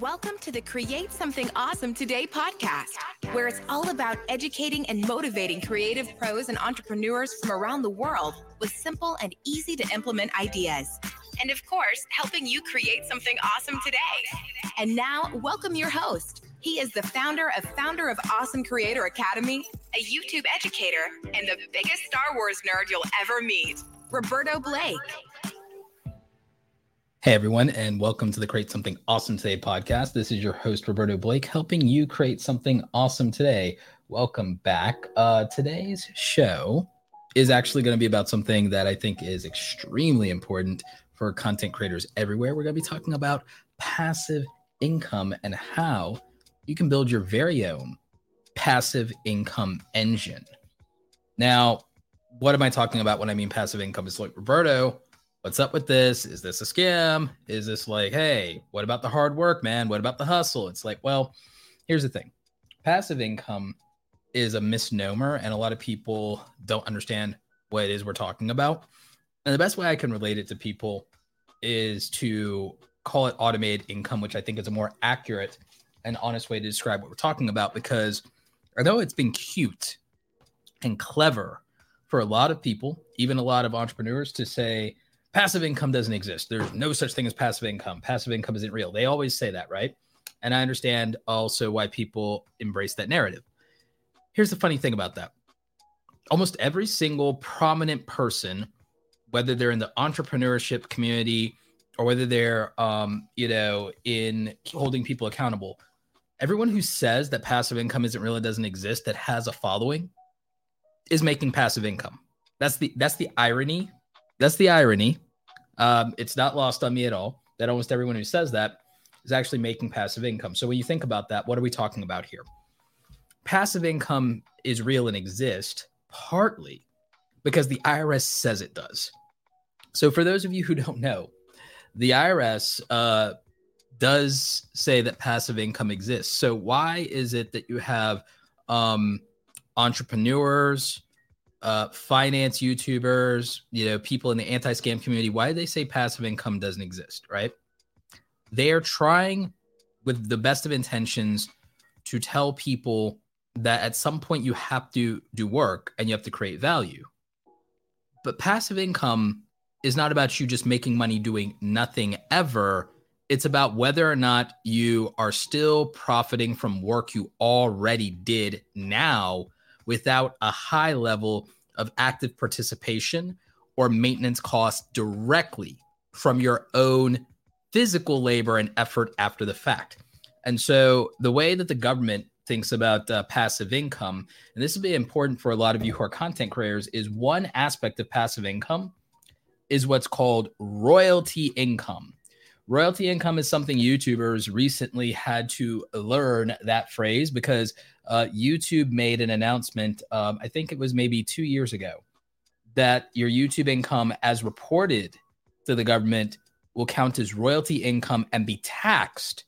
Welcome to the Create Something Awesome Today podcast, where it's all about educating and motivating creative pros and entrepreneurs from around the world with simple and easy to implement ideas. And of course, helping you create something awesome today. And now, welcome your host. He is the founder of Founder of Awesome Creator Academy, a YouTube educator, and the biggest Star Wars nerd you'll ever meet, Roberto Blake. Hey everyone, and welcome to the Create Something Awesome Today podcast. This is your host Roberto Blake, helping you create something awesome today. Welcome back. Uh, today's show is actually going to be about something that I think is extremely important for content creators everywhere. We're going to be talking about passive income and how you can build your very own passive income engine. Now, what am I talking about when I mean passive income? It's like Roberto what's up with this? Is this a scam? Is this like, hey, what about the hard work, man? What about the hustle? It's like, well, here's the thing passive income is a misnomer, and a lot of people don't understand what it is we're talking about. And the best way I can relate it to people is to call it automated income, which I think is a more accurate and honest way to describe what we're talking about. Because although it's been cute and clever for a lot of people, even a lot of entrepreneurs, to say, passive income doesn't exist. There's no such thing as passive income. Passive income isn't real. They always say that, right? And I understand also why people embrace that narrative. Here's the funny thing about that almost every single prominent person, whether they're in the entrepreneurship community or whether they're, um, you know, in holding people accountable, everyone who says that passive income isn't real, it doesn't exist, that has a following, is making passive income. That's the that's the irony. That's the irony um, it's not lost on me at all that almost everyone who says that is actually making passive income. So when you think about that, what are we talking about here? Passive income is real and exists partly because the IRS says it does. So for those of you who don't know, the IRS uh, does say that passive income exists. So why is it that you have um, entrepreneurs, uh, finance YouTubers, you know, people in the anti-scam community, why do they say passive income doesn't exist, right? They are trying with the best of intentions to tell people that at some point you have to do work and you have to create value. But passive income is not about you just making money doing nothing ever. It's about whether or not you are still profiting from work you already did now without a high level of active participation or maintenance costs directly from your own physical labor and effort after the fact. And so the way that the government thinks about uh, passive income, and this will be important for a lot of you who are content creators, is one aspect of passive income is what's called royalty income. Royalty income is something YouTubers recently had to learn that phrase because uh, YouTube made an announcement, um, I think it was maybe two years ago, that your YouTube income, as reported to the government, will count as royalty income and be taxed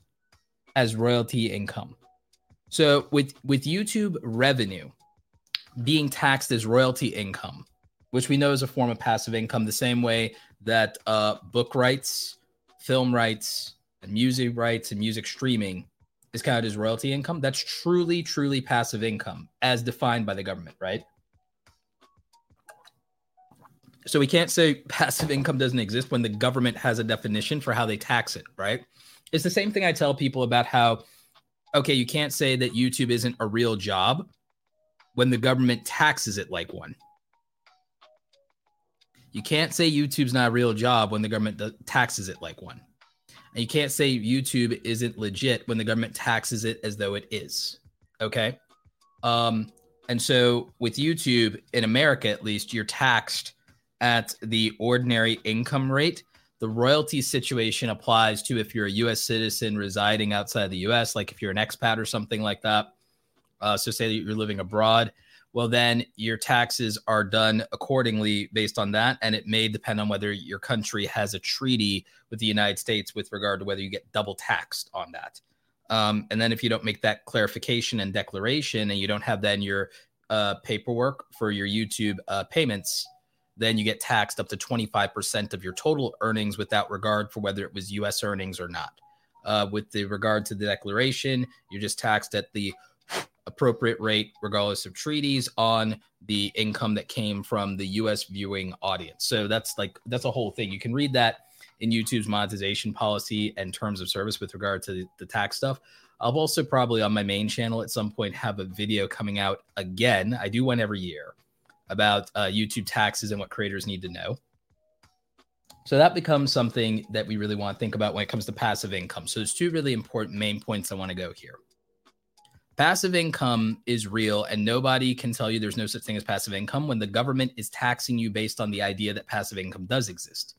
as royalty income. So with with YouTube revenue being taxed as royalty income, which we know is a form of passive income, the same way that uh, book rights, film rights, and music rights and music streaming is counted as royalty income. That's truly, truly passive income as defined by the government, right? So we can't say passive income doesn't exist when the government has a definition for how they tax it, right? It's the same thing I tell people about how, okay, you can't say that YouTube isn't a real job when the government taxes it like one. You can't say YouTube's not a real job when the government taxes it like one. And you can't say YouTube isn't legit when the government taxes it as though it is. Okay. Um, and so with YouTube in America, at least, you're taxed at the ordinary income rate. The royalty situation applies to if you're a US citizen residing outside the US, like if you're an expat or something like that. Uh, so, say that you're living abroad, well, then your taxes are done accordingly based on that. And it may depend on whether your country has a treaty with the United States with regard to whether you get double taxed on that. Um, and then if you don't make that clarification and declaration and you don't have then your uh, paperwork for your YouTube uh, payments, then you get taxed up to 25% of your total earnings without regard for whether it was US earnings or not. uh, with the regard to the declaration. You're just taxed at the appropriate rate, regardless of treaties, on the income that came from the U.S. viewing audience. So that's like that's a whole thing. You can read that in YouTube's monetization policy and terms of service with regard to the, the tax stuff. I'll also probably on my main channel at some point have a video coming out again. I do one every year about uh, YouTube taxes and what creators need to know. So that becomes something that we really want to think about when it comes to passive income. So there's two really important main points I want to go here. Passive income is real, and nobody can tell you there's no such thing as passive income when the government is taxing you based on the idea that passive income does exist.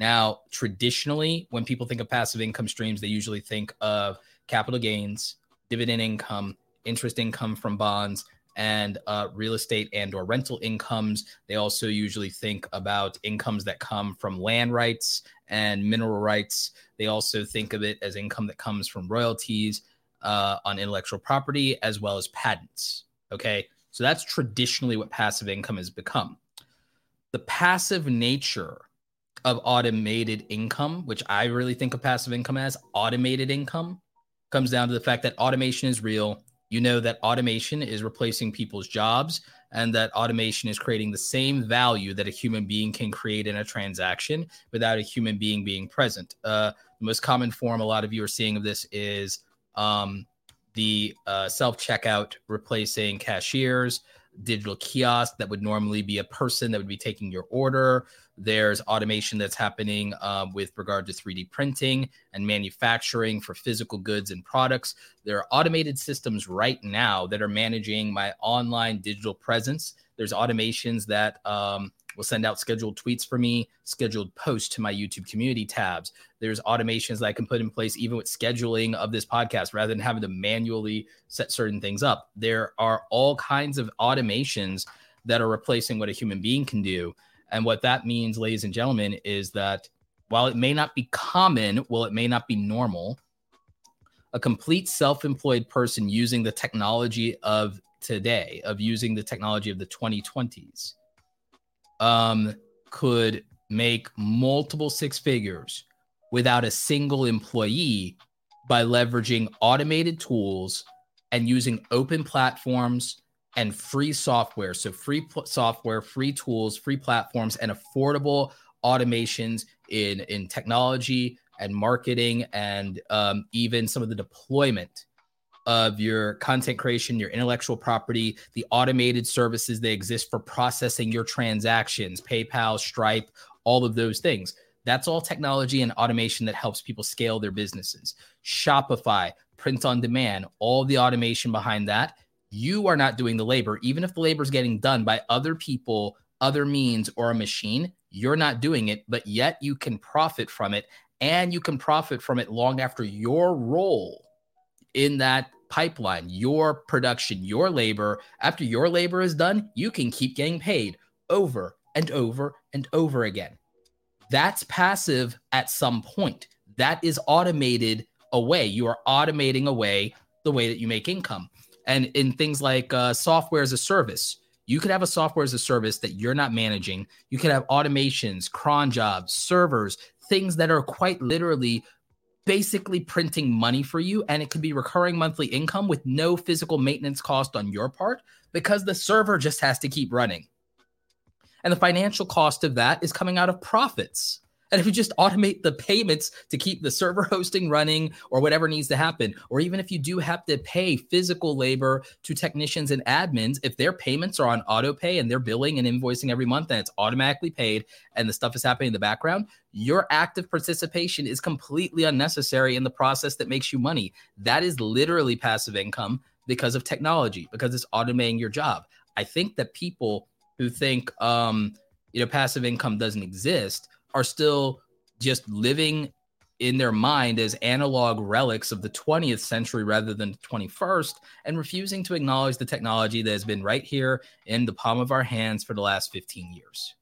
Now, traditionally, when people think of passive income streams, they usually think of capital gains, dividend income, interest income from bonds, and uh, real estate and or rental incomes. They also usually think about incomes that come from land rights and mineral rights. They also think of it as income that comes from royalties uh, on intellectual property as well as patents. Okay, so that's traditionally what passive income has become. The passive nature of automated income, which I really think of passive income as automated income, comes down to the fact that automation is real. You know that automation is replacing people's jobs and that automation is creating the same value that a human being can create in a transaction without a human being being present. Uh, the most common form a lot of you are seeing of this is um, the uh, self checkout replacing cashiers, digital kiosk that would normally be a person that would be taking your order. There's automation that's happening um, with regard to 3D printing and manufacturing for physical goods and products. There are automated systems right now that are managing my online digital presence. There's automations that um, will send out scheduled tweets for me, scheduled posts to my YouTube community tabs. There's automations that I can put in place even with scheduling of this podcast rather than having to manually set certain things up. There are all kinds of automations that are replacing what a human being can do. And what that means, ladies and gentlemen, is that while it may not be common, well, it may not be normal, a complete self employed person using the technology of today, of using the technology of the 2020s, um, could make multiple six figures without a single employee by leveraging automated tools and using open platforms and free software. So, free pl- software, free tools, free platforms, and affordable automations in, in technology and marketing, and um, even some of the deployment of your content creation, your intellectual property, the automated services that exist for processing your transactions, PayPal, Stripe, all of those things. That's all technology and automation that helps people scale their businesses. Shopify, print on demand, all the automation behind that. You are not doing the labor, even if the labor is getting done by other people, other means, or a machine. You're not doing it, but yet you can profit from it. And you can profit from it long after your role in that pipeline, your production, your labor, after your labor is done, you can keep getting paid over and over and over again. That's passive at some point. That is automated away. You are automating away the way that you make income. And in things like uh, software as a service, you could have a software as a service that you're not managing. You could have automations, cron jobs, servers, things that are quite literally basically printing money for you and it could be recurring monthly income with no physical maintenance cost on your part because the server just has to keep running. And the financial cost of that is coming out of profits. And if you just automate the payments to keep the server hosting running or whatever needs to happen, or even if you do have to pay physical labor to technicians and admins, if their payments are on auto pay and they're billing and invoicing every month and it's automatically paid and the stuff is happening in the background, your active participation is completely unnecessary in the process that makes you money. That is literally passive income because of technology, because it's automating your job. I think that people who think, um, you know, passive income doesn't exist are still just living in their mind as analog relics of the 20th century rather than the 21st and refusing to acknowledge the technology that has been right here in the palm of our hands for the last 15 years.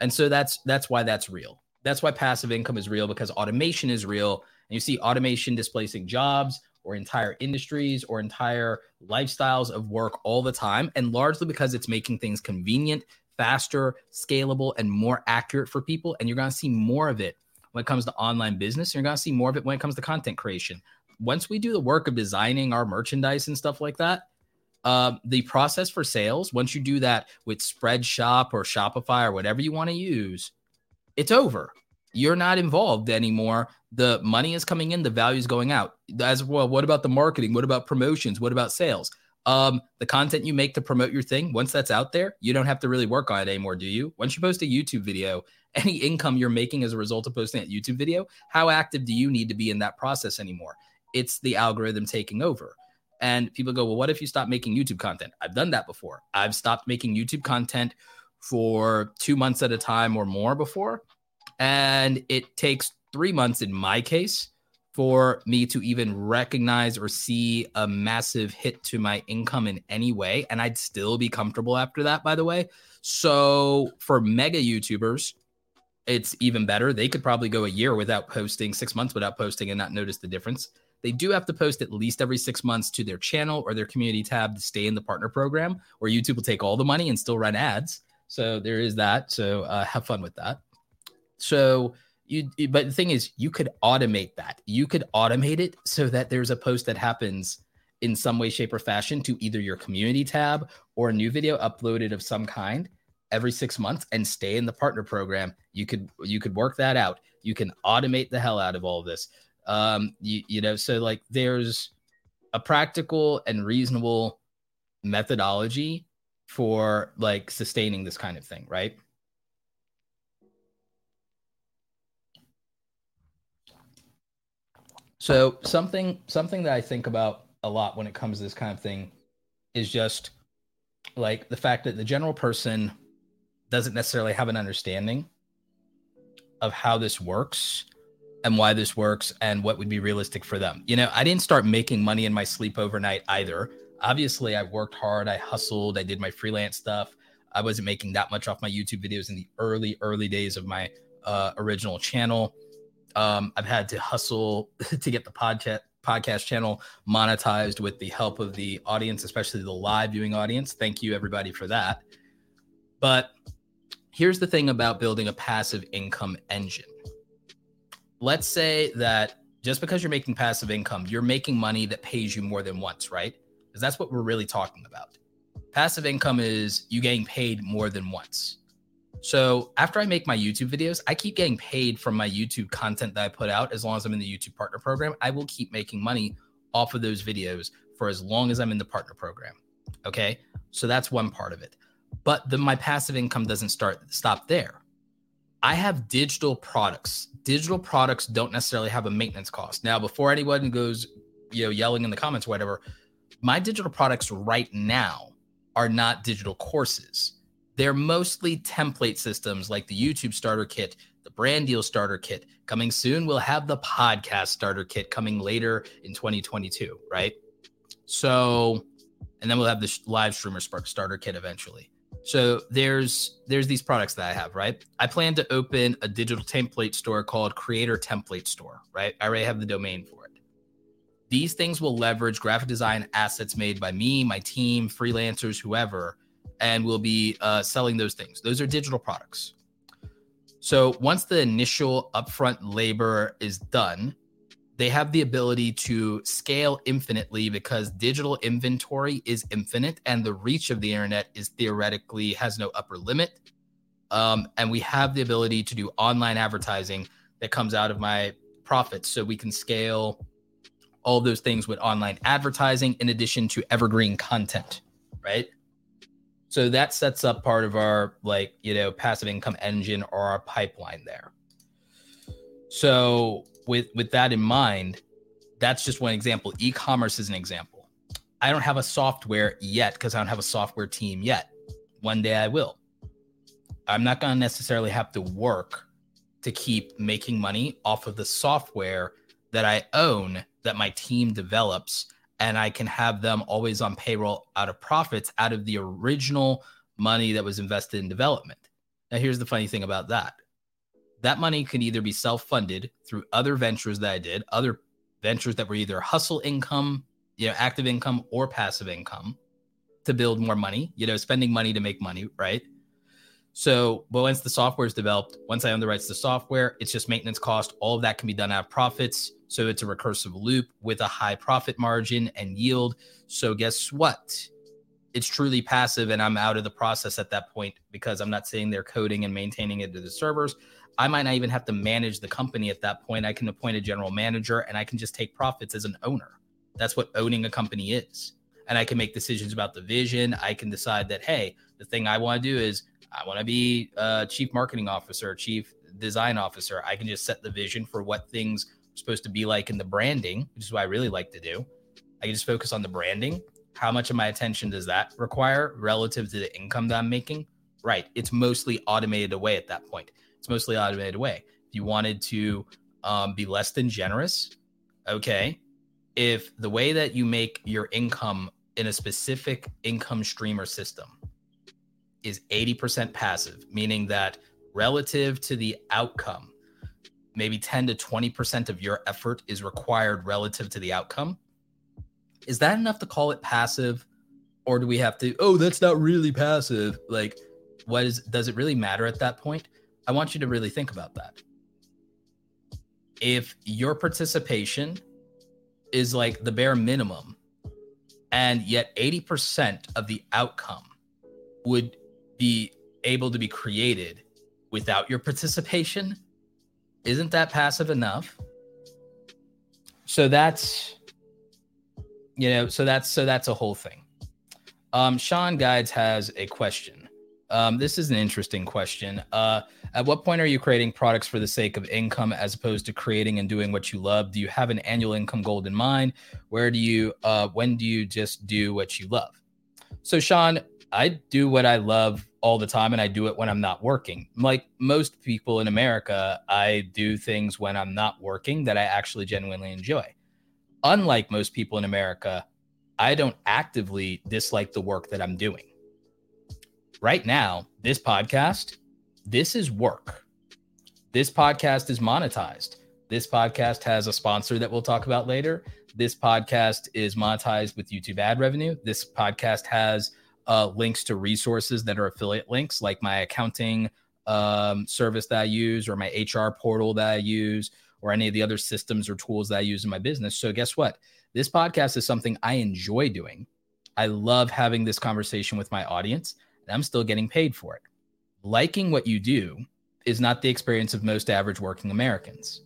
And so that's that's why that's real. That's why passive income is real because automation is real and you see automation displacing jobs or entire industries or entire lifestyles of work all the time and largely because it's making things convenient faster, scalable, and more accurate for people. And you're going to see more of it when it comes to online business. You're going to see more of it when it comes to content creation. Once we do the work of designing our merchandise and stuff like that, uh, the process for sales, once you do that with Spreadshop or Shopify or whatever you want to use, it's over. You're not involved anymore. The money is coming in, the value is going out. As well, what about the marketing? What about promotions? What about sales? Um, the content you make to promote your thing, once that's out there, you don't have to really work on it anymore, do you? Once you post a YouTube video, any income you're making as a result of posting that YouTube video, how active do you need to be in that process anymore? It's the algorithm taking over. And people go, well, what if you stop making YouTube content? I've done that before. I've stopped making YouTube content for two months at a time or more before. And it takes three months in my case for me to even recognize or see a massive hit to my income in any way. And I'd still be comfortable after that, by the way. So for mega YouTubers, it's even better. They could probably go a year without posting, six months without posting, and not notice the difference. They do have to post at least every six months to their channel or their community tab to stay in the partner program, where YouTube will take all the money and still run ads. So there is that. So uh, have fun with that. So you but the thing is you could automate that. You could automate it so that there's a post that happens in some way shape or fashion to either your community tab or a new video uploaded of some kind every six months and stay in the partner program. You could you could work that out. You can automate the hell out of all of this. Um you, you know so like there's a practical and reasonable methodology for like sustaining this kind of thing right So something something that I think about a lot when it comes to this kind of thing is just like the fact that the general person doesn't necessarily have an understanding of how this works and why this works and what would be realistic for them. You know, I didn't start making money in my sleep overnight either. Obviously, I worked hard, I hustled, I did my freelance stuff. I wasn't making that much off my YouTube videos in the early early days of my uh, original channel. Um, I've had to hustle to get the podcast podcast channel monetized with the help of the audience, especially the live viewing audience. Thank you everybody for that. But here's the thing about building a passive income engine. Let's say that just because you're making passive income, you're making money that pays you more than once, right? Because that's what we're really talking about. Passive income is you getting paid more than once. So after I make my YouTube videos, I keep getting paid from my YouTube content that I put out. As long as I'm in the YouTube partner program, I will keep making money off of those videos for as long as I'm in the partner program. Okay. So that's one part of it. But the, my passive income doesn't start stop there. I have digital products. Digital products don't necessarily have a maintenance cost. Now, before anyone goes, you know, yelling in the comments whatever, my digital products right now are not digital courses they're mostly template systems like the YouTube starter kit, the brand deal starter kit. Coming soon, we'll have the podcast starter kit coming later in 2022, right? So, and then we'll have the live streamer spark starter kit eventually. So there's there's these products that I have, right? I plan to open a digital template store called Creator Template Store, right? I already have the domain for it. These things will leverage graphic design assets made by me, my team, freelancers, whoever, and we'll be uh, selling those things. Those are digital products. So once the initial upfront labor is done, they have the ability to scale infinitely because digital inventory is infinite and the reach of the internet is theoretically has no upper limit. Um, and we have the ability to do online advertising that comes out of my profits. So we can scale all those things with online advertising in addition to evergreen content, right? So that sets up part of our like, you know, passive income engine or our pipeline there. So with with that in mind, that's just one example. E-commerce is an example. I don't have a software yet because I don't have a software team yet. One day I will. I'm not going to necessarily have to work to keep making money off of the software that I own that my team develops and I can have them always on payroll out of profits out of the original money that was invested in development. Now, here's the funny thing about that that money can either be self funded through other ventures that I did, other ventures that were either hustle income, you know, active income or passive income to build more money, you know, spending money to make money, right? So, but once the software is developed, once I own the rights to software, it's just maintenance cost. All of that can be done out of profits. So it's a recursive loop with a high profit margin and yield. So guess what? It's truly passive, and I'm out of the process at that point because I'm not sitting there coding and maintaining it to the servers. I might not even have to manage the company at that point. I can appoint a general manager and I can just take profits as an owner. That's what owning a company is. And I can make decisions about the vision. I can decide that, hey, the thing I want to do is I want to be a chief marketing officer, chief design officer. I can just set the vision for what things supposed to be like in the branding, which is what I really like to do. I can just focus on the branding. How much of my attention does that require relative to the income that I'm making? Right. It's mostly automated away at that point. It's mostly automated away. If you wanted to um, be less than generous, okay. If the way that you make your income in a specific income stream or system is 80% passive, meaning that relative to the outcome, maybe 10 to 20% of your effort is required relative to the outcome. Is that enough to call it passive? Or do we have to, oh, that's not really passive? Like, what is, does it really matter at that point? I want you to really think about that. If your participation is like the bare minimum, and yet 80% of the outcome would be able to be created without your participation, isn't that passive enough? So that's you know, so that's so that's a whole thing. Um, Sean Guides has a question. Um, this is an interesting question. Uh, at what point are you creating products for the sake of income as opposed to creating and doing what you love? Do you have an annual income goal in mind? Where do you, uh, when do you just do what you love? So, Sean, I do what I love all the time and I do it when I'm not working. Like most people in America, I do things when I'm not working that I actually genuinely enjoy. Unlike most people in America, I don't actively dislike the work that I'm doing right now, this podcast, this is work. This podcast is monetized. This podcast has a sponsor that we'll talk about later. This podcast is monetized with YouTube ad revenue. This podcast has uh, links to resources that are affiliate links, like my accounting um, service that I use, or my HR portal that I use, or any of the other systems or tools that I use in my business. So, guess what? This podcast is something I enjoy doing. I love having this conversation with my audience and I'm still getting paid for it. Liking what you do is not the experience of most average working Americans.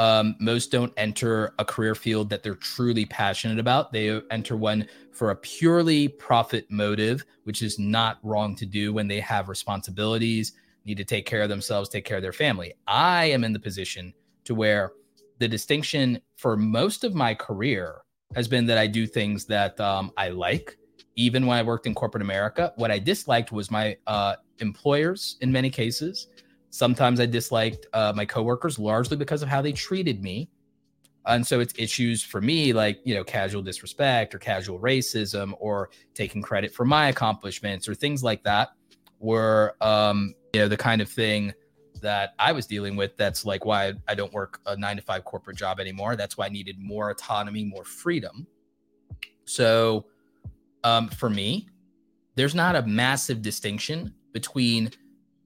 Um, most don't enter a career field that they're truly passionate about. They enter one for a purely profit motive, which is not wrong to do when they have responsibilities, need to take care of themselves, take care of their family. I am in the position to where the distinction for most of my career has been that I do things that um, I like even when I worked in corporate America. What I disliked was my uh, employers in many cases. Sometimes I disliked uh, my coworkers largely because of how they treated me. And so it's issues for me like, you know, casual disrespect or casual racism or taking credit for my accomplishments or things like that were, um, you know, the kind of thing that I was dealing with. That's like why I don't work a nine to five corporate job anymore. That's why I needed more autonomy, more freedom. So, um, for me, there's not a massive distinction between,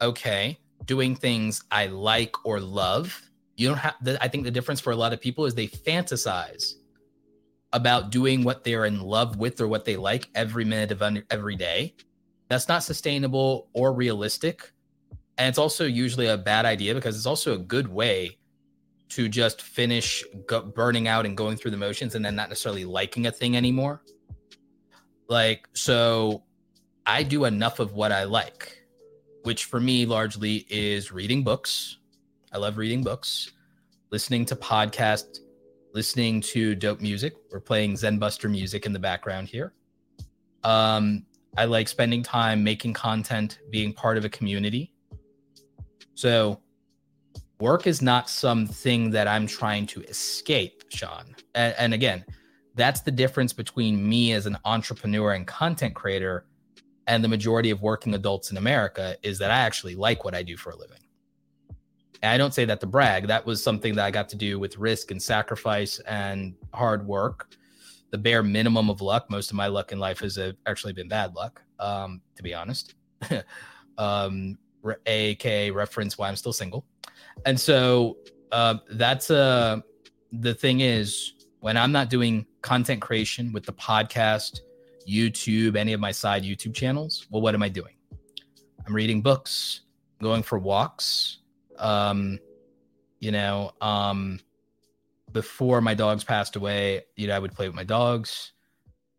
okay, doing things I like or love. You don't have, the, I think the difference for a lot of people is they fantasize about doing what they're in love with or what they like every minute of every day. That's not sustainable or realistic. And it's also usually a bad idea because it's also a good way to just finish go, burning out and going through the motions and then not necessarily liking a thing anymore. Like, so I do enough of what I like, which for me largely is reading books. I love reading books, listening to podcasts, listening to dope music. We're playing Zen Buster music in the background here. Um, I like spending time making content, being part of a community. So, work is not something that I'm trying to escape, Sean. And, and again, that's the difference between me as an entrepreneur and content creator and the majority of working adults in America is that I actually like what I do for a living. And I don't say that to brag. That was something that I got to do with risk and sacrifice and hard work. The bare minimum of luck. Most of my luck in life has uh, actually been bad luck, um, to be honest. um, aka reference why I'm still single. And so uh, that's uh, the thing is when I'm not doing content creation with the podcast, YouTube, any of my side YouTube channels, well, what am I doing? I'm reading books, going for walks. Um, you know, um, before my dogs passed away, you know, I would play with my dogs.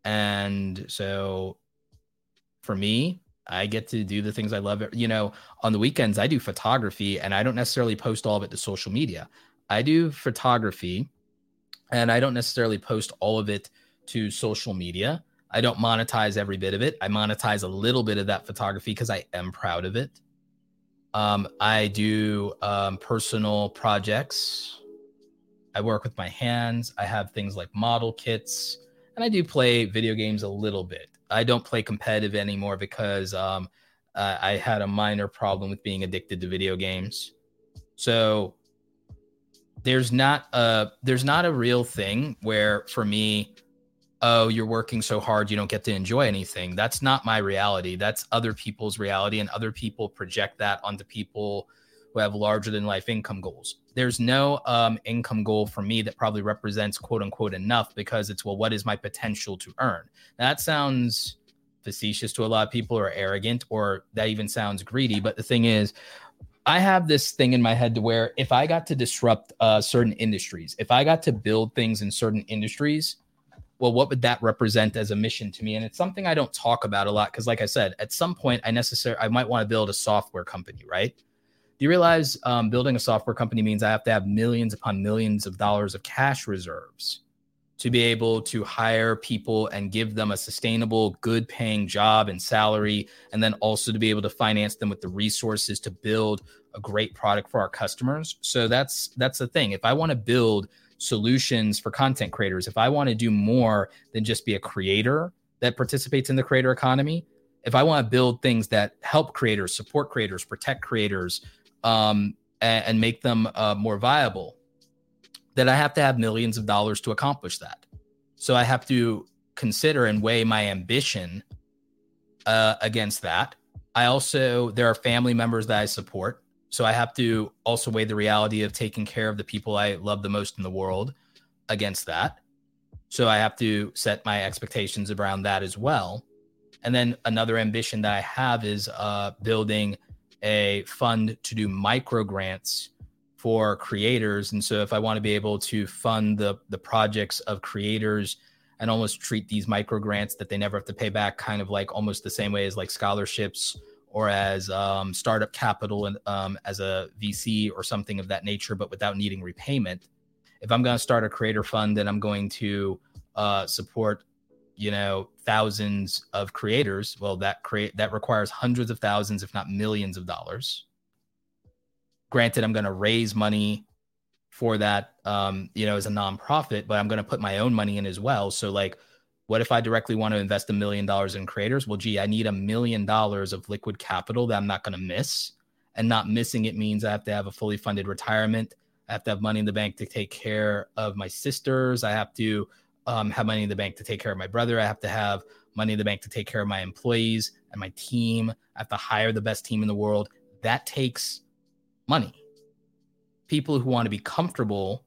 And so for me, I get to do the things I love. You know, on the weekends, I do photography and I don't necessarily post all of it to social media. I do photography and I don't necessarily post all of it to social media. I don't monetize every bit of it. I monetize a little bit of that photography because I am proud of it. Um, I do um, personal projects. I work with my hands. I have things like model kits, and I do play video games a little bit. I don't play competitive anymore because um, I had a minor problem with being addicted to video games. So there's not a there's not a real thing where for me oh you're working so hard you don't get to enjoy anything. That's not my reality. That's other people's reality and other people project that onto people who have larger than life income goals. There's no um, income goal for me that probably represents quote unquote enough because it's well what is my potential to earn? That sounds facetious to a lot of people or arrogant or that even sounds greedy but the thing is I have this thing in my head to where if I got to disrupt uh, certain industries, if I got to build things in certain industries, well, what would that represent as a mission to me? And it's something I don't talk about a lot because, like I said, at some point I necessarily I might want to build a software company, right? Do you realize um, building a software company means I have to have millions upon millions of dollars of cash reserves to be able to hire people and give them a sustainable, good paying job and salary, and then also to be able to finance them with the resources to build a great product for our customers. So that's that's the thing. If I want to build solutions for content creators, if I want to do more than just be a creator that participates in the creator economy, if I want to build things that help creators, support creators, protect creators, um, and, and, make them uh, more viable, then I have to have millions of dollars to accomplish that. So I have to consider and weigh my ambition uh, against that. I also, there are family members that I support. So I have to also weigh the reality of taking care of the people I love the most in the world against that. So I have to set my expectations around that as well. And then another ambition that I have is uh, building a fund to do micro grants for creators and so if i want to be able to fund the the projects of creators and almost treat these micro grants that they never have to pay back kind of like almost the same way as like scholarships or as um, startup capital and um, as a vc or something of that nature but without needing repayment if i'm going to start a creator fund then i'm going to uh, support you know thousands of creators well that create that requires hundreds of thousands if not millions of dollars granted, I'm going to raise money for that, um, you know, as a nonprofit, but I'm going to put my own money in as well. So, like, what if I directly want to invest a million dollars in creators? Well, gee, I need a million dollars of liquid capital that I'm not going to miss. And not missing it means I have to have a fully funded retirement. I have to have money in the bank to take care of my sisters. I have to um, have money in the bank to take care of my brother. I have to have money in the bank to take care of my employees and my team. I have to hire the best team in the world. That takes money. People who want to be comfortable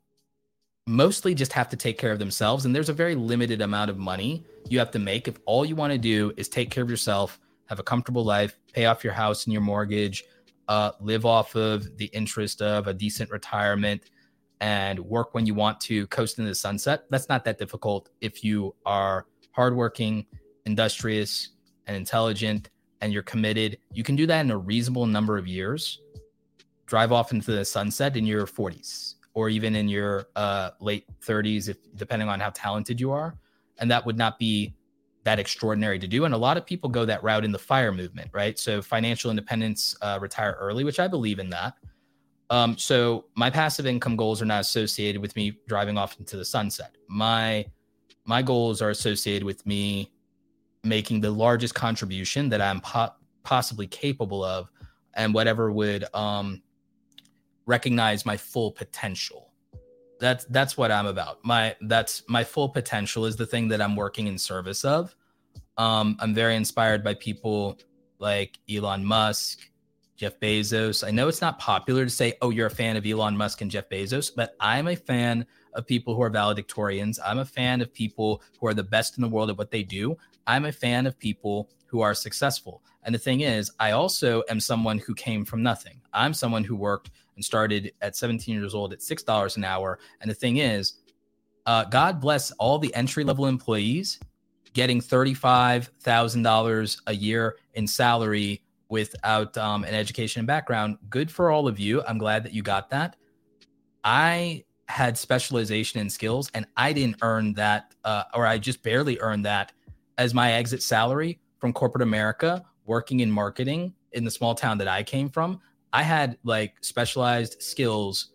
mostly just have to take care of themselves. And there's a very limited amount of money you have to make if all you want to do is take care of yourself, have a comfortable life, pay off your house and your mortgage, uh, live off of the interest of a decent retirement, and work when you want to, coast into the sunset. That's not that difficult if you are hardworking, industrious, and intelligent, and you're committed. You can do that in a reasonable number of years drive off into the sunset in your 40s or even in your uh, late 30s, if depending on how talented you are. And that would not be that extraordinary to do. And a lot of people go that route in the fire movement, right? So financial independence, uh, retire early, which I believe in that. Um, so my passive income goals are not associated with me driving off into the sunset. My my goals are associated with me making the largest contribution that I'm po- possibly capable of, and whatever would um, recognize my full potential. That's that's what I'm about. My that's my full potential is the thing that I'm working in service of. Um, I'm very inspired by people like Elon Musk, Jeff Bezos. I know it's not popular to say, oh, you're a fan of Elon Musk and Jeff Bezos, but I'm a fan of people who are valedictorians. I'm a fan of people who are the best in the world at what they do. I'm a fan of people who are successful. And the thing is, I also am someone who came from nothing. I'm someone who worked and started at 17 years old at $6 an hour. And the thing is, uh, God bless all the entry level employees getting $35,000 a year in salary without um, an education and background. Good for all of you. I'm glad that you got that. I had specialization in skills and I didn't earn that, uh, or I just barely earned that as my exit salary from corporate America working in marketing in the small town that I came from. I had like specialized skills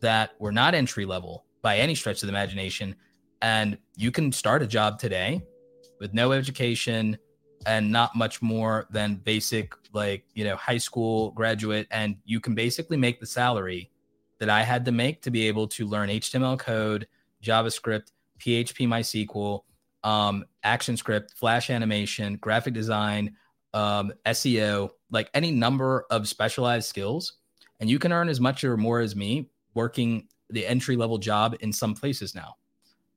that were not entry level by any stretch of the imagination. And you can start a job today with no education and not much more than basic, like, you know, high school graduate. And you can basically make the salary that I had to make to be able to learn HTML code, JavaScript, PHP, MySQL, um, ActionScript, Flash animation, graphic design, um, SEO, like any number of specialized skills. And you can earn as much or more as me working the entry level job in some places now.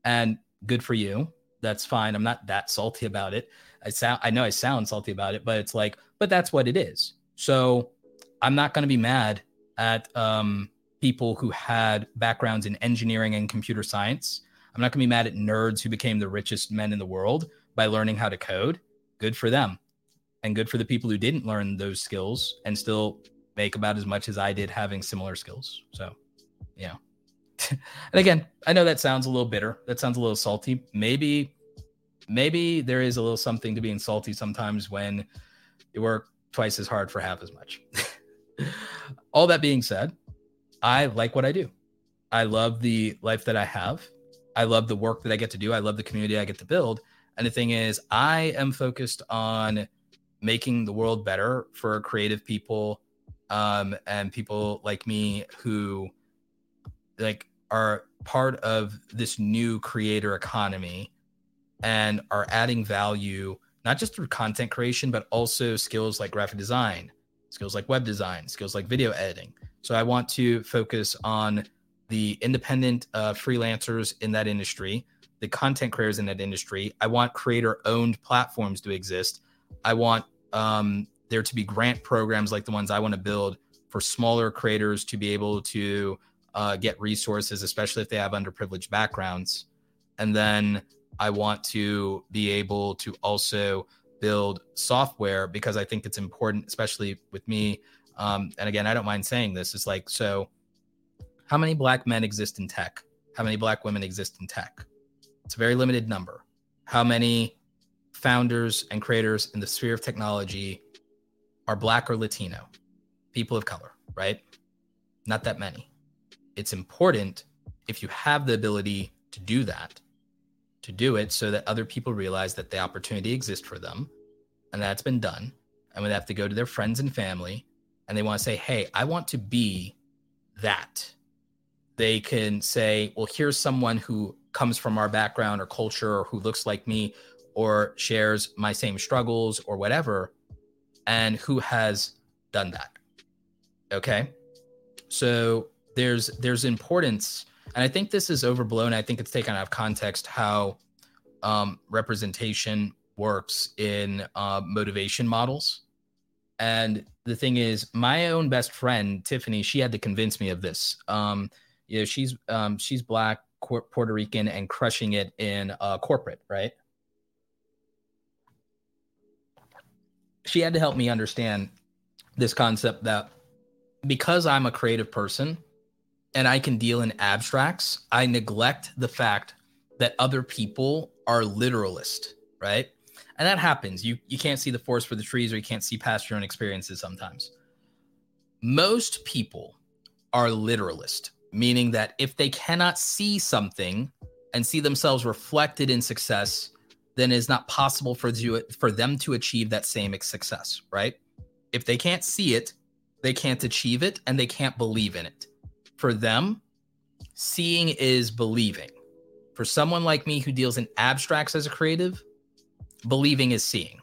And good for you. That's fine. I'm not that salty about it. I sound I know I sound salty about it, but it's like, but that's what it is. So I'm not going to be mad at um, people who had backgrounds in engineering and computer science. I'm not going to be mad at nerds who became the richest men in the world by learning how to code. Good for them. And good for the people who didn't learn those skills and still make about as much as I did having similar skills. So, yeah. and again, I know that sounds a little bitter. That sounds a little salty. Maybe, maybe there is a little something to being salty sometimes when you work twice as hard for half as much. All that being said, I like what I do. I love the life that I have. I love the work that I get to do. I love the community I get to build. And the thing is, I am focused on making the world better for creative people um, and people like me who like are part of this new creator economy and are adding value not just through content creation but also skills like graphic design skills like web design skills like video editing so I want to focus on the independent uh, freelancers in that industry, the content creators in that industry. I want creator owned platforms to exist. I want um, there to be grant programs like the ones I want to build for smaller creators to be able to uh, get resources, especially if they have underprivileged backgrounds. And then I want to be able to also build software because I think it's important, especially with me um, and again, I don't mind saying this. It's like, so how many black men exist in tech? How many black women exist in tech? It's a very limited number. How many founders and creators in the sphere of technology are black or Latino, people of color, right? Not that many. It's important if you have the ability to do that, to do it so that other people realize that the opportunity exists for them and that's been done. And when they have to go to their friends and family and they want to say, hey, I want to be that, they can say, well, here's someone who comes from our background or culture or who looks like me or shares my same struggles or whatever, and who has done that. Okay. So there's there's importance, and I think this is overblown. I think it's taken out of context how um, representation works in uh, motivation models. And the thing is, my own best friend Tiffany, she had to convince me of this. Um, you know, she's um, she's black, Puerto Rican, and crushing it in uh, corporate, right? She had to help me understand this concept that because I'm a creative person and I can deal in abstracts, I neglect the fact that other people are literalist, right? and that happens you you can't see the forest for the trees or you can't see past your own experiences sometimes most people are literalist meaning that if they cannot see something and see themselves reflected in success then it's not possible for for them to achieve that same success right if they can't see it they can't achieve it and they can't believe in it for them seeing is believing for someone like me who deals in abstracts as a creative believing is seeing.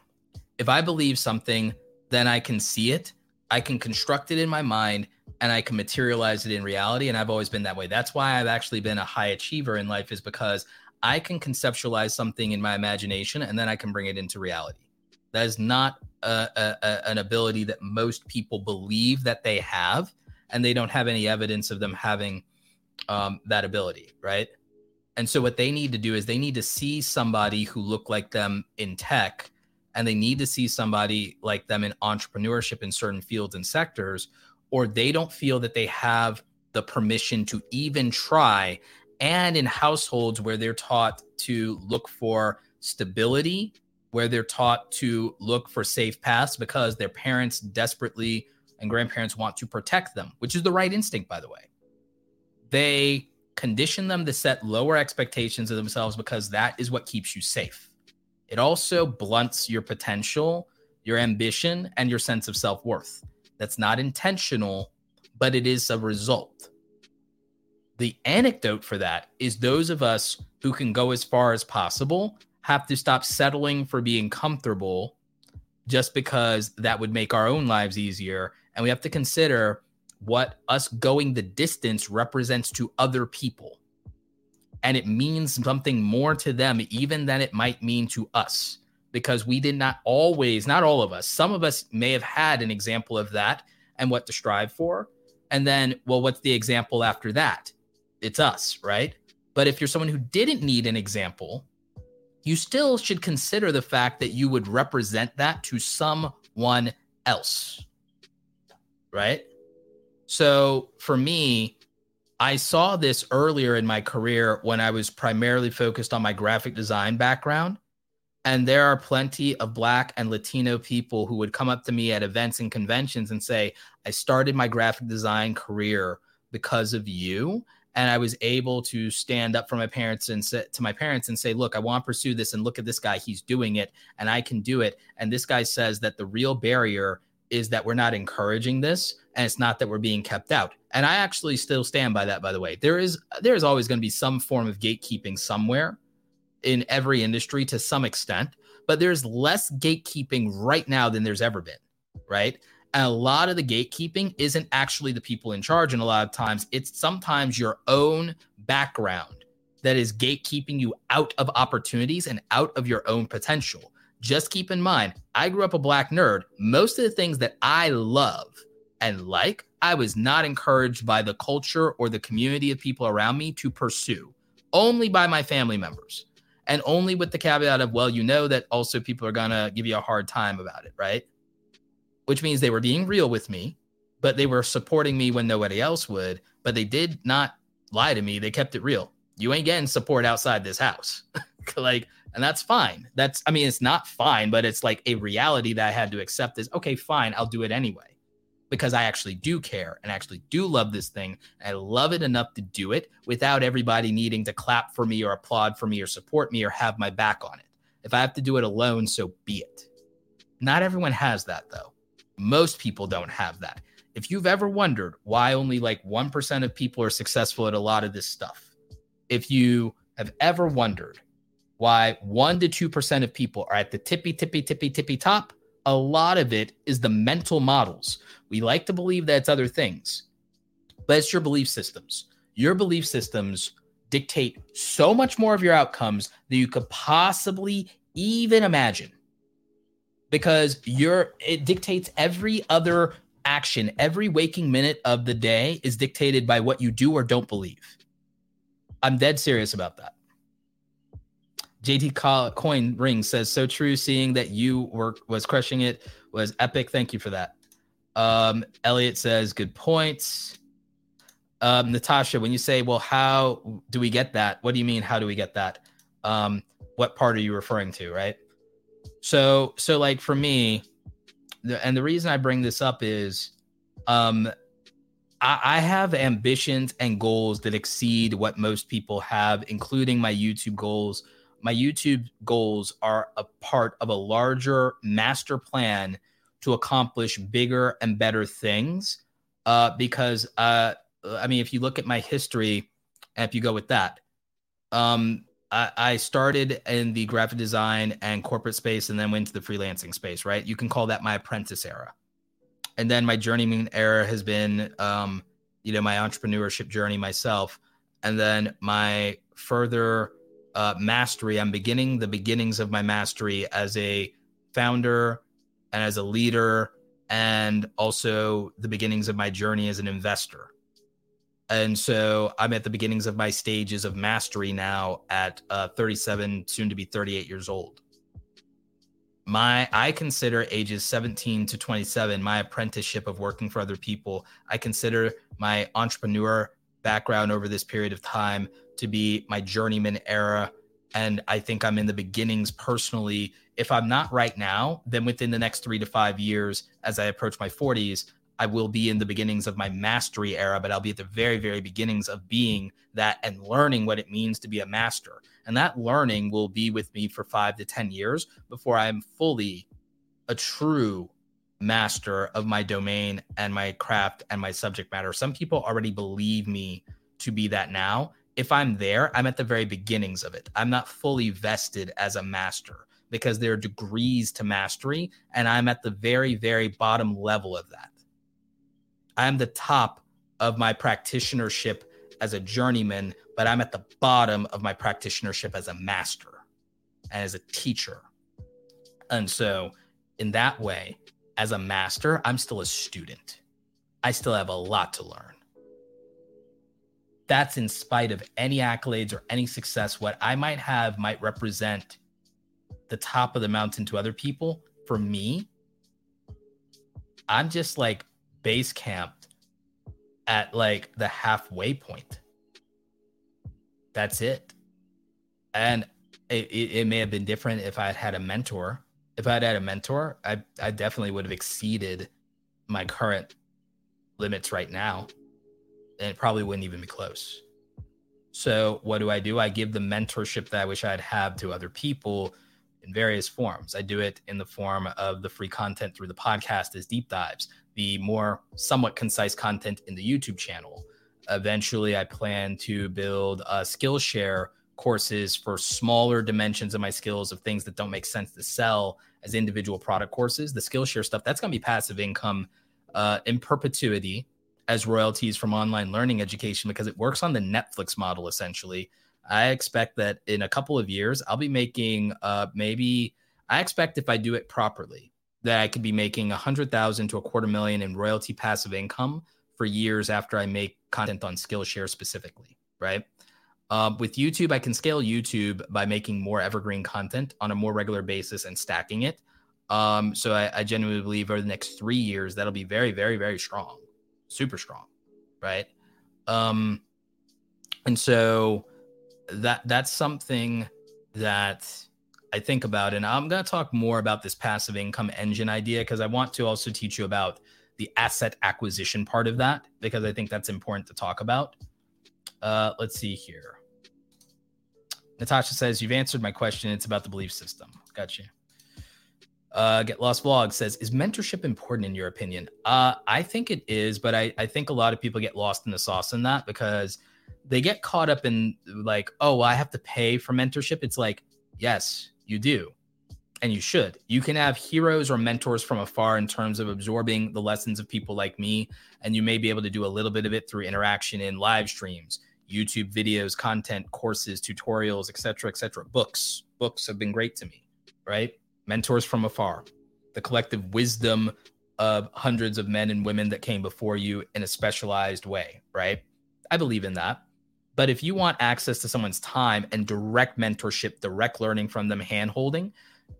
If I believe something, then I can see it I can construct it in my mind and I can materialize it in reality. And I've always been that way. That's why I've actually been a high achiever in life, is because I can conceptualize something in my imagination and then I can bring it into reality. That is not a, a, an ability that most people believe that they have, and they don't have any evidence of them having um, that ability, right? And so, what they need to do is they need to see somebody who look like them in tech, and they need to see somebody like them in entrepreneurship in certain fields and sectors, or they don't feel that they have the permission to even try. And in households where they're taught to look for stability where they're taught to look for safe paths because their parents desperately and grandparents want to protect them, which is the right instinct, by the way. They condition them to set lower expectations of themselves because that is what keeps you safe. It also blunts your potential, your ambition, and your sense of self worth. That's not intentional, but it is a result. The anecdote for that is those of us who can go as far as possible have to stop settling for being comfortable just because that would make our own lives easier. And we have to consider what us going the distance represents to other people. And it means something more to them, even than it might mean to us, because we did not always, not all of us, some of us may have had an example of that and what to strive for. And then, well, what's the example after that? It's us, right? But if you're someone who didn't need an example, you still should consider the fact that you would represent that to someone else. Right? So for me, I saw this earlier in my career when I was primarily focused on my graphic design background. And there are plenty of Black and Latino people who would come up to me at events and conventions and say, I started my graphic design career because of you and I was able to stand up for my parents and say to my parents and say, "Look, I want to pursue this, and look at this guy; he's doing it, and I can do it." And this guy says that the real barrier is that we're not encouraging this, and it's not that we're being kept out. And I actually still stand by that. By the way, there is there is always going to be some form of gatekeeping somewhere in every industry to some extent, but there's less gatekeeping right now than there's ever been. Right? And a lot of the gatekeeping isn't actually the people in charge. And a lot of times it's sometimes your own background that is gatekeeping you out of opportunities and out of your own potential. Just keep in mind, I grew up a black nerd. Most of the things that I love and like, I was not encouraged by the culture or the community of people around me to pursue, only by my family members. And only with the caveat of, well, you know that also people are going to give you a hard time about it, right? Which means they were being real with me, but they were supporting me when nobody else would. But they did not lie to me. They kept it real. You ain't getting support outside this house. like, and that's fine. That's, I mean, it's not fine, but it's like a reality that I had to accept is okay, fine, I'll do it anyway because I actually do care and actually do love this thing. I love it enough to do it without everybody needing to clap for me or applaud for me or support me or have my back on it. If I have to do it alone, so be it. Not everyone has that though. Most people don't have that. If you've ever wondered why only like 1% of people are successful at a lot of this stuff, if you have ever wondered why 1 to 2% of people are at the tippy, tippy, tippy, tippy top, a lot of it is the mental models. We like to believe that it's other things, but it's your belief systems. Your belief systems dictate so much more of your outcomes than you could possibly even imagine because you're it dictates every other action. Every waking minute of the day is dictated by what you do or don't believe. I'm dead serious about that. Jt coin ring says so true seeing that you were was crushing it was epic. Thank you for that. Um elliot says good points. Um natasha when you say well how do we get that? What do you mean how do we get that? Um what part are you referring to right so so like for me, and the reason I bring this up is, um, I, I have ambitions and goals that exceed what most people have, including my YouTube goals. My YouTube goals are a part of a larger master plan to accomplish bigger and better things. Uh, because uh, I mean, if you look at my history, if you go with that, um, I, started in the graphic design and corporate space and then went to the freelancing space, right? You can call that my apprentice era. and then my journeyman era has been, um, you know, my entrepreneurship journey myself, and then my further uh, mastery. I'm beginning the beginnings of my mastery as a founder and as a leader, and also the beginnings of my journey as an investor. And so I'm at the beginnings of my stages of mastery now at uh, 37, soon to be 38 years old. My, I consider ages 17 to 27 my apprenticeship of working for other people. I consider my entrepreneur background over this period of time to be my journeyman era. And I think I'm in the beginnings personally. If I'm not right now, then within the next three to five years, as I approach my 40s, I will be in the beginnings of my mastery era, but I'll be at the very, very beginnings of being that and learning what it means to be a master. And that learning will be with me for five to 10 years before I'm fully a true master of my domain and my craft and my subject matter. Some people already believe me to be that now. If I'm there, I'm at the very beginnings of it. I'm not fully vested as a master because there are degrees to mastery, and I'm at the very, very bottom level of that. I'm the top of my practitionership as a journeyman, but I'm at the bottom of my practitionership as a master and as a teacher. And so, in that way, as a master, I'm still a student. I still have a lot to learn. That's in spite of any accolades or any success. What I might have might represent the top of the mountain to other people. For me, I'm just like base camped at like the halfway point. That's it. And it, it, may have been different if I had had a mentor. If I had had a mentor, I, I definitely would have exceeded my current limits right now. And it probably wouldn't even be close. So, what do I do? I give the mentorship that I wish I'd have to other people in various forms. I do it in the form of the free content through the podcast as deep dives the more somewhat concise content in the YouTube channel. Eventually, I plan to build a Skillshare courses for smaller dimensions of my skills of things that don't make sense to sell as individual product courses. The Skillshare stuff that's going to be passive income uh, in perpetuity as royalties from online learning education because it works on the Netflix model essentially. I expect that in a couple of years, I'll be making uh, maybe, I expect if I do it properly, that I could be making a hundred thousand to a quarter million in royalty passive income for years after I make content on Skillshare specifically, right? Uh, with YouTube, I can scale YouTube by making more evergreen content on a more regular basis and stacking it. Um, so I, I genuinely believe over the next three years that'll be very, very, very strong, super strong, right? Um, and so that that's something that I think about. And I'm going to talk more about this passive income engine idea because I want to also teach you about the asset acquisition part of that because I think that's important to talk about. Uh, let's see here. Natasha says, You've answered my question. It's about the belief system. Gotcha. Uh, Get Lost Vlog says, Is mentorship important in your opinion? Uh, I think it is, but I, I think a lot of people get lost in the sauce in that because they get caught up in like, oh, well, I have to pay for mentorship. It's like, yes, you do. And you should. You can have heroes or mentors from afar in terms of absorbing the lessons of people like me. And you may be able to do a little bit of it through interaction in live streams, YouTube videos, content, courses, tutorials, etc., etc. Books. Books have been great to me, right? Mentors from afar, the collective wisdom of hundreds of men and women that came before you in a specialized way, right? I believe in that. But if you want access to someone's time and direct mentorship, direct learning from them, hand holding,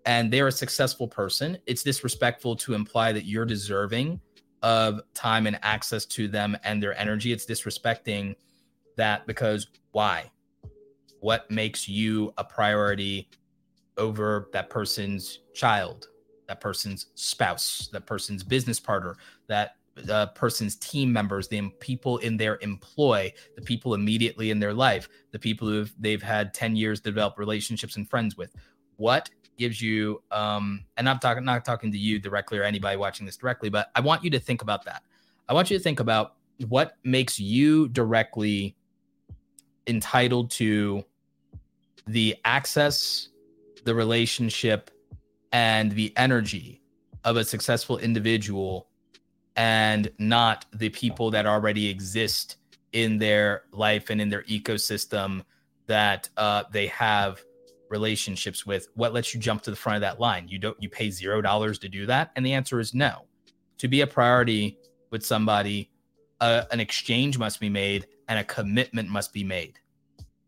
and they're a successful person, it's disrespectful to imply that you're deserving of time and access to them and their energy. It's disrespecting that because why? What makes you a priority over that person's child, that person's spouse, that person's business partner, that the person's team members, the people in their employ, the people immediately in their life, the people who they've had 10 years to develop relationships and friends with. What gives you um and I'm talking not talking to you directly or anybody watching this directly, but I want you to think about that. I want you to think about what makes you directly entitled to the access, the relationship, and the energy of a successful individual and not the people that already exist in their life and in their ecosystem that uh, they have relationships with. What lets you jump to the front of that line? You don't you pay zero dollars to do that? And the answer is no. To be a priority with somebody uh, an exchange must be made and a commitment must be made.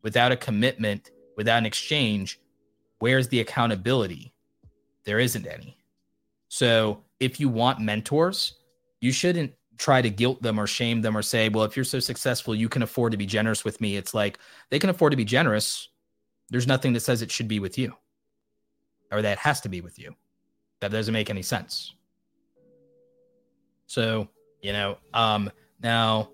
Without a commitment without an exchange where's the accountability? There isn't any. So if you want mentors you shouldn't try to guilt them or shame them or say, well, if you're so successful, you can afford to be generous with me. It's like they can afford to be generous. There's nothing that says it should be with you or that has to be with you. That doesn't make any sense. So, you know, um, now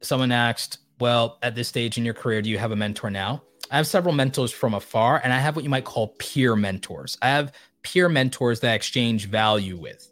someone asked, well, at this stage in your career, do you have a mentor now? I have several mentors from afar, and I have what you might call peer mentors. I have peer mentors that I exchange value with.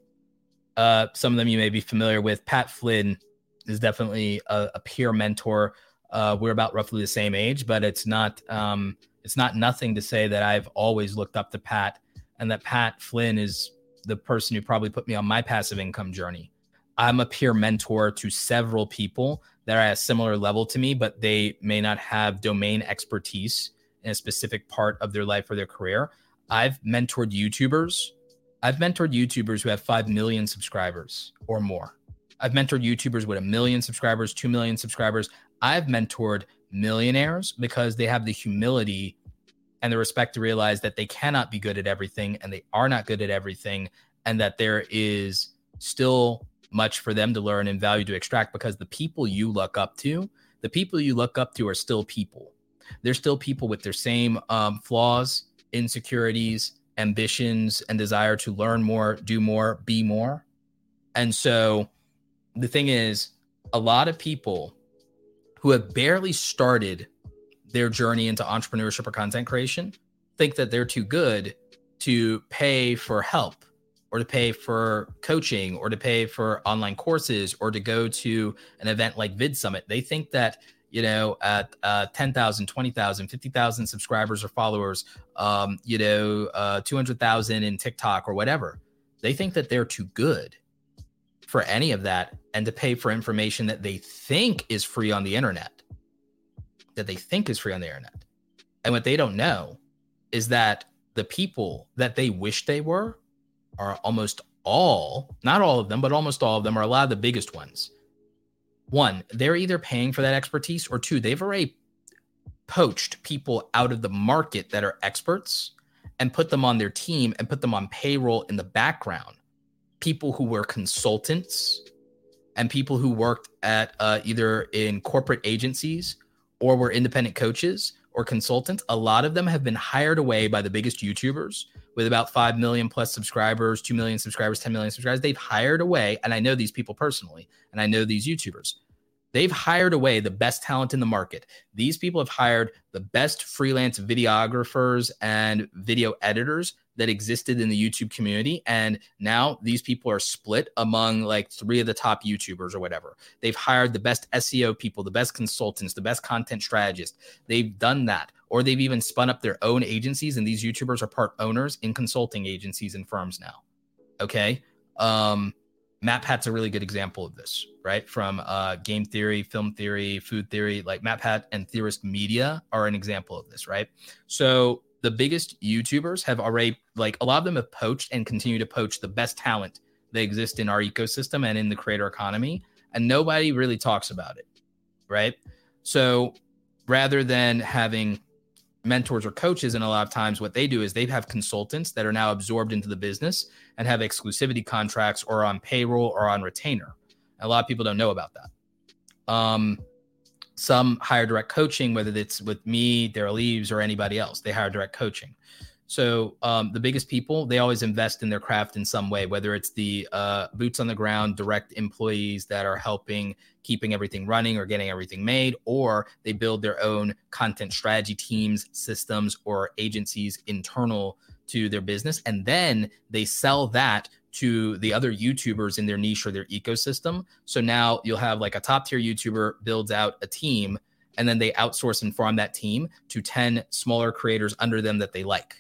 Uh, some of them you may be familiar with. Pat Flynn is definitely a, a peer mentor. Uh, we're about roughly the same age, but it's not um, it's not nothing to say that I've always looked up to Pat and that Pat Flynn is the person who probably put me on my passive income journey. I'm a peer mentor to several people that are at a similar level to me, but they may not have domain expertise in a specific part of their life or their career. I've mentored YouTubers I've mentored YouTubers who have 5 million subscribers or more. I've mentored YouTubers with a million subscribers, 2 million subscribers. I've mentored millionaires because they have the humility and the respect to realize that they cannot be good at everything and they are not good at everything and that there is still much for them to learn and value to extract because the people you look up to, the people you look up to are still people. They're still people with their same um, flaws, insecurities, ambitions and desire to learn more, do more, be more. And so the thing is, a lot of people who have barely started their journey into entrepreneurship or content creation think that they're too good to pay for help or to pay for coaching or to pay for online courses or to go to an event like Vid Summit. They think that you know, at uh, 10,000, 20,000, 50,000 subscribers or followers, um, you know, uh, 200,000 in TikTok or whatever. They think that they're too good for any of that and to pay for information that they think is free on the internet, that they think is free on the internet. And what they don't know is that the people that they wish they were are almost all, not all of them, but almost all of them are a lot of the biggest ones one, they're either paying for that expertise, or two, they've already poached people out of the market that are experts and put them on their team and put them on payroll in the background. People who were consultants and people who worked at uh, either in corporate agencies or were independent coaches or consultants. A lot of them have been hired away by the biggest YouTubers with about 5 million plus subscribers, 2 million subscribers, 10 million subscribers. They've hired away, and I know these people personally, and I know these YouTubers. They've hired away the best talent in the market. These people have hired the best freelance videographers and video editors that existed in the YouTube community. And now these people are split among like three of the top YouTubers or whatever. They've hired the best SEO people, the best consultants, the best content strategists. They've done that or they've even spun up their own agencies and these youtubers are part owners in consulting agencies and firms now okay um MatPat's a really good example of this, right? From uh, game theory, film theory, food theory, like MatPat and Theorist Media are an example of this, right? So the biggest YouTubers have already, like, a lot of them have poached and continue to poach the best talent that exists in our ecosystem and in the creator economy, and nobody really talks about it, right? So rather than having mentors or coaches and a lot of times what they do is they have consultants that are now absorbed into the business and have exclusivity contracts or on payroll or on retainer. A lot of people don't know about that. Um, some hire direct coaching whether it's with me Derral Eves or anybody else. They hire direct coaching so um, the biggest people, they always invest in their craft in some way, whether it's the uh, boots on the ground, direct employees that are helping keeping everything running or getting everything made, or they build their own content strategy teams, systems, or agencies internal to their business, and then they sell that to the other YouTubers in their niche or their ecosystem. So now you'll have like a top tier YouTuber builds out a team and then they outsource and farm that team to 10 smaller creators under them that they like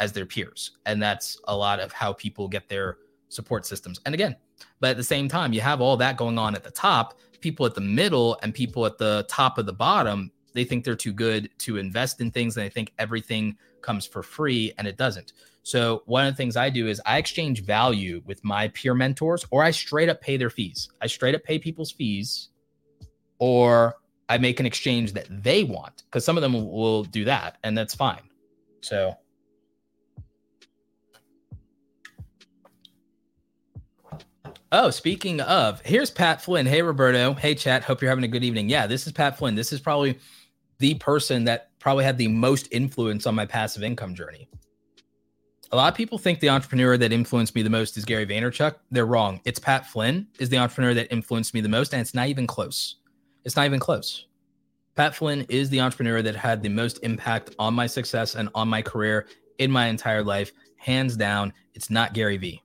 as their peers. And that's a lot of how people get their support systems. And again, But at the same time, you have all that going on at the top, people at the middle and people at the top of the bottom, they think they're too good to invest in things and they think everything comes for free and it doesn't. So one of the things I do is I exchange value with my peer mentors or I straight up pay their fees. I straight up pay people's fees or I make an exchange that they want because some of them will, do that and that's fine. So Oh, speaking of, here's Pat Flynn. Hey, Roberto. Hey, chat. Hope you're having a good evening. Yeah, this is Pat Flynn. This is probably the person that probably had the most influence on my passive income journey. A lot of people think the entrepreneur that influenced me the most is Gary Vaynerchuk. They're wrong. It's Pat Flynn is the entrepreneur that influenced me the most, and it's not even close. It's not even close. Pat Flynn is the entrepreneur that had the most impact on my success and on my career in my entire life. Hands down, it's not Gary Vee.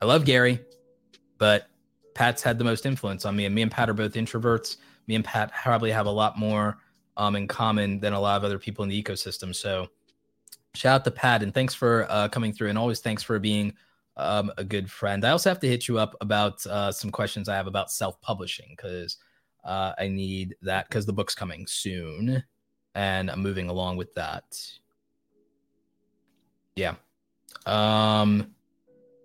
I love Gary but Pat's had the most influence on me, and me and Pat are both introverts. Me and Pat probably have a lot more um, in common than a lot of other people in the ecosystem. So, shout out to Pat, and thanks for uh, coming through, and always thanks for being um, a good friend. I also have to hit you up about uh, some questions I have about self-publishing because uh, I need that because the book's coming soon, and I'm moving along with that. Yeah. Um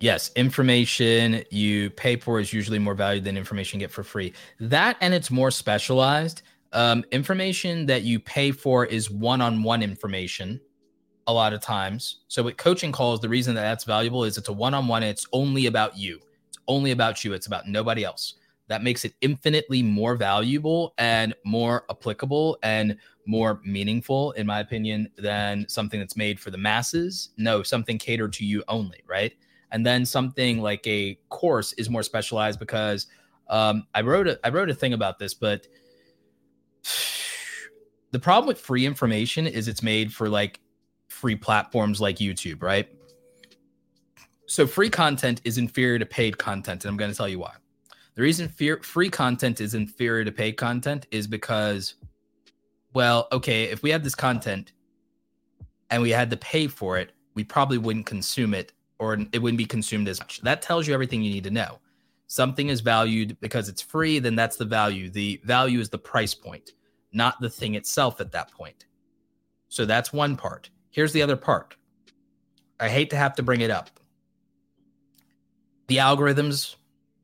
Yes, information you pay for is usually more valued than information you get for free. That and it's more specialized. Um, information that you pay for is one-on-one information a lot of times. So with coaching calls, the reason that that's valuable is it's a one-on-one. It's only about you. It's only about you. It's about nobody else. That makes it infinitely more valuable and more applicable and more meaningful, in my opinion, than something that's made for the masses. No, something catered to you only, right? And then something like a course is more specialized because um, I wrote a I wrote a thing about this, but the problem with free information is it's made for like free platforms like YouTube, right? So free content is inferior to paid content, and I'm going to tell you why. The reason fear, free content is inferior to paid content is because, well, okay, if we had this content and we had to pay for it, we probably wouldn't consume it or it wouldn't be consumed as much. That tells you everything you need to know. Something is valued because it's free, then that's the value. The value is the price point, not the thing itself at that point. So that's one part. Here's the other part. I hate to have to bring it up. The algorithms,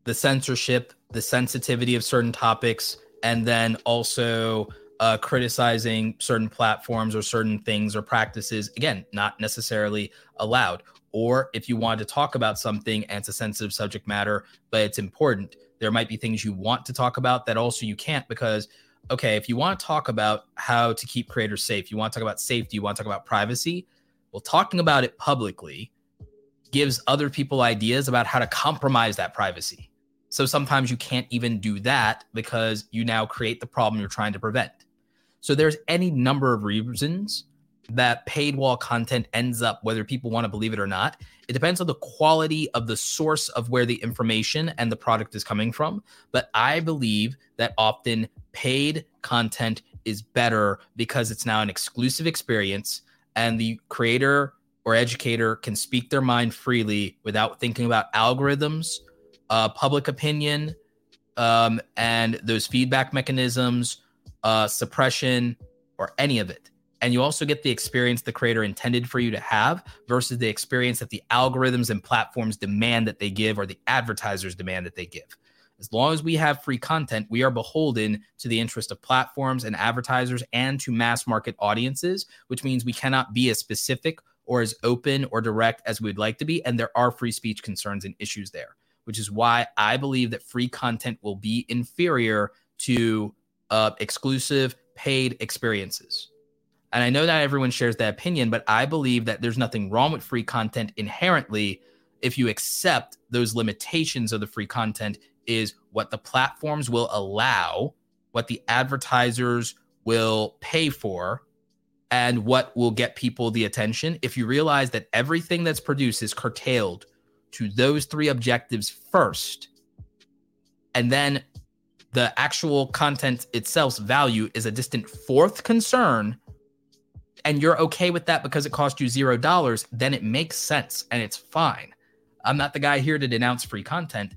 the censorship, the sensitivity of certain topics, and then also uh, criticizing certain platforms or certain things or practices. Again, not necessarily allowed or if you want to talk about something and it's a sensitive subject matter, but it's important, there might be things you want to talk about that also you can't because, okay, if you want to talk about how to keep creators safe, you want to talk about safety, you want to talk about privacy, well, talking about it publicly gives other people ideas about how to compromise that privacy. So sometimes you can't even do that because you now create the problem you're trying to prevent. So there's any number of reasons that paid wall content ends up, whether people want to believe it or not. It depends on the quality of the source of where the information and the product is coming from. But I believe that often paid content is better because it's now an exclusive experience and the creator or educator can speak their mind freely without thinking about algorithms, uh, public opinion, um, and those feedback mechanisms, uh, suppression, or any of it and you also get the experience the creator intended for you to have versus the experience that the algorithms and platforms demand that they give or the advertisers demand that they give. As long as we have free content, we are beholden to the interest of platforms and advertisers and to mass market audiences, which means we cannot be as specific or as open or direct as we'd like to be. And there are free speech concerns and issues there, which is why I believe that free content will be inferior to uh, exclusive paid experiences. And I know not everyone shares that opinion, but I believe that there's nothing wrong with free content inherently if you accept those limitations of the free content is what the platforms will allow, what the advertisers will pay for, and what will get people the attention. If you realize that everything that's produced is curtailed to those three objectives first, and then the actual content itself's value is a distant fourth concern and you're okay with that because it cost you zero dollars, then it makes sense and it's fine. I'm not the guy here to denounce free content,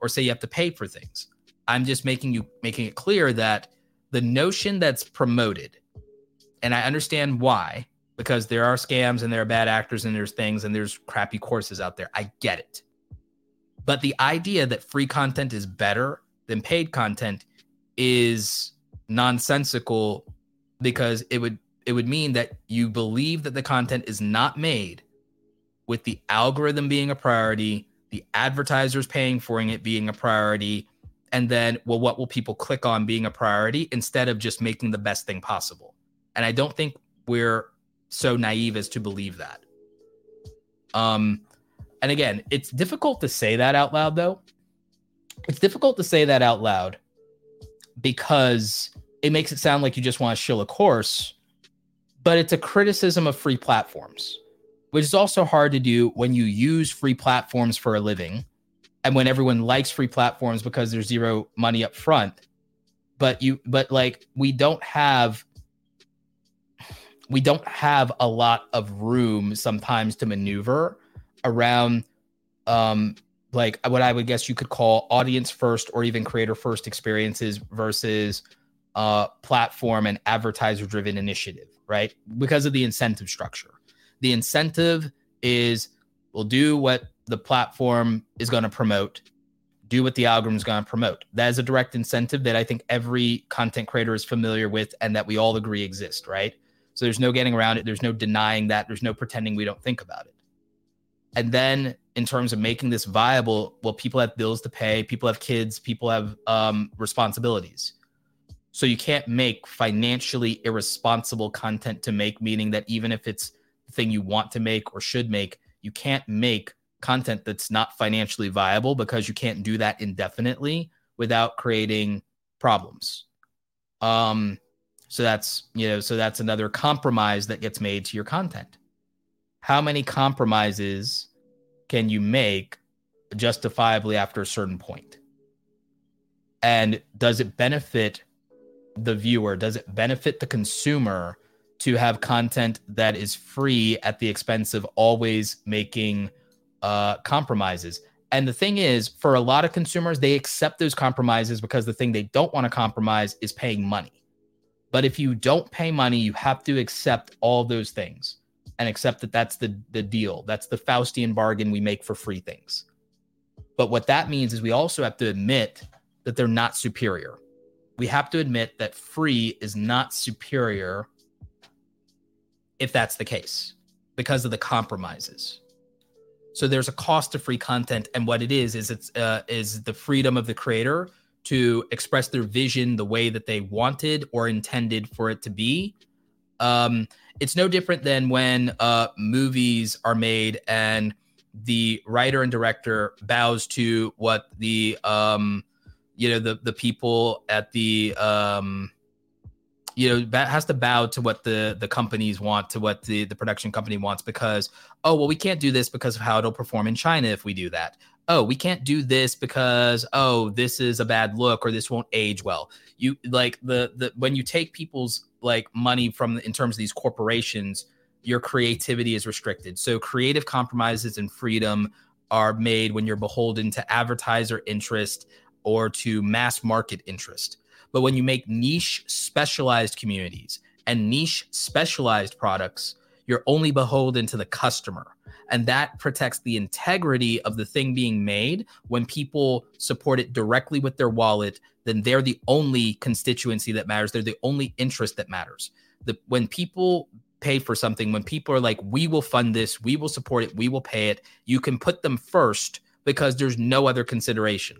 or say you have to pay for things. I'm just making you making it clear that the notion that's promoted, and I understand why, because there are scams and there are bad actors and there's things and there's crappy courses out there. I get it. But the idea that free content is better than paid content is nonsensical because it would it would mean that you believe that the content is not made with the algorithm being a priority, the advertisers paying for it being a priority, and then well what will people click on being a priority instead of just making the best thing possible. And I don't think we're so naive as to believe that. Um and again, it's difficult to say that out loud though. It's difficult to say that out loud because it makes it sound like you just want to shill a course, but it's a criticism of free platforms, which is also hard to do when you use free platforms for a living and when everyone likes free platforms because there's zero money up front. But you but like we don't have we don't have a lot of room sometimes to maneuver around um like what I would guess you could call audience first or even creator first experiences versus uh, platform and advertiser driven initiative, right? Because of the incentive structure. The incentive is we'll do what the platform is going to promote, do what the algorithm is going to promote. That is a direct incentive that I think every content creator is familiar with and that we all agree exists, right? So there's no getting around it. There's no denying that. There's no pretending we don't think about it. And then in terms of making this viable, well, people have bills to pay, people have kids, people have um, responsibilities. So you can't make financially irresponsible content to make, meaning that even if it's the thing you want to make or should make, you can't make content that's not financially viable because you can't do that indefinitely without creating problems. Um, so that's you know, so that's another compromise that gets made to your content how many compromises can you make justifiably after a certain point? And does it benefit the viewer? Does it benefit the consumer to have content that is free at the expense of always making uh, compromises? And the thing is, for a lot of consumers, they accept those compromises because the thing they don't want to compromise is paying money. But if you don't pay money, you have to accept all those things and accept that that's the the deal. That's the Faustian bargain we make for free things. But what that means is we also have to admit that they're not superior. We have to admit that free is not superior if that's the case because of the compromises. So there's a cost to free content, and what it is is it's uh, is the freedom of the creator to express their vision the way that they wanted or intended for it to be. Um, it's no different than when uh, movies are made and the writer and director bows to what the um, you know the the people at the um, you know that has to bow to what the the companies want to what the the production company wants because oh well we can't do this because of how it'll perform in China if we do that. Oh we can't do this because oh this is a bad look or this won't age well. You like the the when you take people's like money from in terms of these corporations your creativity is restricted. So creative compromises and freedom are made when you're beholden to advertiser interest or to mass market interest but when you make niche specialized communities and niche specialized products you're only beholden to the customer and that protects the integrity of the thing being made when people support it directly with their wallet then they're the only constituency that matters. They're the only interest that matters. The when people pay for something, when people are like, we will fund this, we will support it, we will pay it, you can put them first because there's no other consideration.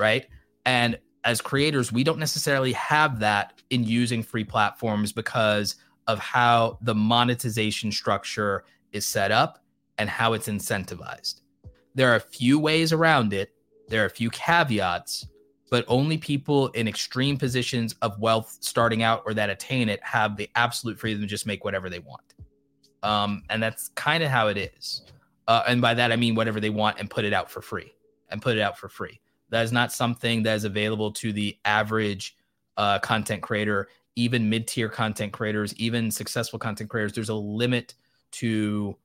Right. And as creators, we don't necessarily have that in using free platforms because of how the monetization structure is set up and how it's incentivized. There are a few ways around it, there are a few caveats, but only people in extreme positions of wealth starting out or that attain it have the absolute freedom to just make whatever they want. Um, and that's kind of how it is. Uh, and by that, I mean whatever they want and put it out for free and put it out for free. That is not something that is available to the average uh, content creator, even mid tier content creators, even successful content creators. There's a limit to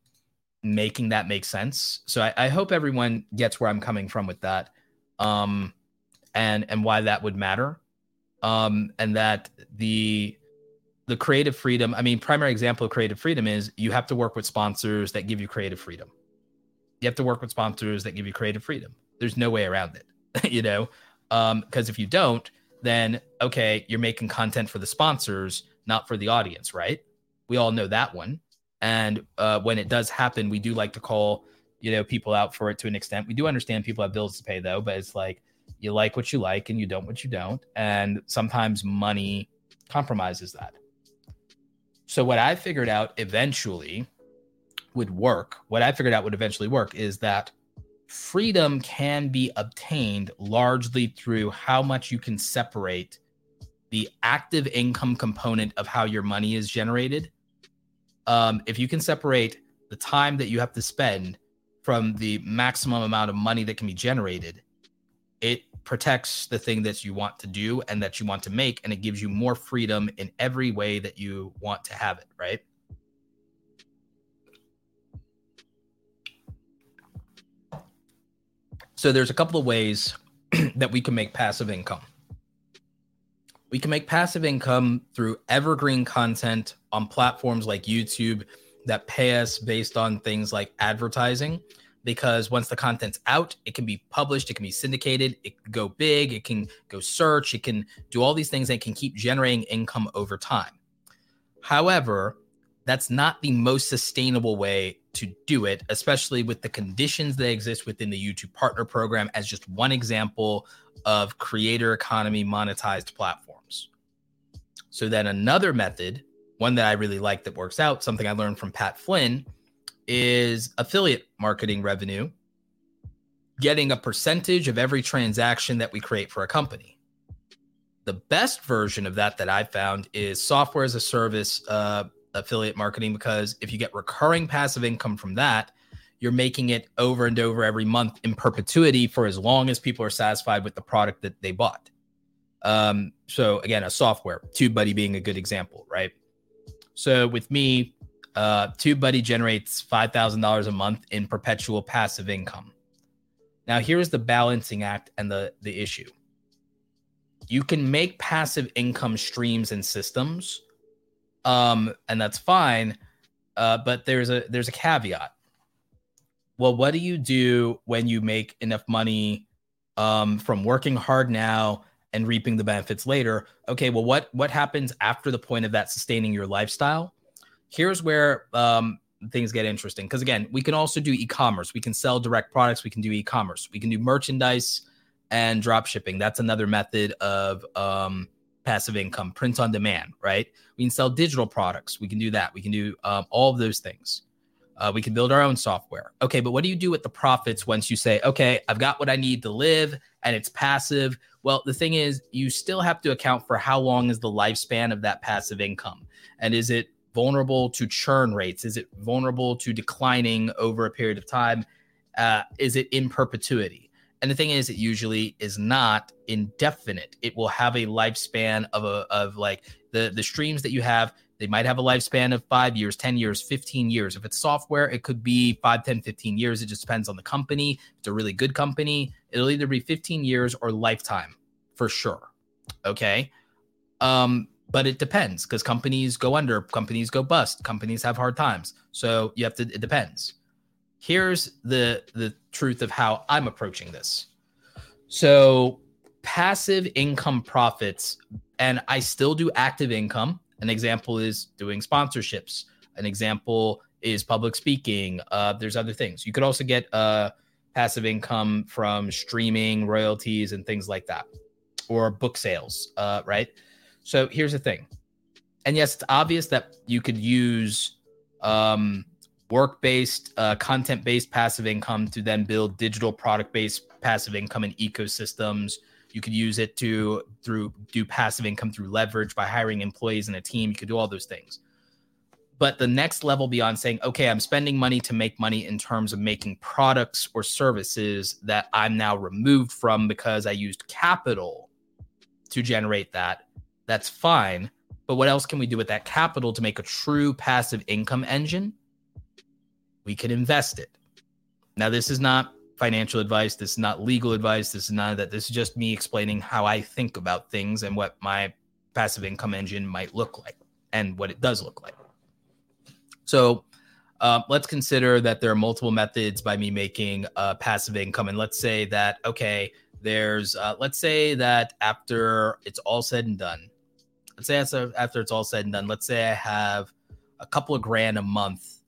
making that make sense. So I, I hope everyone gets where I'm coming from with that. um, and and why that would matter, um, and that the the creative freedom. I mean, primary example of creative freedom is you have to work with sponsors that give you creative freedom. You have to work with sponsors that give you creative freedom. There's no way around it, you know, because um, if you don't, then okay, you're making content for the sponsors, not for the audience, right? We all know that one. And uh, when it does happen, we do like to call you know people out for it to an extent. We do understand people have bills to pay though, but it's like you like what you like and you don't what you don't, and sometimes money compromises that. So what I figured out eventually would work. What I figured out would eventually work is that freedom can be obtained largely through how much you can separate the active income component of how your money is generated. Um, if you can separate the time that you have to spend from the maximum amount of money that can be generated, it protects the thing that you want to do and that you want to make, and it gives you more freedom in every way that you want to have it, right? So there's a couple of ways that we can make passive income. We can make passive income through evergreen content on platforms like YouTube that pay us based on things like advertising. Because once the content's out, it can be published, it can be syndicated, it can go big, it can go search, it can do all these things and can keep generating income over time. However, that's not the most sustainable way to do it, especially with the conditions that exist within the YouTube Partner Program, as just one example of creator economy monetized platforms. So, then another method, one that I really like that works out, something I learned from Pat Flynn, is affiliate marketing revenue, getting a percentage of every transaction that we create for a company. The best version of that that I found is software as a service uh, affiliate marketing because if you get recurring passive income from that, you're making it over and over every month in perpetuity for as long as people are satisfied with the product that they bought. Um, so again, a software, TubeBuddy being a good example, right? So with me, uh, TubeBuddy generates five thousand dollars a month in perpetual passive income. Now, here's the balancing act and the the issue. You can make passive income streams and systems um, and that's fine. Uh, but there's a there's a caveat. Well, what do you do when you make enough money um, from working hard now and reaping the benefits later? Okay, well, what what happens after the point of that sustaining your lifestyle? Here's where um, things get interesting because again, we can also do e-commerce. We can sell direct products. We can do e-commerce. We can do merchandise and drop shipping. That's another method of um, passive income, print on demand, right? We can sell digital products. We can do that. We can do um, all of those things. Uh, we can build our own software. Okay, but what do you do with the profits once you say, okay, I've got what I need to live and it's passive? Well, the thing is, you still have to account for how long is the lifespan of that passive income. And is it vulnerable to churn rates? Is it vulnerable to declining over a period of time? Uh, is it in perpetuity? And the thing is, it usually is not indefinite. It will have a lifespan of a of like the the streams that you have. They might have a lifespan of five years, 10 years, 15 years. If it's software, it could be 5, 10, 15 years. It just depends on the company. If it's a really good company, it'll either be 15 years or lifetime for sure. Okay. Um, but it depends because companies go under, companies go bust, companies have hard times. So you have to, it depends here's the the truth of how I'm approaching this. So passive income profits, and I still do active income. An example is doing sponsorships. An example is public speaking. Uh, there's other things. You could also get uh, passive income from streaming, royalties, and things like that, or book sales. Uh, right. So here's the thing. And yes, it's obvious that you could use um, work based, uh, content based passive income to then build digital product based passive income and ecosystems. You could use it to through do passive income through leverage by hiring employees in a team. You could do all those things. But the next level beyond saying, okay, I'm spending money to make money in terms of making products or services that I'm now removed from because I used capital to generate that, that's fine. But what else can we do with that capital to make a true passive income engine? We can invest it. Now, this is not financial advice. This is not legal advice. This is none of that. This is just me explaining how I think about things and what my passive income engine might look like and what it does look like. So uh, let's consider that there are multiple methods by me making uh, passive income. And let's say that, okay, there's, uh, let's say that after it's all said and done, let's say after, after it's all said and done, let's say I have a couple of grand a month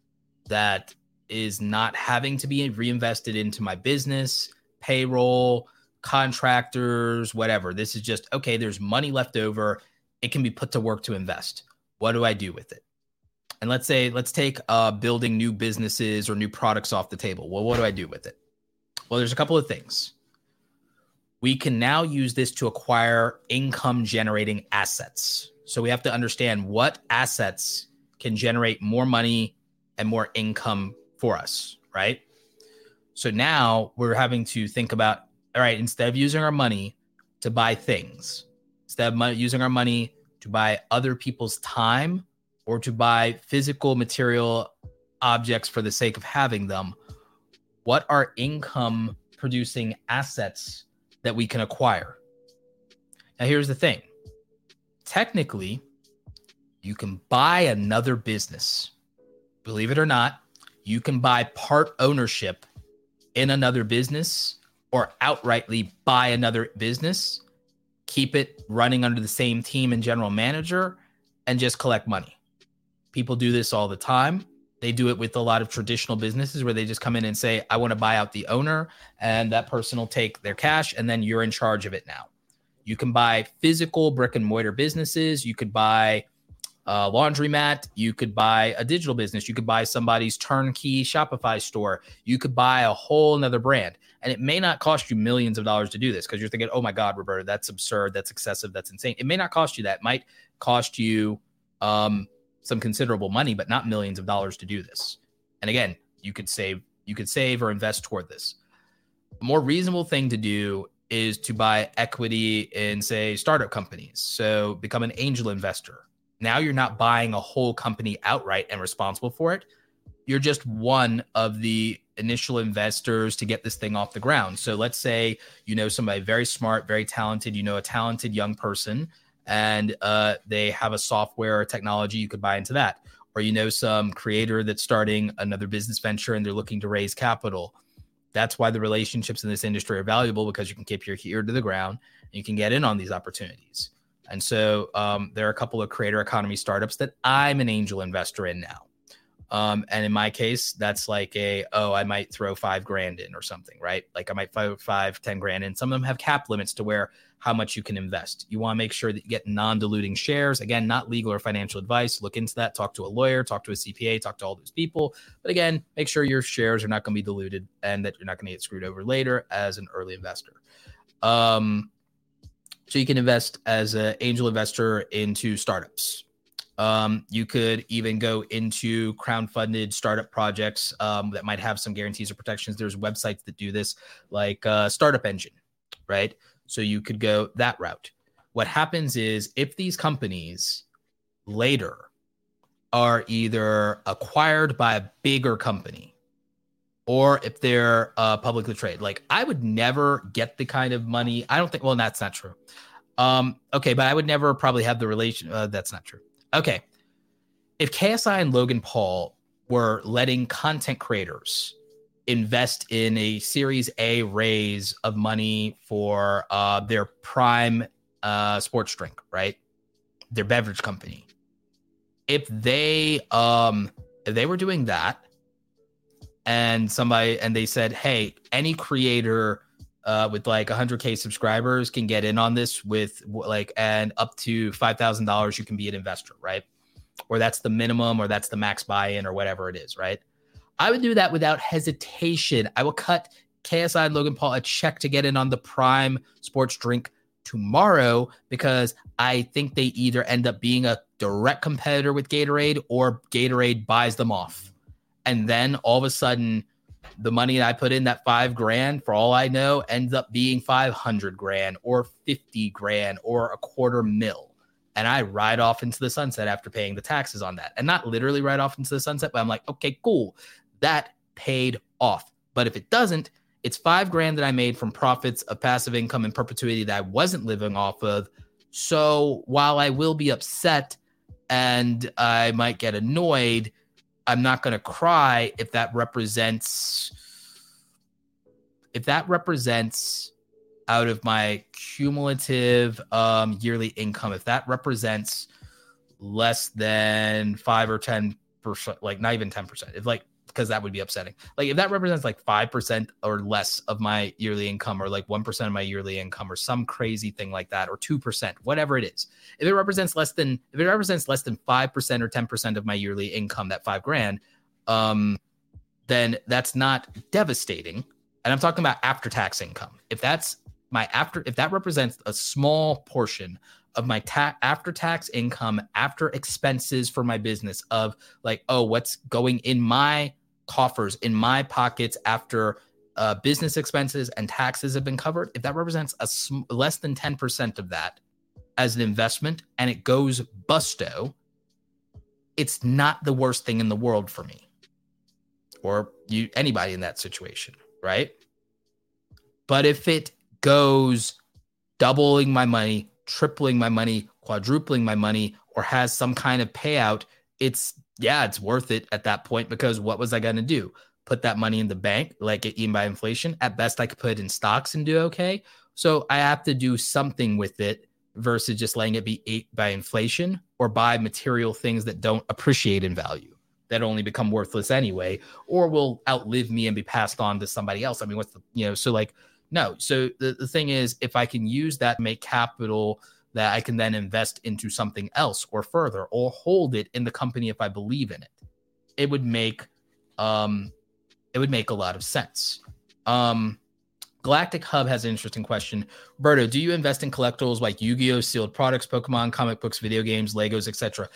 that is not having to be reinvested into my business, payroll, contractors, whatever. This is just, okay, there's money left over. It can be put to work to invest. What do I do with it? and let's say let's take uh, building new businesses or new products off the table well what do i do with it well there's a couple of things we can now use this to acquire income generating assets so we have to understand what assets can generate more money and more income for us right so now we're having to think about all right instead of using our money to buy things instead of using our money to buy other people's time or to buy physical material objects for the sake of having them, what are income producing assets that we can acquire? Now, here's the thing technically, you can buy another business. Believe it or not, you can buy part ownership in another business or outrightly buy another business, keep it running under the same team and general manager, and just collect money. People do this all the time. They do it with a lot of traditional businesses where they just come in and say, I want to buy out the owner, and that person will take their cash, and then you're in charge of it now. You can buy physical brick and mortar businesses. You could buy a laundromat. You could buy a digital business. You could buy somebody's turnkey Shopify store. You could buy a whole another brand. And it may not cost you millions of dollars to do this because you're thinking, oh my God, Roberto, that's absurd. That's excessive. That's insane. It may not cost you that. It might cost you um, some considerable money, but not millions of dollars to do this. And again, you could save, you could save or invest toward this. A more reasonable thing to do is to buy equity in, say, startup companies. So become an angel investor. Now you're not buying a whole company outright and responsible for it. You're just one of the initial investors to get this thing off the ground. So let's say you know somebody very smart, very talented, you know, a talented young person and uh, they have a software or technology you could buy into that or you know some creator that's starting another business venture and they're looking to raise capital that's why the relationships in this industry are valuable because you can keep your ear to the ground and you can get in on these opportunities and so um, there are a couple of creator economy startups that i'm an angel investor in now um, and in my case that's like a oh i might throw five grand in or something right like i might throw five ten grand in some of them have cap limits to where how much you can invest. You want to make sure that you get non diluting shares. Again, not legal or financial advice. Look into that. Talk to a lawyer, talk to a CPA, talk to all those people. But again, make sure your shares are not going to be diluted and that you're not going to get screwed over later as an early investor. Um, so you can invest as an angel investor into startups. Um, you could even go into crowd-funded startup projects um, that might have some guarantees or protections. There's websites that do this, like uh, Startup Engine, right? So you could go that route. What happens is if these companies later are either acquired by a bigger company or if they're uh, publicly traded, like I would never get the kind of money. I don't think, well, that's not true. Um, okay, but I would never probably have the relation. Uh, that's not true. Okay. If KSI and Logan Paul were letting content creators invest in a Series A raise of money for uh, their prime uh, sports drink, right? Their beverage company. If they um if they were doing that, and somebody and they said, "Hey, any creator." Uh, with like 100k subscribers can get in on this with like and up to $5000 you can be an investor right or that's the minimum or that's the max buy-in or whatever it is right I would do that without hesitation. I will cut KSI and Logan Paul a check to get in on the prime sports drink tomorrow because I think they either end up being a direct competitor with Gatorade or Gatorade buys them off. And then all of a sudden, the money that I put in that five grand, for all I know, ends up being 500 grand or 50 grand or a quarter mil. And I ride off into the sunset after paying the taxes on that. And not literally ride off into the sunset, but I'm like, okay, cool that paid off. But if it doesn't, It's five grand that I made from profits of passive income in perpetuity that I wasn't living off of. So while I will be upset and I might get annoyed, I'm not going to cry if that represents if that represents out of my cumulative um, yearly income, if that represents less than five or ten percent, like not even ten percent, if like because that would be upsetting. Like if that represents like five percent or less of my yearly income, or like one percent of my yearly income, or some crazy thing like that, or two percent, whatever it is. If it represents less than if it represents less than five percent or ten percent of my yearly income, that five grand, um, then that's not devastating. And I'm talking about after tax income. If that's my after if that represents a small portion of my ta- after tax income after expenses for my business of like oh what's going in my coffers in my pockets after uh, business expenses and taxes have been covered if that represents a sm- less than 10% of that as an investment and it goes busto it's not the worst thing in the world for me or you anybody in that situation right? But if it goes doubling my money, tripling my money, quadrupling my money, or has some kind of payout, it's yeah, it's worth it at that point because what was I going to do? Put that money in the bank, like get eaten by inflation? At best, I could put it in stocks and do okay. So I have to do something with it versus just letting it be ate by inflation or buy material things that don't appreciate in value that only become worthless anyway or will outlive me and be passed on to somebody else. I mean, what's the, you know, so like no. So the, the thing is, if I can use that make capital that I can then invest into something else or further or hold it in the company if I believe in it, it would make um it would make a lot of sense. Um Galactic Hub has an interesting question. Berto, do you invest in collectibles like Yu-Gi-Oh, sealed products, Pokemon, comic books, video games, Legos, etc.?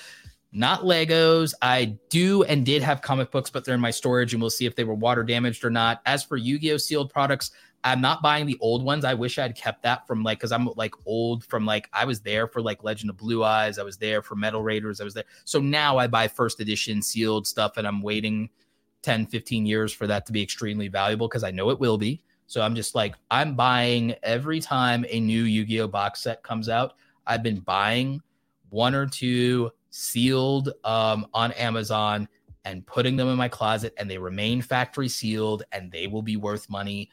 Not Legos. I do and did have comic books, but they're in my storage, and we'll see if they were water damaged or not. As for Yu-Gi-Oh sealed products, I'm not buying the old ones. I wish I'd kept that from like because I'm like old from like I was there for like Legend of Blue Eyes. I was there for Metal Raiders. I was there. So now I buy first edition sealed stuff and I'm waiting 10, 15 years for that to be extremely valuable because I know it will be. So I'm just like, I'm buying every time a new Yu Gi Oh box set comes out. I've been buying one or two sealed um, on Amazon and putting them in my closet and they remain factory sealed and they will be worth money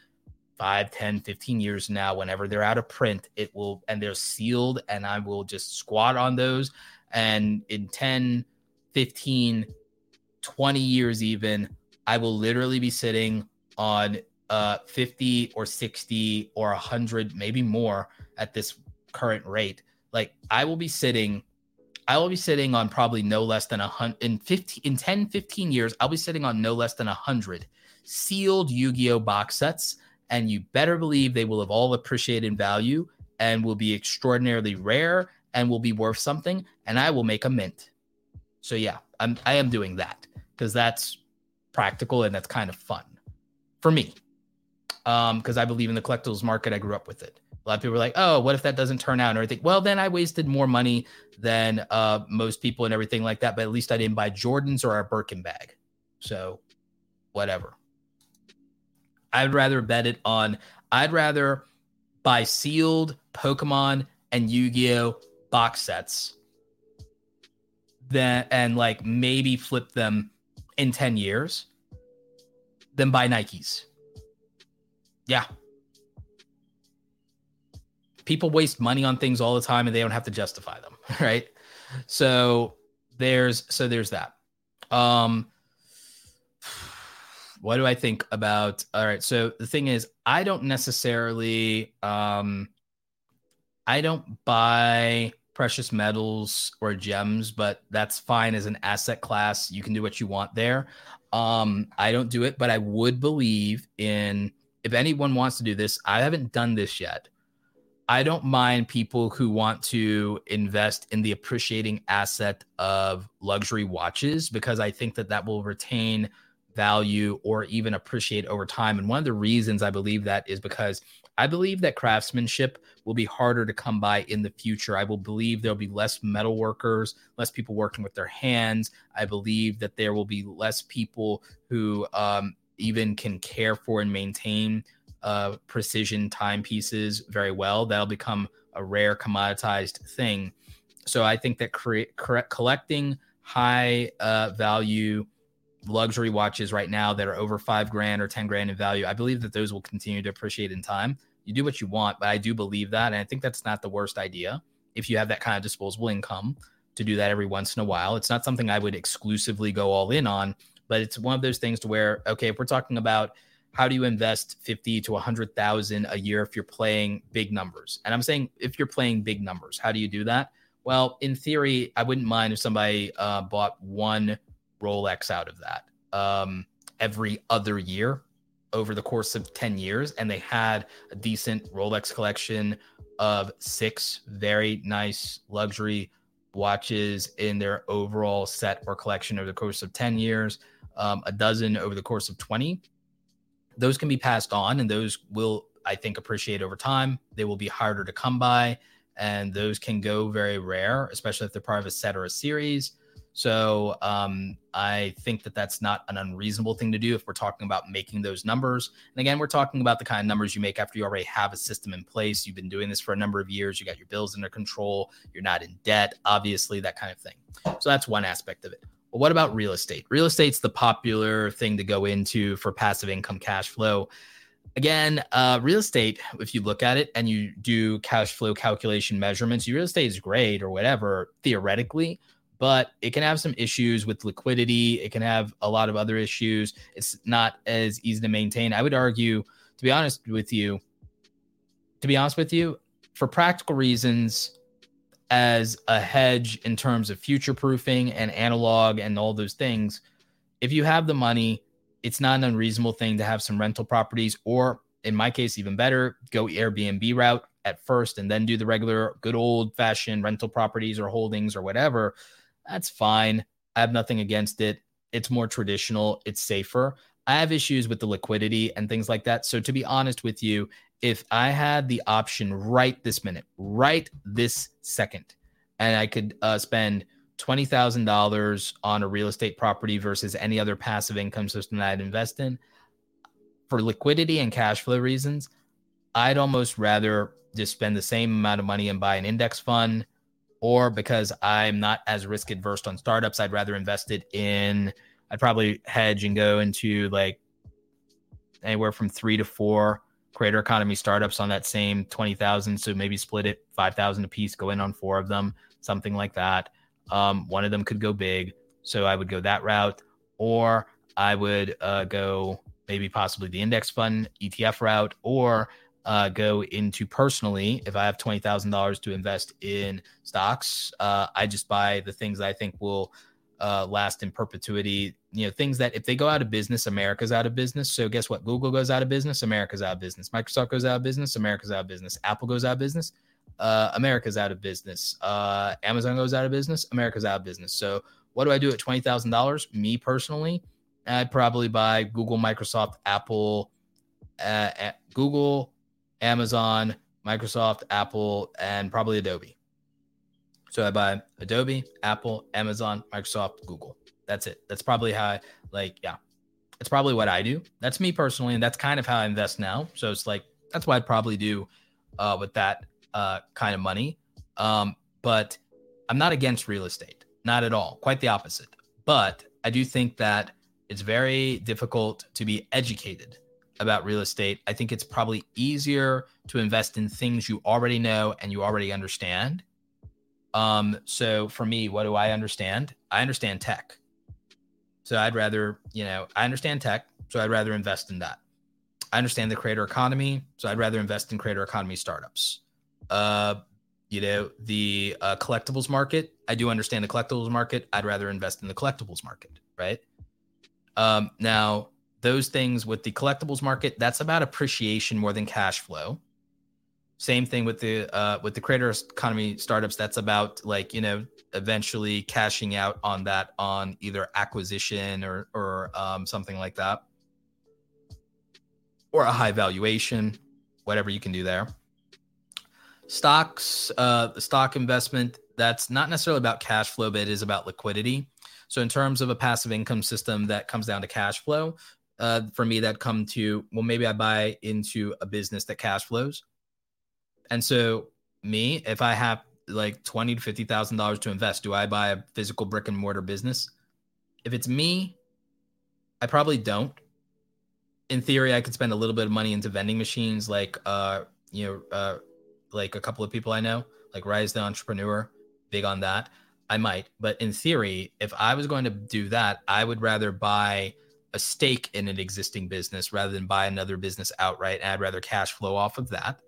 5 10 15 years now. Whenever they're out of print it will and they're sealed and i will just squat on those. And in 10 15 20 years even i will literally be sitting on uh 50 or 60 or 100 maybe more at this current rate. Like i will be sitting i will be sitting on probably no less than a hundred in 15 in 10 15 years i'll be sitting on no less than a hundred sealed yu-gi-oh box sets and you better believe they will have all appreciated in value and will be extraordinarily rare and will be worth something and i will make a mint. So yeah i'm i am doing that because that's practical and that's kind of fun for me um because i believe in the collectibles market. I grew up with it a lot of people are like oh what if that doesn't turn out and everything well then i wasted more money than uh most people and everything like that but at least i didn't buy jordans or a birkin bag so whatever I'd rather bet it on, I'd rather buy sealed Pokemon and Yu Gi Oh box sets than, and like maybe flip them in 10 years than buy Nikes. Yeah. People waste money on things all the time and they don't have to justify them, right? So there's so there's that. Um what do I think about? All right. So the thing is, I don't necessarily, um, I don't buy precious metals or gems, but that's fine as an asset class. You can do what you want there. Um, I don't do it, but I would believe in if anyone wants to do this. I haven't done this yet. I don't mind people who want to invest in the appreciating asset of luxury watches because I think that that will retain value or even appreciate over time. And one of the reasons I believe that is because I believe that craftsmanship will be harder to come by in the future. I will believe there'll be less metal workers, less people working with their hands. I believe that there will be less people who um, even can care for and maintain uh, precision timepieces very well. That'll become a rare commoditized thing. So I think that cre- collecting high uh, value luxury watches right now that are over five grand or 10 grand in value, I believe that those will continue to appreciate in time. You do what you want, but I do believe that. And I think that's not the worst idea if you have that kind of disposable income to do that every once in a while. It's not something I would exclusively go all in on, but it's one of those things to where, okay, if we're talking about how do you invest 50 to 100,000 a year if you're playing big numbers? And I'm saying if you're playing big numbers, how do you do that? Well, in theory, I wouldn't mind if somebody uh, bought one Rolex out of that um, every other year over the course of 10 years. And they had a decent Rolex collection of six very nice luxury watches in their overall set or collection over the course of 10 years, um, a dozen over the course of 20. Those can be passed on and those will, I think, appreciate over time. They will be harder to come by and those can go very rare, especially if they're part of a set or a series. So um, I think that that's not an unreasonable thing to do if we're talking about making those numbers. And again, we're talking about the kind of numbers you make after you already have a system in place. You've been doing this for a number of years. You got your bills under control. You're not in debt, obviously, that kind of thing. So that's one aspect of it. What about real estate? Real estate's the popular thing to go into for passive income cash flow. Again, uh, real estate, if you look at it and you do cash flow calculation measurements, your real estate is great or whatever, theoretically, but it can have some issues with liquidity. It can have a lot of other issues. It's not as easy to maintain. I would argue, to be honest with you, to be honest with you, for practical reasons, as a hedge in terms of future proofing and analog and all those things, if you have the money, it's not an unreasonable thing to have some rental properties, or in my case, even better, go Airbnb route at first and then do the regular good old fashioned rental properties or holdings or whatever. That's fine. I have nothing against it. It's more traditional, it's safer. I have issues with the liquidity and things like that. So, to be honest with you, if I had the option right this minute, right this second, and I could uh, spend $20,000 on a real estate property versus any other passive income system that I'd invest in, for liquidity and cash flow reasons, I'd almost rather just spend the same amount of money and buy an index fund, or because I'm not as risk adverse on startups, I'd rather invest it in, I'd probably hedge and go into like anywhere from three to four creator economy startups on that same 20,000. So maybe split it 5,000 a piece, go in on four of them, something like that. Um, one of them could go big. So I would go that route, or I would uh, go maybe possibly the index fund ETF route, or uh, go into personally. If I have twenty thousand dollars to invest in stocks, uh, I just buy the things I think will uh, last in perpetuity. You know, things that if they go out of business, America's out of business. So guess what? Google goes out of business, America's out of business. Microsoft goes out of business, America's out of business. Apple goes out of business, uh, America's out of business. Uh, Amazon goes out of business, America's out of business. So what do I do at twenty thousand dollars? Me personally, I'd probably buy Google, Microsoft, Apple, uh, Google, Amazon, Microsoft, Apple, and probably Adobe. So I buy Adobe, Apple, Amazon, Microsoft, Google. That's it. That's probably how I like, yeah. That's probably what I do. That's me personally, and that's kind of how I invest now. So it's like that's what I'd probably do uh, with that uh, kind of money. Um, but I'm not against real estate, not at all. Quite the opposite. But I do think that it's very difficult to be educated about real estate. I think it's probably easier to invest in things you already know and you already understand. Um, so for me, what do I understand? I understand tech. So I'd rather, you know, I understand tech, so I'd rather invest in that. I understand the creator economy, so I'd rather invest in creator economy startups uh, you know, the uh, collectibles market. I do understand the collectibles market. I'd rather invest in the collectibles market, right? Um, now, those things with the collectibles market, that's about appreciation more than cash flow. Same thing with the uh, with the creator economy startups. That's about like you know eventually cashing out on that on either acquisition or or um, something like that, or a high valuation, whatever you can do there. Stocks uh the stock investment that's not necessarily about cash flow but it is about liquidity. So in terms of a passive income system that comes down to cash flow uh, for me that come to well maybe i buy into a business that cash flows and so me if i have like 20 to 50 thousand dollars to invest do i buy a physical brick and mortar business if it's me i probably don't in theory i could spend a little bit of money into vending machines like uh you know uh like a couple of people i know like rise the entrepreneur big on that i might but in theory if i was going to do that i would rather buy a stake in an existing business rather than buy another business outright. And I'd rather cash flow off of that.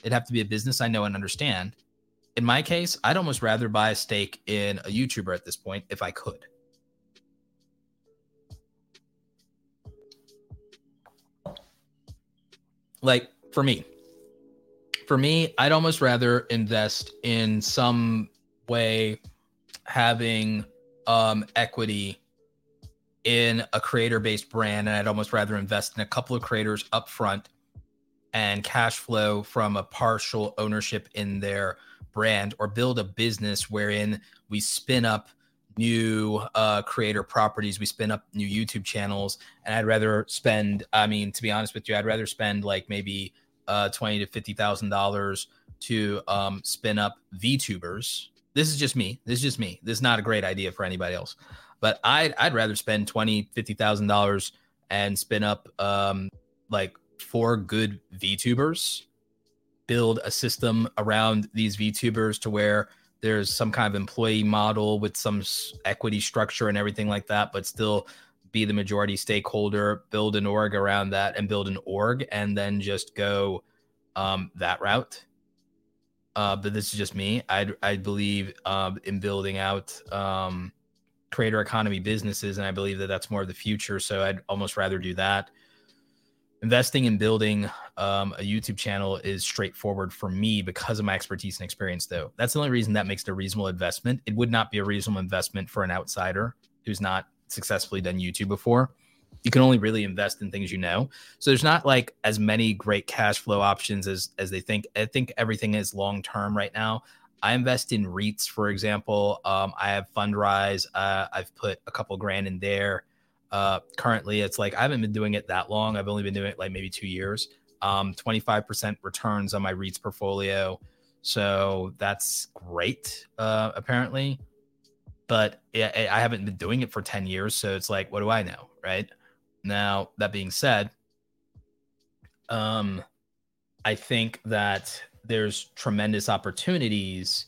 It'd have to be a business I know and understand. In my case, I'd almost rather buy a stake in a YouTuber at this point if I could. Like for me, for me, I'd almost rather invest in some way having um, equity in a creator based brand and I'd almost rather invest in a couple of creators up front and cash flow from a partial ownership in their brand or build a business wherein we spin up new uh, creator properties we spin up new youtube channels. And i'd rather spend i mean to be honest with you i'd rather spend like maybe uh, 20 to 50 thousand dollars to um, spin up vtubers this is just me. This is just me. This is not a great idea for anybody else. But I'd I'd rather spend twenty fifty thousand dollars and spin up um like four good VTubers, build a system around these VTubers to where there's some kind of employee model with some equity structure and everything like that, but still be the majority stakeholder, build an org around that and build an org and then just go um, that route. Uh, but this is just me. I I believe um, in building out um, creator economy businesses, and I believe that that's more of the future. So I'd almost rather do that. Investing in building um, a YouTube channel is straightforward for me because of my expertise and experience, though. That's the only reason that makes it a reasonable investment. It would not be a reasonable investment for an outsider who's not successfully done YouTube before. You can only really invest in things you know. So there's not like as many great cash flow options as as they think. I think everything is long term right now. I invest in REITs, for example. Um, I have Fundrise. Uh, I've put a couple grand in there. Uh, currently, it's like I haven't been doing it that long. I've only been doing it like maybe two years. Um, 25% returns on my REITs portfolio. So that's great, uh, apparently. But I, I haven't been doing it for 10 years. So it's like, what do I know? Right. Now, that being said, um, I think that there's tremendous opportunities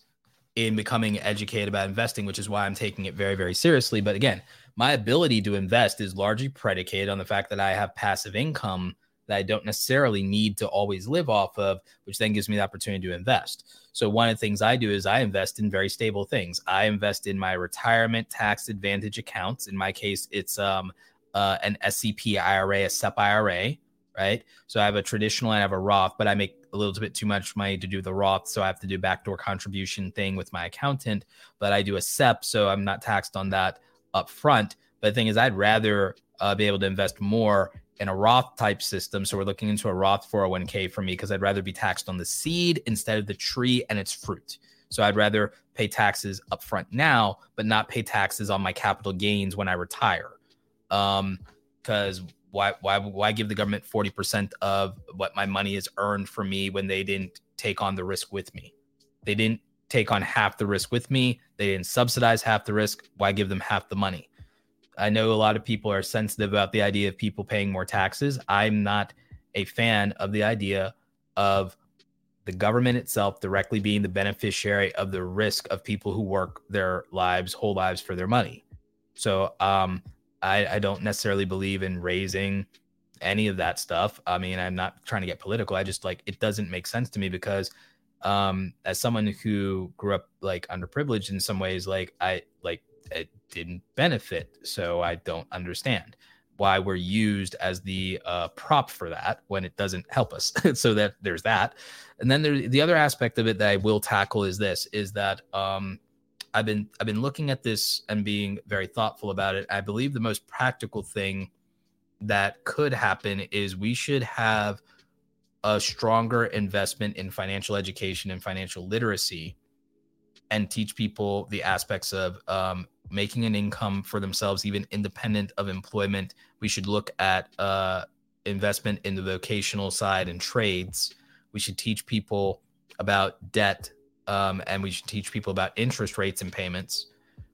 in becoming educated about investing, which is why I'm taking it very, very seriously. But again, my ability to invest is largely predicated on the fact that I have passive income that I don't necessarily need to always live off of, which then gives me the opportunity to invest. So, one of the things I do is I invest in very stable things. I invest in my retirement tax advantage accounts. In my case, it's um, uh, an SCP IRA, a SEP IRA, right? So I have a traditional and I have a Roth, but I make a little bit too much money to do the Roth, so I have to do backdoor contribution thing with my accountant. But I do a SEP, so I'm not taxed on that up front. But the thing is, I'd rather uh, be able to invest more in a Roth type system. So we're looking into a Roth 401k for me because I'd rather be taxed on the seed instead of the tree and its fruit. So I'd rather pay taxes up front now, but not pay taxes on my capital gains when I retire. Um, because why why why give the government 40% of what my money is earned for me when they didn't take on the risk with me they didn't take on half the risk with me. They didn't subsidize half the risk. Why give them half the money? I know a lot of people are sensitive about the idea of people paying more taxes. I'm not a fan of the idea of the government itself directly being the beneficiary of the risk of people who work their lives whole lives for their money. So um I, I don't necessarily believe in raising any of that stuff. I mean, I'm not trying to get political. I just like it doesn't make sense to me because um as someone who grew up like underprivileged in some ways, like I like it didn't benefit. So I don't understand why we're used as the uh, prop for that when it doesn't help us. so that there's that. And then there, the other aspect of it that I will tackle is this is that um I've been I've been looking at this and being very thoughtful about it. I believe the most practical thing that could happen is we should have a stronger investment in financial education and financial literacy and teach people the aspects of um, making an income for themselves, even independent of employment. We should look at uh, investment in the vocational side and trades. We should teach people about debt, um, and we should teach people about interest rates and payments.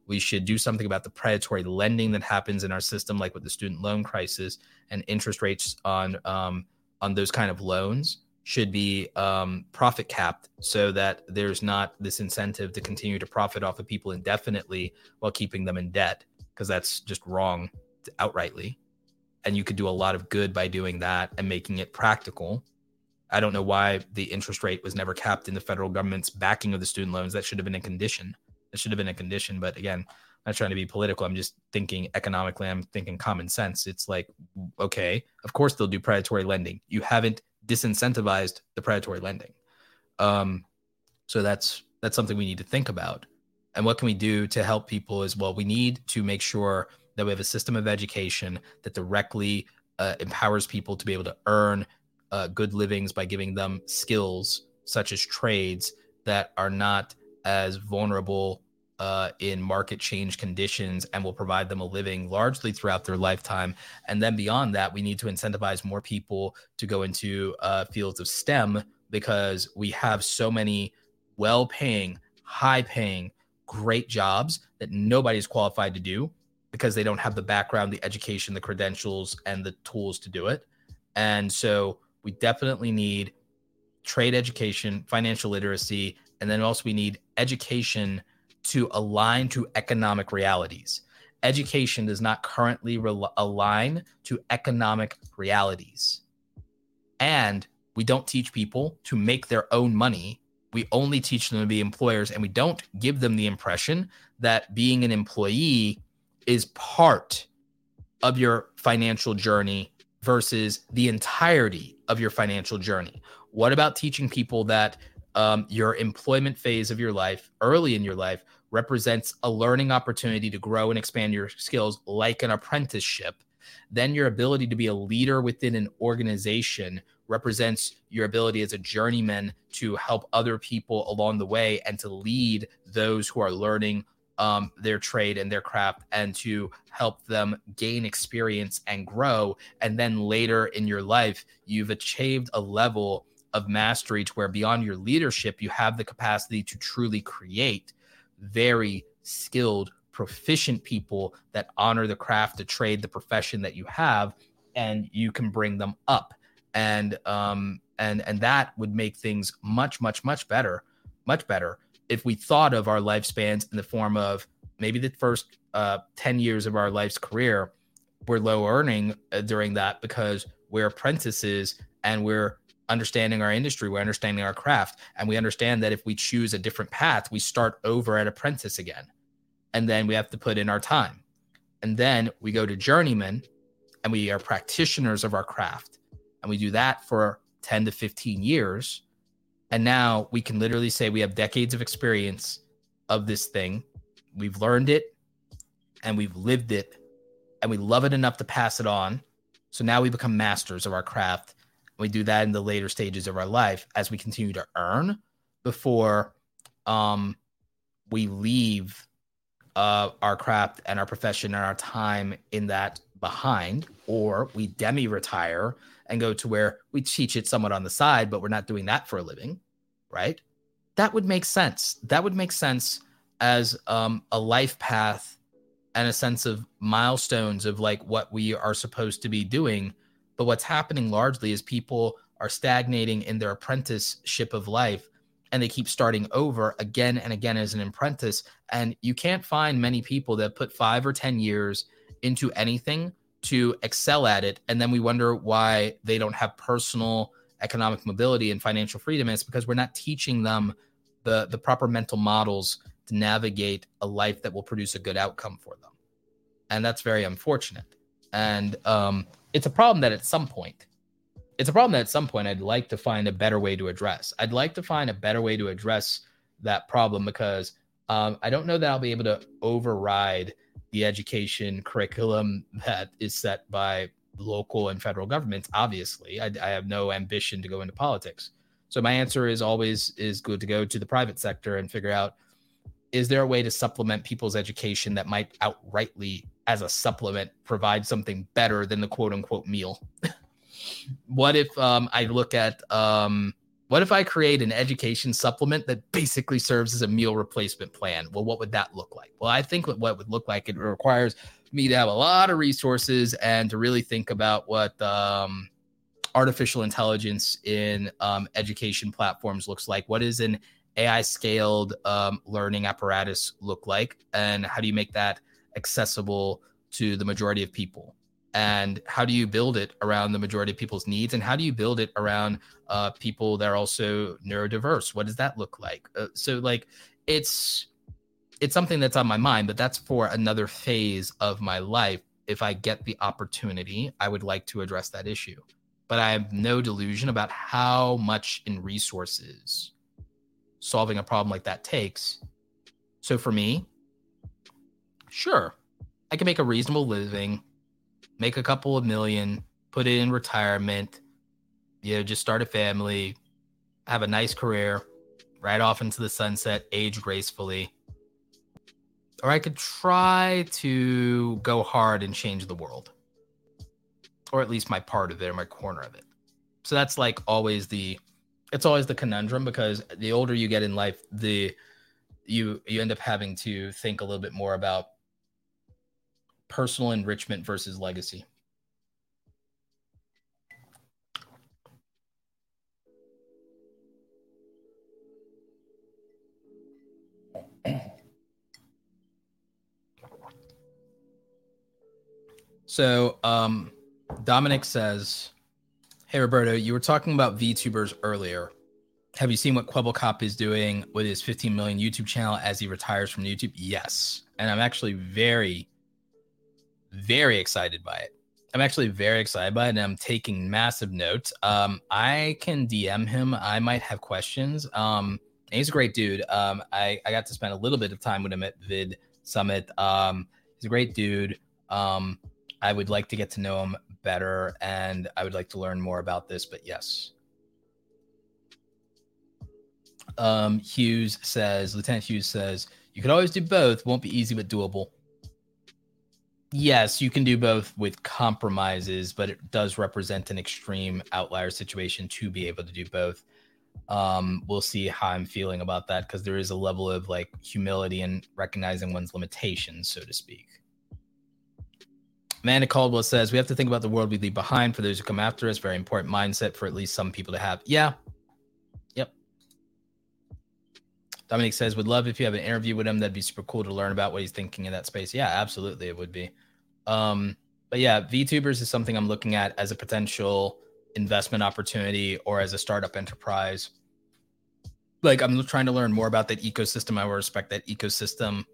We should do something about the predatory lending that happens in our system, like with the student loan crisis and interest rates on um, on those kind of loans should be um, profit capped so that there's not this incentive to continue to profit off of people indefinitely while keeping them in debt because that's just wrong outrightly. And you could do a lot of good by doing that and making it practical. I don't know why the interest rate was never capped in the federal government's backing of the student loans. That should have been a condition. That should have been a condition but again not trying to be political. I'm just thinking economically. I'm thinking common sense. It's like, okay, of course they'll do predatory lending. You haven't disincentivized the predatory lending. Um, so that's that's something we need to think about. And what can we do to help people as well? We need to make sure that we have a system of education that directly uh, empowers people to be able to earn uh, good livings by giving them skills such as trades that are not as vulnerable uh, in market change conditions and will provide them a living largely throughout their lifetime. And then beyond that, we need to incentivize more people to go into uh, fields of STEM because we have so many well paying, high paying, great jobs that nobody's qualified to do because they don't have the background, the education, the credentials, and the tools to do it. And so we definitely need trade education, financial literacy, and then also we need education to align to economic realities. Education does not currently re- align to economic realities. And we don't teach people to make their own money. We only teach them to be employers, and we don't give them the impression that being an employee is part of your financial journey versus the entirety of your financial journey. What about teaching people that um, your employment phase of your life, early in your life, represents a learning opportunity to grow and expand your skills like an apprenticeship, then your ability to be a leader within an organization represents your ability as a journeyman to help other people along the way and to lead those who are learning um, their trade and their craft and to help them gain experience and grow. And then later in your life, you've achieved a level of mastery to where beyond your leadership, you have the capacity to truly create very skilled, proficient people that honor the craft, the trade, the profession that you have, and you can bring them up. And um and and that would make things much, much, much better, much better if we thought of our lifespans in the form of maybe the first uh, 10 years of our life's career we're low earning uh, during that because we're apprentices and we're understanding our industry, we're understanding our craft, and we understand that if we choose a different path, we start over at apprentice again. And then we have to put in our time. And then we go to journeyman and we are practitioners of our craft. And we do that for 10 to 15 years. And now we can literally say we have decades of experience of this thing. We've learned it and we've lived it and we love it enough to pass it on. So now we become masters of our craft we do that in the later stages of our life as we continue to earn before um, we leave uh, our craft and our profession and our time in that behind, or we demi retire and go to where we teach it somewhat on the side, but we're not doing that for a living, right? That would make sense. That would make sense as um, a life path and a sense of milestones of like what we are supposed to be doing but what's happening largely is people are stagnating in their apprenticeship of life and they keep starting over again and again as an apprentice. And you can't find many people that put five or 10 years into anything to excel at it. And then we wonder why they don't have personal economic mobility and financial freedom. And it's because we're not teaching them the, the proper mental models to navigate a life that will produce a good outcome for them. And that's very unfortunate. And um, it's a problem that at some point, it's a problem that at some point I'd like to find a better way to address. I'd like to find a better way to address that problem because um, I don't know that I'll be able to override the education curriculum that is set by local and federal governments. Obviously, I, I have no ambition to go into politics. So my answer is always is good to go to the private sector and figure out is there a way to supplement people's education that might outrightly as a supplement provide something better than the quote unquote meal what if um, i look at um, what if i create an education supplement that basically serves as a meal replacement plan well what would that look like well i think what, would look like it requires me to have a lot of resources and to really think about what um, artificial intelligence in um, education platforms looks like. What is an AI scaled um, learning apparatus look like? And how do you make that accessible to the majority of people? And how do you build it around the majority of people's needs? And how do you build it around uh, people that are also neurodiverse? What does that look like? Uh, so, like, it's it's something that's on my mind, but that's for another phase of my life. If I get the opportunity, I would like to address that issue but I have no delusion about how much in resources solving a problem like that takes. So for me, sure, I can make a reasonable living, make a couple of million, put it in retirement, you know, just start a family, have a nice career, right off into the sunset, age gracefully. Or I could try to go hard and change the world or at least my part of it or my corner of it. So that's like always the it's always the conundrum because the older you get in life, the you you end up having to think a little bit more about personal enrichment versus legacy. So, um, Dominic says, Hey, Roberto, you were talking about VTubers earlier. Have you seen what Kwebbelkop is doing with his 15 million YouTube channel as he retires from YouTube? Yes. And I'm actually very, very excited by it. I'm actually very excited by it and I'm taking massive notes. Um, I can DM him. I might have questions. Um, he's a great dude. Um, I, I got to spend a little bit of time with him at Vid Summit. Um, he's a great dude. Um, I would like to get to know him better and I would like to learn more about this, but yes. Um, Hughes says, Lieutenant Hughes says, you could always do both. Won't be easy, but doable. Yes, you can do both with compromises, but it does represent an extreme outlier situation to be able to do both. Um, we'll see how I'm feeling about that because there is a level of like humility and recognizing one's limitations, so to speak. Amanda Caldwell says we have to think about the world we leave behind for those who come after us. Very important mindset for at least some people to have. Yeah. Yep. Dominic says would love if you have an interview with him. That'd be super cool to learn about what he's thinking in that space. Yeah, absolutely, it would be. Um, but yeah, VTubers is something I'm looking at as a potential investment opportunity or as a startup enterprise. Like I'm trying to learn more about that ecosystem. I will respect that ecosystem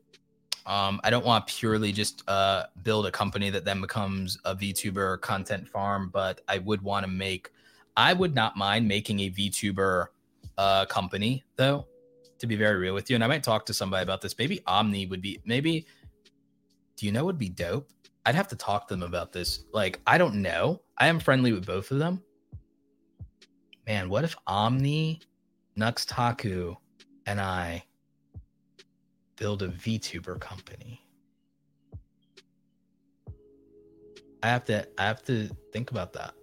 um, I don't want purely just uh, build a company that then becomes a VTuber content farm, but I would want to make. I would not mind making a VTuber uh, company though. To be very real with you, and I might talk to somebody about this. Maybe Omni would be. Maybe. Do you know would be dope? I'd have to talk to them about this. Like I don't know. I am friendly with both of them. Man, what if Omni, Nux Taku, and I build a VTuber company. I have to I have to think about that.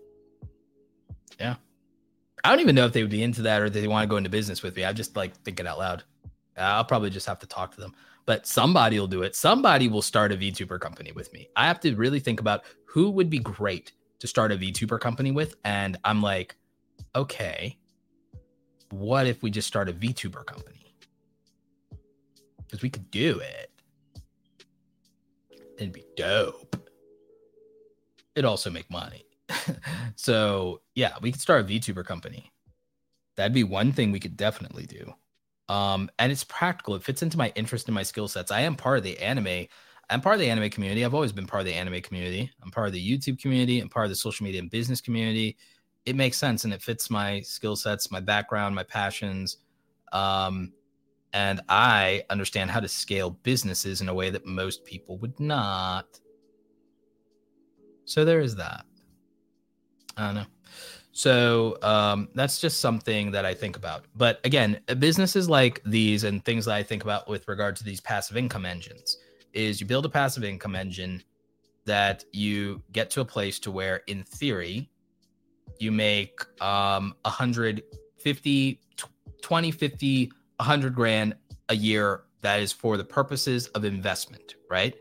Yeah. I don't even know if they would be into that or they want to go into business with me. I'm just like thinking out loud. I'll probably just have to talk to them. But somebody will do it. Somebody will start a VTuber company with me. I have to really think about who would be great to start a VTuber company with. And I'm like, okay, what if we just start a VTuber company? because we could do it. It'd be dope. It'd also make money. so yeah, we could start a VTuber company. That'd be one thing we could definitely do. Um, and it's practical. It fits into my interest and my skill sets. I am part of the anime. I'm part of the anime community. I've always been part of the anime community. I'm part of the YouTube community. I'm part of the social media and business community. It makes sense and it fits my skill sets, my background, my passions. Um, and I understand how to scale businesses in a way that most people would not. So there is that. I don't know. So um, that's just something that I think about. But again, businesses like these and things that I think about with regard to these passive income engines is you build a passive income engine that you get to a place to where, in theory, you make um, 150, 20, 50, 100 grand a year that is for the purposes of investment, right?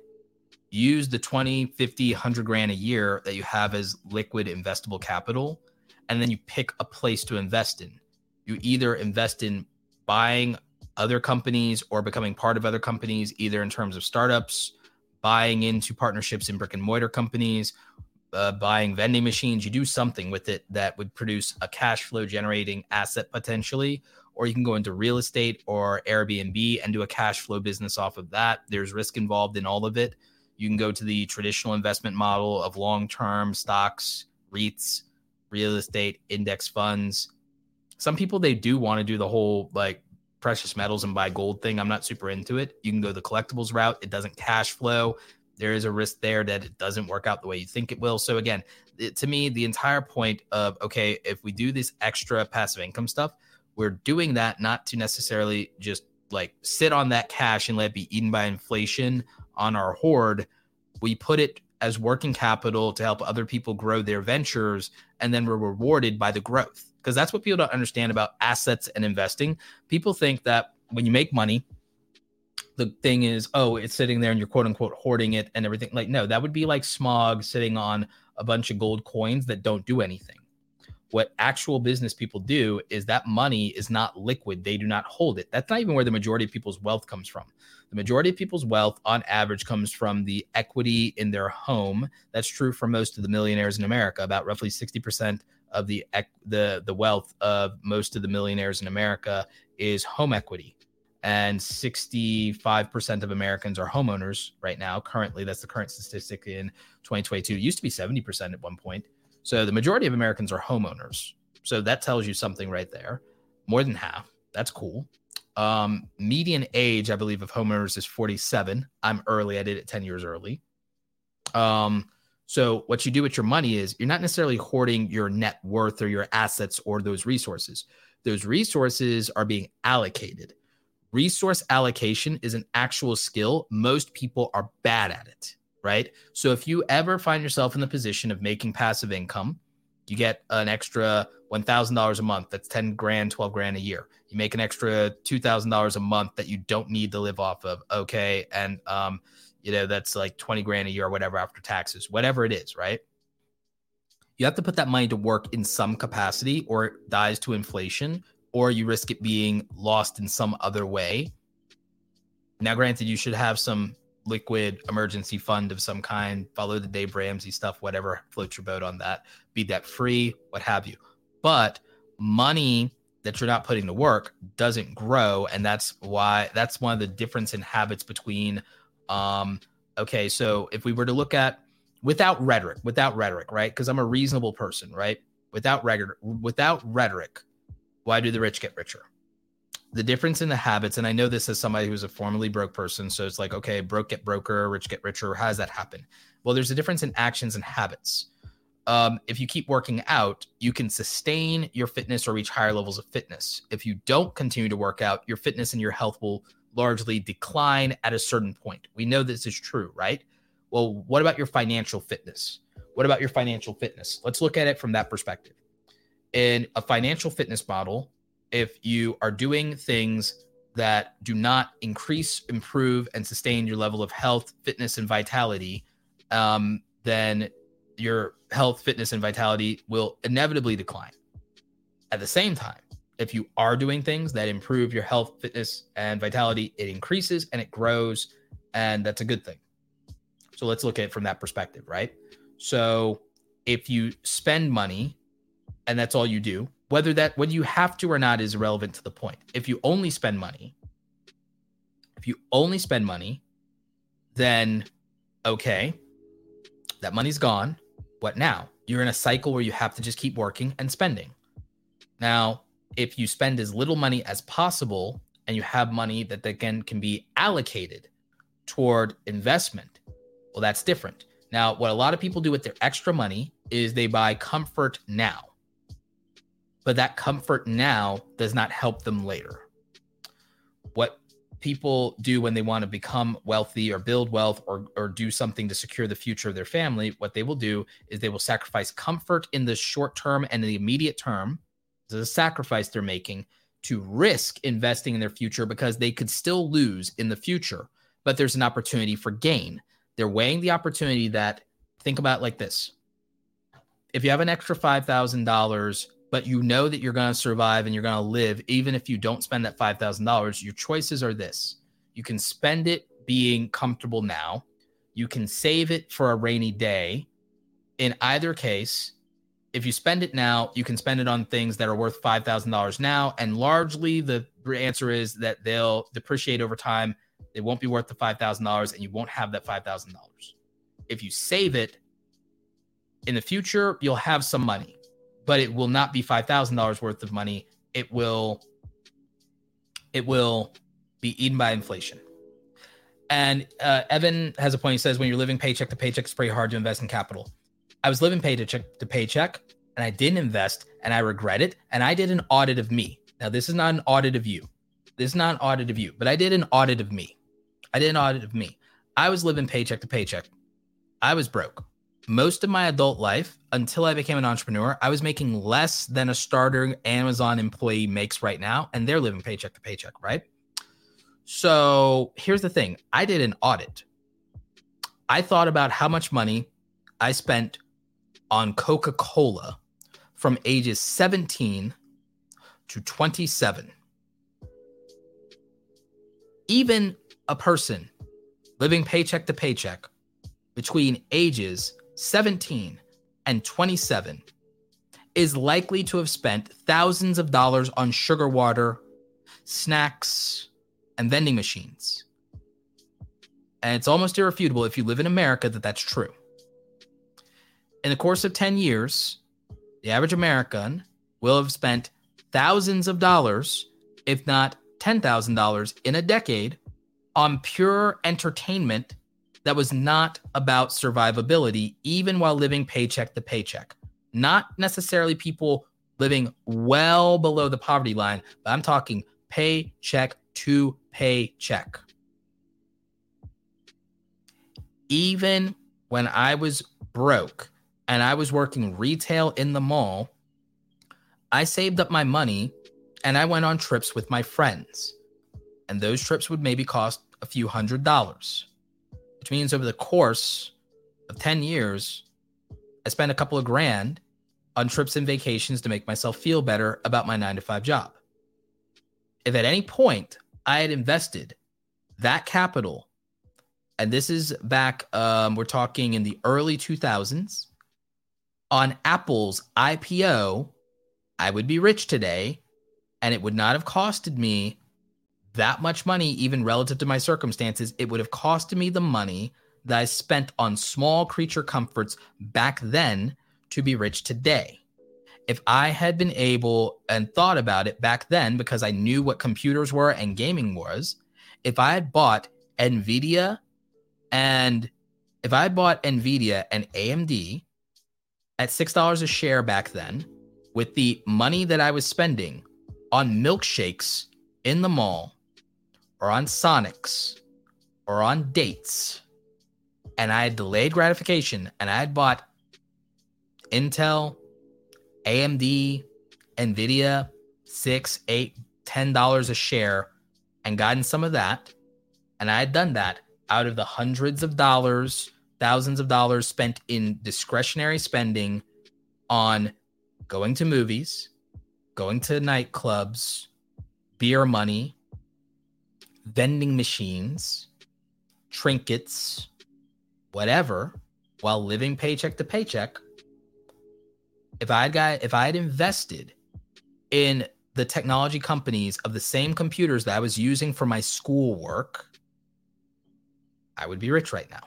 Use the 20, 50, 100 grand a year that you have as liquid investable capital and then you pick a place to invest in. You either invest in buying other companies or becoming part of other companies, either in terms of startups, buying into partnerships in brick and mortar companies, uh, buying vending machines. You do something with it that would produce a cash flow generating asset potentially, or you can go into real estate or Airbnb and do a cash flow business off of that. There's risk involved in all of it. You can go to the traditional investment model of long term stocks, REITs, real estate, index funds. Some people they do want to do the whole like precious metals and buy gold thing. I'm not super into it. You can go the collectibles route. It doesn't cash flow. There is a risk there that it doesn't work out the way you think it will. So again, it, to me, the entire point of okay, if we do this extra passive income stuff, we're doing that not to necessarily just like sit on that cash and let it be eaten by inflation on our hoard. We put it as working capital to help other people grow their ventures and then we're rewarded by the growth. Because that's what people don't understand about assets and investing. People think that when you make money the thing is oh it's sitting there and you're quote unquote hoarding it and everything. Like no that would be like Smaug sitting on a bunch of gold coins that don't do anything what actual business people do is that money is not liquid they do not hold it that's not even where the majority of people's wealth comes from the majority of people's wealth, on average, comes from the equity in their home. That's true for most of the millionaires in America. About roughly 60% of the the the wealth of most of the millionaires in America is home equity. And 65% of Americans are homeowners right now. Currently, that's the current statistic in 2022. It used to be 70% at one point. So the majority of Americans are homeowners. So that tells you something right there. More than half. That's cool. Um, median age, I believe, of homeowners is 47. I'm early. I did it 10 years early. Um, so what you do with your money is you're not necessarily hoarding your net worth or your assets or those resources. Those resources are being allocated. Resource allocation is an actual skill. Most people are bad at it, right? So if you ever find yourself in the position of making passive income, you get an extra $1,000 a month. That's 10 grand, 12 grand a year. You make an extra $2,000 a month that you don't need to live off of. Okay. And, um, you know, that's like 20 grand a year or whatever after taxes, whatever it is, right? You have to put that money to work in some capacity or it dies to inflation or you risk it being lost in some other way. Now, granted, you should have some liquid emergency fund of some kind, follow the Dave Ramsey stuff, whatever floats your boat on that, be debt free, what have you. But money that you're not putting to work doesn't grow. And that's why that's one of the difference in habits between um okay, so if we were to look at without rhetoric, without rhetoric, right? Because I'm a reasonable person, right? Without rhetoric, without rhetoric, why do the rich get richer? The difference in the habits, and I know this as somebody who's a formerly broke person. So it's like, okay, broke get broker, rich get richer. How does that happen? Well, there's a difference in actions and habits. Um, if you keep working out, you can sustain your fitness or reach higher levels of fitness. If you don't continue to work out, your fitness and your health will largely decline at a certain point. We know this is true, right? Well, what about your financial fitness? What about your financial fitness? Let's look at it from that perspective. In a financial fitness model, if you are doing things that do not increase, improve, and sustain your level of health, fitness, and vitality, um, then your health, fitness, and vitality will inevitably decline. At the same time, if you are doing things that improve your health, fitness, and vitality, it increases and it grows, and that's a good thing. So let's look at it from that perspective, right? So if you spend money and that's all you do, whether that whether you have to or not is irrelevant to the point. If you only spend money, if you only spend money, then okay, that money's gone. What now? You're in a cycle where you have to just keep working and spending. Now, if you spend as little money as possible and you have money that again can be allocated toward investment, well, that's different. Now, what a lot of people do with their extra money is they buy comfort now but that comfort now does not help them later. What people do when they want to become wealthy or build wealth or, or do something to secure the future of their family, what they will do is they will sacrifice comfort in the short term and in the immediate term. Is a sacrifice they're making to risk investing in their future because they could still lose in the future, but there's an opportunity for gain. They're weighing the opportunity that, think about like this. If you have an extra $5,000 but you know that you're going to survive and you're going to live even if you don't spend that $5,000, your choices are this. You can spend it being comfortable now. You can save it for a rainy day. In either case, if you spend it now, you can spend it on things that are worth $5,000 now. And largely the answer is that they'll depreciate over time. They won't be worth the $5,000 and you won't have that $5,000. If you save it in the future, you'll have some money but it will not be five thousand dollars worth of money. It will it will be eaten by inflation. And uh, Evan has a point. He says, when you're living paycheck to paycheck, it's pretty hard to invest in capital. I was living paycheck to paycheck, and I didn't invest, and I regret it. And I did an audit of me. Now, this is not an audit of you. This is not an audit of you, but I did an audit of me. I did an audit of me. I was living paycheck to paycheck. I was broke most of my adult life until I became an entrepreneur, I was making less than a starter Amazon employee makes right now, and they're living paycheck to paycheck, right? So here's the thing I did an audit. I thought about how much money I spent on Coca Cola from ages 17 to 27. Even a person living paycheck to paycheck between ages 17, and 27 is likely to have spent thousands of dollars on sugar water, snacks, and vending machines. And it's almost irrefutable if you live in America that that's true. In the course of 10 years, the average American will have spent thousands of dollars, if not $10,000 in a decade, on pure entertainment that was not about survivability, even while living paycheck to paycheck. Not necessarily people living well below the poverty line, but I'm talking paycheck to paycheck. Even when I was broke and I was working retail in the mall, I saved up my money and I went on trips with my friends. And those trips would maybe cost a few hundred dollars which means over the course of 10 years, I spent a couple of grand on trips and vacations to make myself feel better about my nine to five job. If at any point I had invested that capital, and this is back, um, we're talking in the early 2000s, on Apple's IPO, I would be rich today, and it would not have costed me that much money, even relative to my circumstances, it would have cost me the money that I spent on small creature comforts back then to be rich today. If I had been able and thought about it back then, because I knew what computers were and gaming was, if I had bought NVIDIA and if I had bought NVIDIA and AMD at $6 a share back then, with the money that I was spending on milkshakes in the mall or on Sonics or on dates, and I had delayed gratification and I had bought Intel, AMD, Nvidia, six, eight, ten dollars a share, and gotten some of that, and I had done that out of the hundreds of dollars, thousands of dollars spent in discretionary spending on going to movies, going to nightclubs, beer money, vending machines, trinkets, whatever, while living paycheck to paycheck, if I got if I had invested in the technology companies of the same computers that I was using for my schoolwork, I would be rich right now.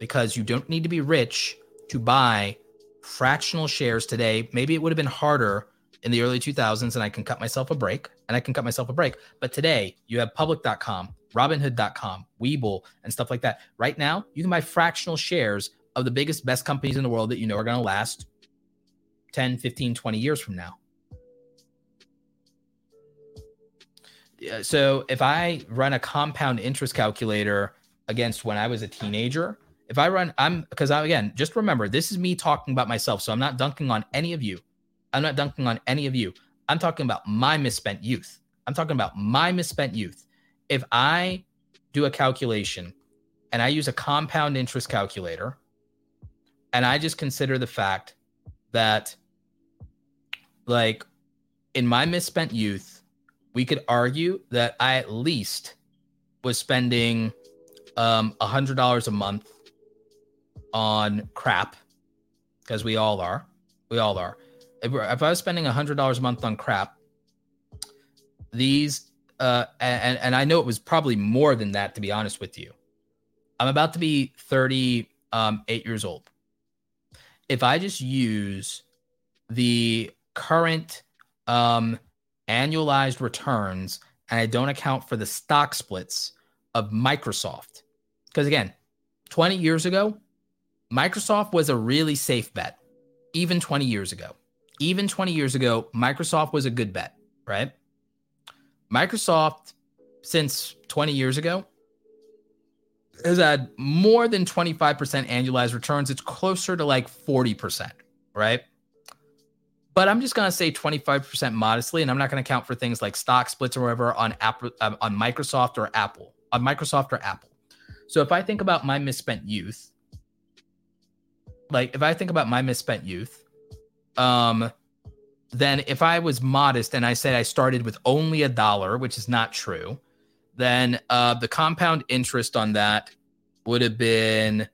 Because you don't need to be rich to buy fractional shares today. Maybe it would have been harder in the early 2000s and I can cut myself a break and I can cut myself a break. But today you have public.com, robinhood.com, Webull, and stuff like that. Right now, you can buy fractional shares of the biggest, best companies in the world that you know are going to last 10, 15, 20 years from now. So if I run a compound interest calculator against when I was a teenager, if I run, I'm because I again just remember this is me talking about myself. So I'm not dunking on any of you. I'm not dunking on any of you. I'm talking about my misspent youth. I'm talking about my misspent youth. If I do a calculation and I use a compound interest calculator and I just consider the fact that, like, in my misspent youth, we could argue that I at least was spending um, $100 a month on crap because we all are. We all are. If, if I was spending $100 a month on crap, these, uh, and, and I know it was probably more than that, to be honest with you. I'm about to be 38 um, years old. If I just use the current um, annualized returns and I don't account for the stock splits of Microsoft, because again, 20 years ago, Microsoft was a really safe bet, even 20 years ago. Even 20 years ago, Microsoft was a good bet, right? Microsoft, since 20 years ago, has had more than 25% annualized returns. It's closer to like 40%, right? But I'm just going to say 25% modestly, and I'm not going to count for things like stock splits or whatever on Apple, um, on Microsoft or Apple, on Microsoft or Apple. So if I think about my misspent youth, like if I think about my misspent youth, um, then if I was modest and I said I started with only a dollar, which is not true, then uh, the compound interest on that would have been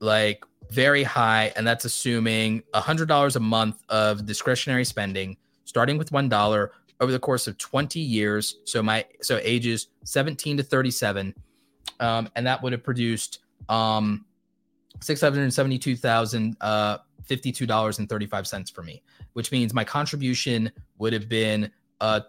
like very high, and that's assuming a hundred dollars a month of discretionary spending, starting with one dollar over the course of 20 years. So my so ages 17 to 37, um, and that would have produced um, six hundred seventy-two thousand uh, fifty-two dollars and thirty-five cents for me, which means my contribution would have been uh,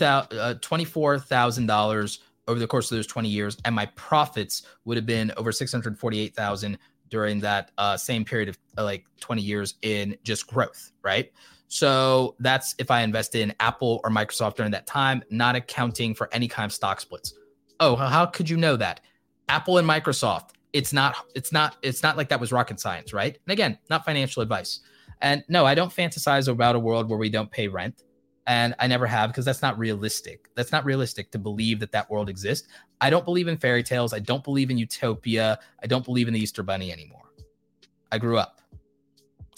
uh, twenty-four thousand dollars over the course of those 20 years, and my profits would have been over six hundred forty-eight thousand during that uh, same period of uh, like 20 years in just growth, right? So that's if I invested in Apple or Microsoft during that time, not accounting for any kind of stock splits. Oh, how could you know that? Apple and Microsoft it's not it's not it's not like that was rocket science right? And again not financial advice. And no i don't fantasize about a world where we don't pay rent. And i never have because that's not realistic. That's not realistic to believe that that world exists. I don't believe in fairy tales. I don't believe in utopia. I don't believe in the easter bunny anymore. I grew up.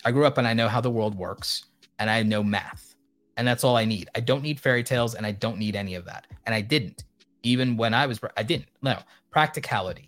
I grew up and i know how the world works and i know math. And that's all i need. I don't need fairy tales and i don't need any of that. And i didn't. Even when i was i didn't. No. Practicality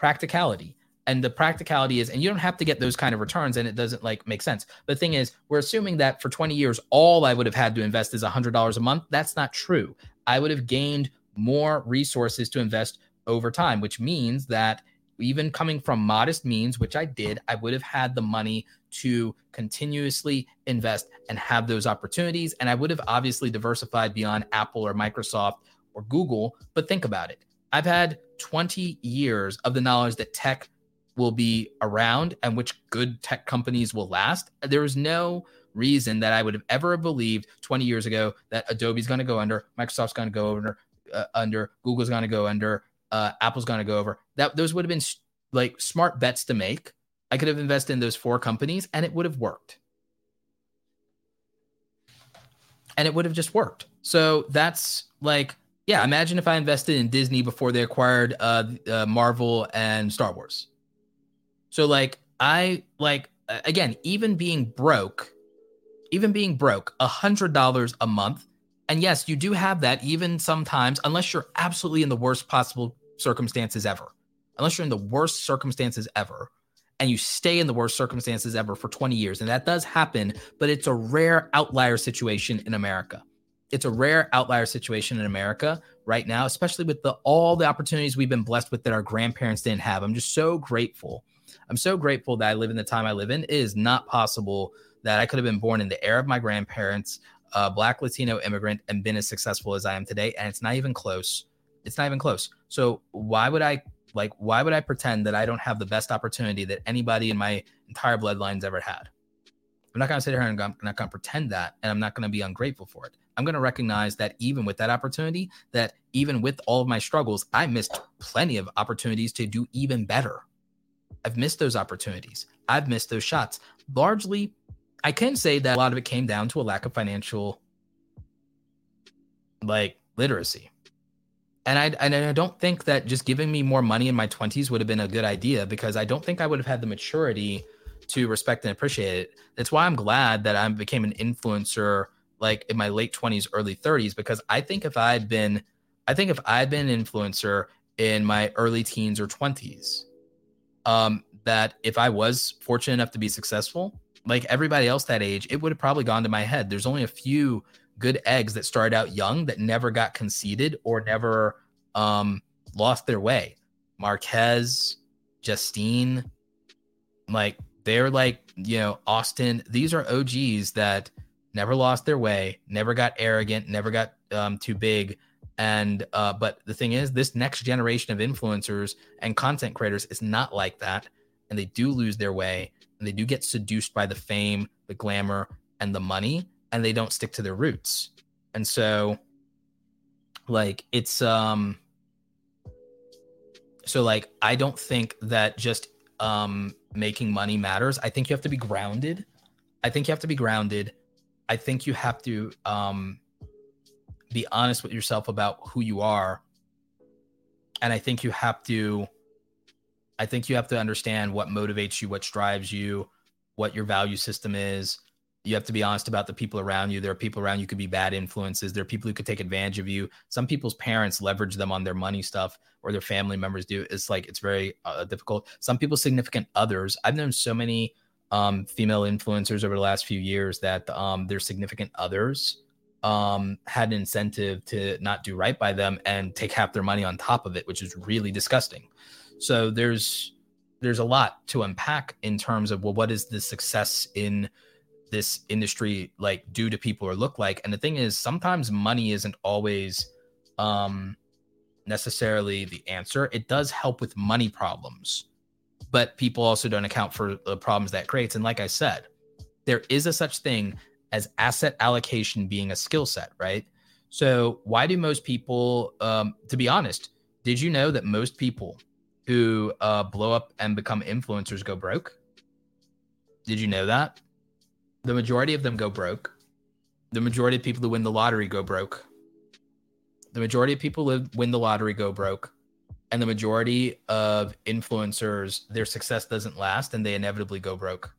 practicality. And the practicality is, and you don't have to get those kind of returns, and it doesn't like make sense. The thing is, we're assuming that for 20 years, all I would have had to invest is $100 a month. That's not true. I would have gained more resources to invest over time, which means that even coming from modest means, which I did, I would have had the money to continuously invest and have those opportunities. And I would have obviously diversified beyond Apple or Microsoft or Google. But think about it I've had 20 years of the knowledge that tech will be around and which good tech companies will last. There is no reason that I would have ever believed 20 years ago that Adobe's going to go under, Microsoft's going to go under, uh, under Google's going to go under, uh, Apple's going to go over. That those would have been like smart bets to make. I could have invested in those four companies and it would have worked. And it would have just worked. So that's like yeah, imagine if I invested in Disney before they acquired uh, uh, Marvel and Star Wars. So like I like again, even being broke, even being broke, a hundred dollars a month, and yes, you do have that even sometimes, unless you're absolutely in the worst possible circumstances ever. Unless you're in the worst circumstances ever, and you stay in the worst circumstances ever for 20 years, and that does happen, but it's a rare outlier situation in America it's a rare outlier situation in America right now, especially with the all the opportunities we've been blessed with that our grandparents didn't have. I'm just so grateful. I'm so grateful that I live in the time I live in. It is not possible that I could have been born in the era of my grandparents, a black Latino immigrant, and been as successful as I am today. And it's not even close. It's not even close. So why would I like why would I pretend that I don't have the best opportunity that anybody in my entire bloodline's ever had? I'm not to sit here and I'm not to pretend that, and I'm not to be ungrateful for it. I'm going to recognize that even with that opportunity, that even with all of my struggles, I missed plenty of opportunities to do even better. I've missed those opportunities. I've missed those shots. Largely, I can say that a lot of it came down to a lack of financial like literacy. And I and I don't think that just giving me more money in my 20s would have been a good idea because I don't think I would have had the maturity to respect and appreciate it. That's why I'm glad that I became an influencer like in my late 20s, early 30s because I think if I'd been I think if I'd been an influencer in my early teens or 20s, um, that if I was fortunate enough to be successful, like everybody else that age, it would have probably gone to my head. There's only a few good eggs that started out young that never got conceded or never um, lost their way. Marques, Justine, like they're like, you know, Austin, these are OGs that never lost their way, never got arrogant, never got um, too big. And, uh, but the thing is, this next generation of influencers and content creators is not like that. And they do lose their way and they do get seduced by the fame, the glamour, and the money and they don't stick to their roots. And so like it's um so like I don't think that just um making money matters. I think you have to be grounded. I think you have to be grounded. I think you have to um be honest with yourself about who you are. And I think you have to I think you have to understand what motivates you, what drives you, what your value system is you have to be honest about the people around you. There are people around you could be bad influences. There are people who could take advantage of you. Some people's parents leverage them on their money stuff, or their family members do. It's like it's very uh, difficult. Some people's significant others. I've known so many um, female influencers over the last few years that um, their significant others um, had an incentive to not do right by them and take half their money on top of it, which is really disgusting. So there's there's a lot to unpack in terms of well, what is the success in this industry like do to people or look like? And the thing is sometimes money isn't always um necessarily the answer. It does help with money problems but people also don't account for the problems that creates and like i said there is a such thing as asset allocation being a skill set right so why do most people um to be honest did you know that most people who uh blow up and become influencers go broke did you know that the majority of them go broke. The majority of people who win the lottery go broke. The majority of people who win the lottery go broke. And the majority of influencers, their success doesn't last and they inevitably go broke.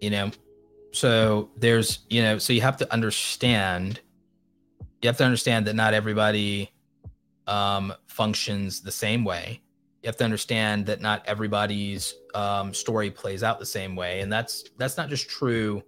You know, so there's, you know, so you have to understand, you have to understand that not everybody um, functions the same way. You have to understand that not everybody's um, story plays out the same way, and that's that's not just true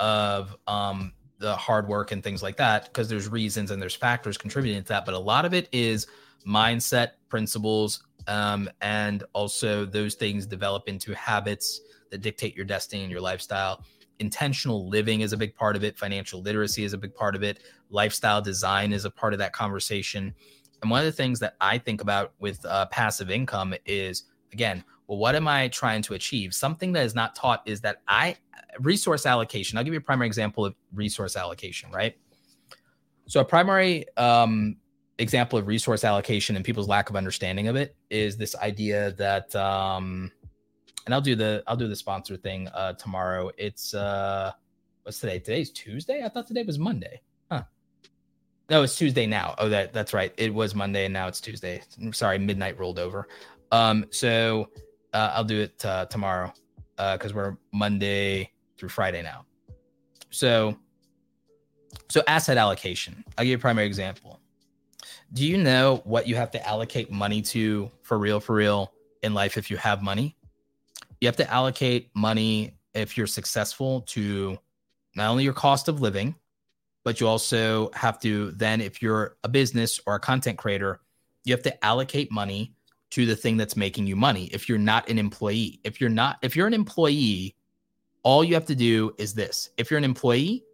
of um, the hard work and things like that, because there's reasons and there's factors contributing to that. But a lot of it is mindset, principles, um, and also those things develop into habits that dictate your destiny and your lifestyle. Intentional living is a big part of it. Financial literacy is a big part of it. Lifestyle design is a part of that conversation. And one of the things that I think about with uh, passive income is again, well, what am I trying to achieve? Something that is not taught is that I resource allocation. I'll give you a primary example of resource allocation, right? So a primary um, example of resource allocation and people's lack of understanding of it is this idea that um, and I'll do the I'll do the sponsor thing uh, tomorrow. It's uh, what's today? Today's Tuesday. I thought today was Monday. Huh? No, it's Tuesday now. Oh, that that's right. It was Monday and now it's Tuesday. Sorry, midnight rolled over. Um, so uh, I'll do it uh, tomorrow because uh, we're Monday through Friday now. So, so asset allocation. I'll give you a primary example. Do you know what you have to allocate money to for real, for real in life if you have money? You have to allocate money if you're successful to not only your cost of living, but you also have to then if you're a business or a content creator you have to allocate money to the thing that's making you money if you're not an employee if you're not if you're an employee all you have to do is this if you're an employee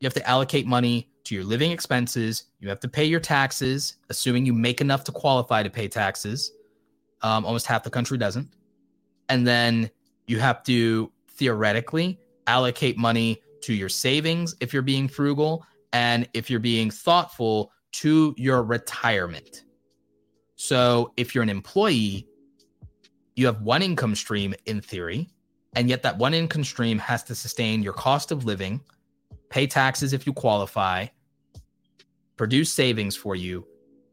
you have to allocate money to your living expenses. You have to pay your taxes, assuming you make enough to qualify to pay taxes. Um, almost half the country doesn't. And then you have to theoretically allocate money to your savings if you're being frugal and if you're being thoughtful to your retirement. So if you're an employee, you have one income stream in theory, and yet that one income stream has to sustain your cost of living, pay taxes if you qualify, produce savings for you,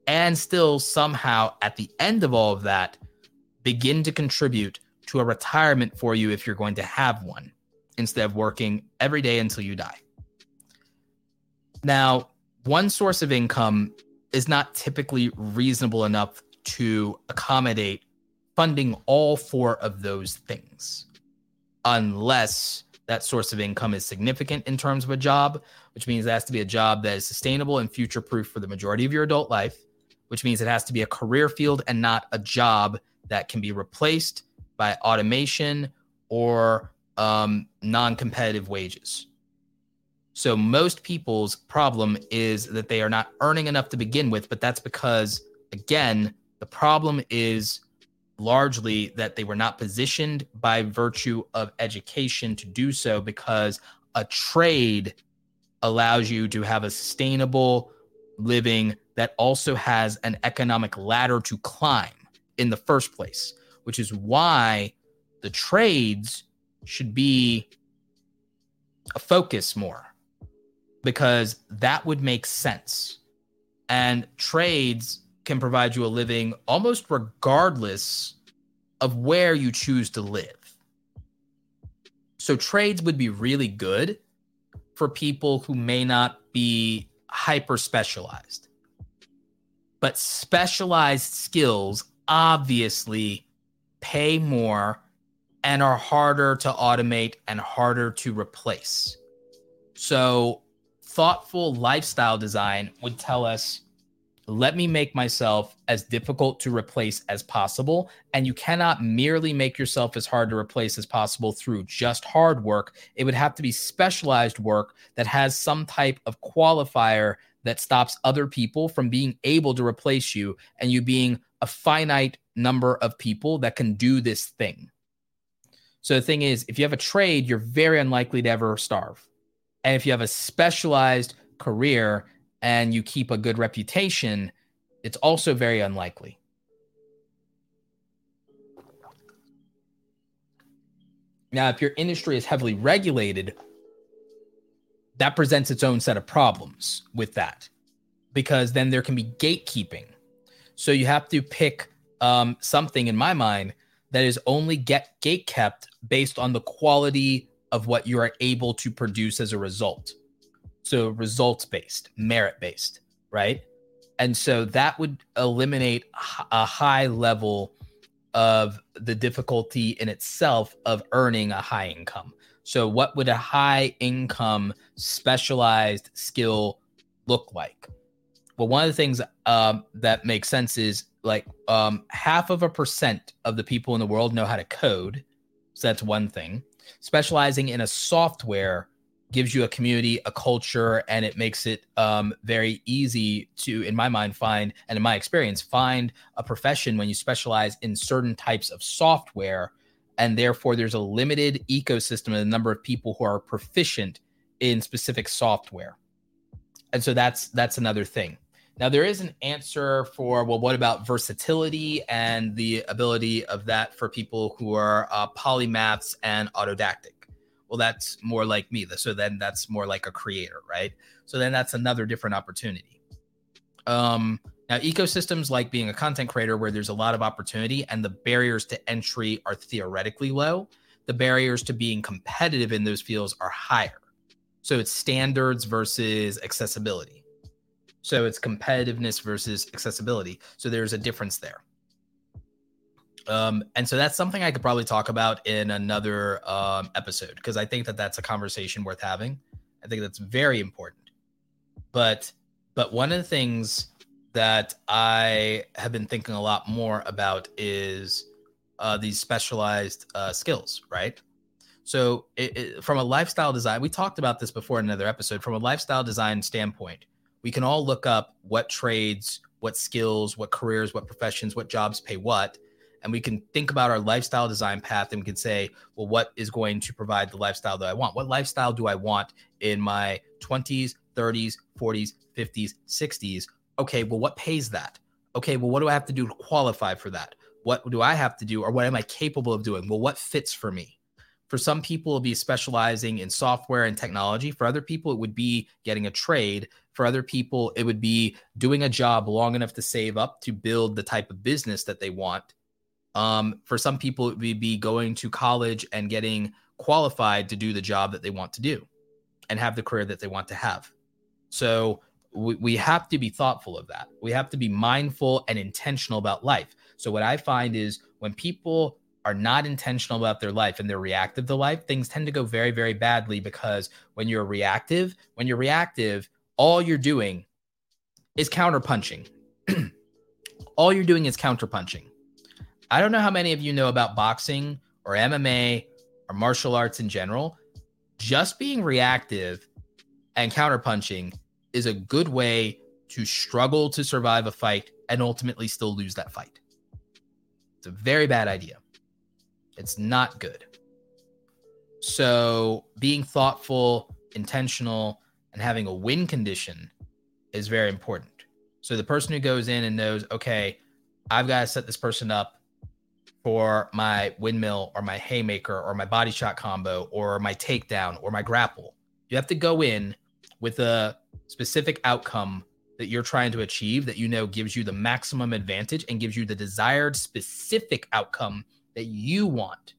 and still somehow at the end of all of that, begin to contribute to a retirement for you if you're going to have one instead of working every day until you die. Now, one source of income is not typically reasonable enough to accommodate funding all four of those things unless that source of income is significant in terms of a job, which means it has to be a job that is sustainable and future proof for the majority of your adult life, which means it has to be a career field and not a job that can be replaced by automation or um, non competitive wages. So, most people's problem is that they are not earning enough to begin with, but that's because, again, the problem is largely that they were not positioned by virtue of education to do so because a trade allows you to have a sustainable living that also has an economic ladder to climb in the first place, which is why the trades should be a focus more because that would make sense. And trades can provide you a living almost regardless of where you choose to live. So trades would be really good for people who may not be hyper specialized. But specialized skills obviously pay more and are harder to automate and harder to replace. So, thoughtful lifestyle design would tell us let me make myself as difficult to replace as possible. And you cannot merely make yourself as hard to replace as possible through just hard work. It would have to be specialized work that has some type of qualifier that stops other people from being able to replace you and you being a finite number of people that can do this thing. So the thing is, if you have a trade, you're very unlikely to ever starve. And if you have a specialized career, and you keep a good reputation, it's also very unlikely. Now, if your industry is heavily regulated, that presents its own set of problems with that because then there can be gatekeeping. So you have to pick um, something, in my mind, that is only get gate kept based on the quality of what you are able to produce as a result. So results based, merit based, right? And so that would eliminate a high level of the difficulty in itself of earning a high income. So, what would a high income specialized skill look like? Well, one of the things um, that makes sense is like um, half of a percent of the people in the world know how to code. So, that's one thing. Specializing in a software gives you a community, a culture, and it makes it um, very easy to, in my mind, find and in my experience, find a profession when you specialize in certain types of software. And therefore, there's a limited ecosystem of the number of people who are proficient in specific software. And so that's that's another thing. Now there is an answer for well, what about versatility and the ability of that for people who are uh, polymaths and autodactic? well that's more like me so then that's more like a creator right? So then that's another different opportunity. Um now ecosystems like being a content creator where there's a lot of opportunity and the barriers to entry are theoretically low the barriers to being competitive in those fields are higher. So it's standards versus accessibility so it's competitiveness versus accessibility so there's a difference there um, and so that's something I could probably talk about in another um, episode because I think that that's a conversation worth having. I think that's very important. But but one of the things that I have been thinking a lot more about is uh, these specialized uh, skills, right? So, it, it, from a lifestyle design, we talked about this before in another episode. From a lifestyle design standpoint, we can all look up what trades, what skills, what careers, what professions, what jobs pay what. And we can think about our lifestyle design path and we can say, well, what is going to provide the lifestyle that I want? What lifestyle do I want in my 20s, 30s, 40s, 50s, 60s? Okay, well, what pays that? Okay, well, what do I have to do to qualify for that? What do I have to do or what am I capable of doing? Well, what fits for me? For some people, it'll be specializing in software and technology. For other people, it would be getting a trade. For other people, it would be doing a job long enough to save up to build the type of business that they want. Um, for some people, it would be going to college and getting qualified to do the job that they want to do and have the career that they want to have. So we, we have to be thoughtful of that. We have to be mindful and intentional about life. So what I find is when people are not intentional about their life and they're reactive to life, things tend to go very, very badly because when you're reactive, when you're reactive, all you're doing is counterpunching. all you're doing is counterpunching. I don't know how many of you know about boxing or MMA or martial arts in general. Just being reactive and counterpunching is a good way to struggle to survive a fight and ultimately still lose that fight. It's a very bad idea. It's not good. So, being thoughtful, intentional, and having a win condition is very important. So, the person who goes in and knows, okay, I've got to set this person up for my windmill or my haymaker or my body shot combo or my takedown or my grapple. You have to go in with a specific outcome that you're trying to achieve that you know gives you the maximum advantage and gives you the desired specific outcome that you want.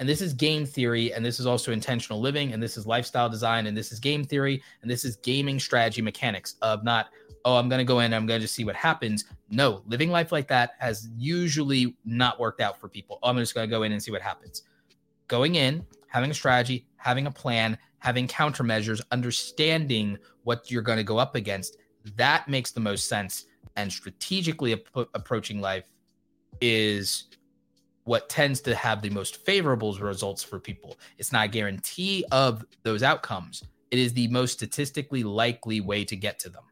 And this is game theory, and this is also intentional living, and this is lifestyle design, and this is game theory, and this is gaming strategy mechanics of not, oh, I'm going to go in, I'm going to just see what happens. No, living life like that has usually not worked out for people. Oh, I'm just going to go in and see what happens. Going in, having a strategy, having a plan, having countermeasures, understanding what you're going to go up against, that makes the most sense. And strategically ap- approaching life is what tends to have the most favorable results for people. It's not a guarantee of those outcomes. It is the most statistically likely way to get to them.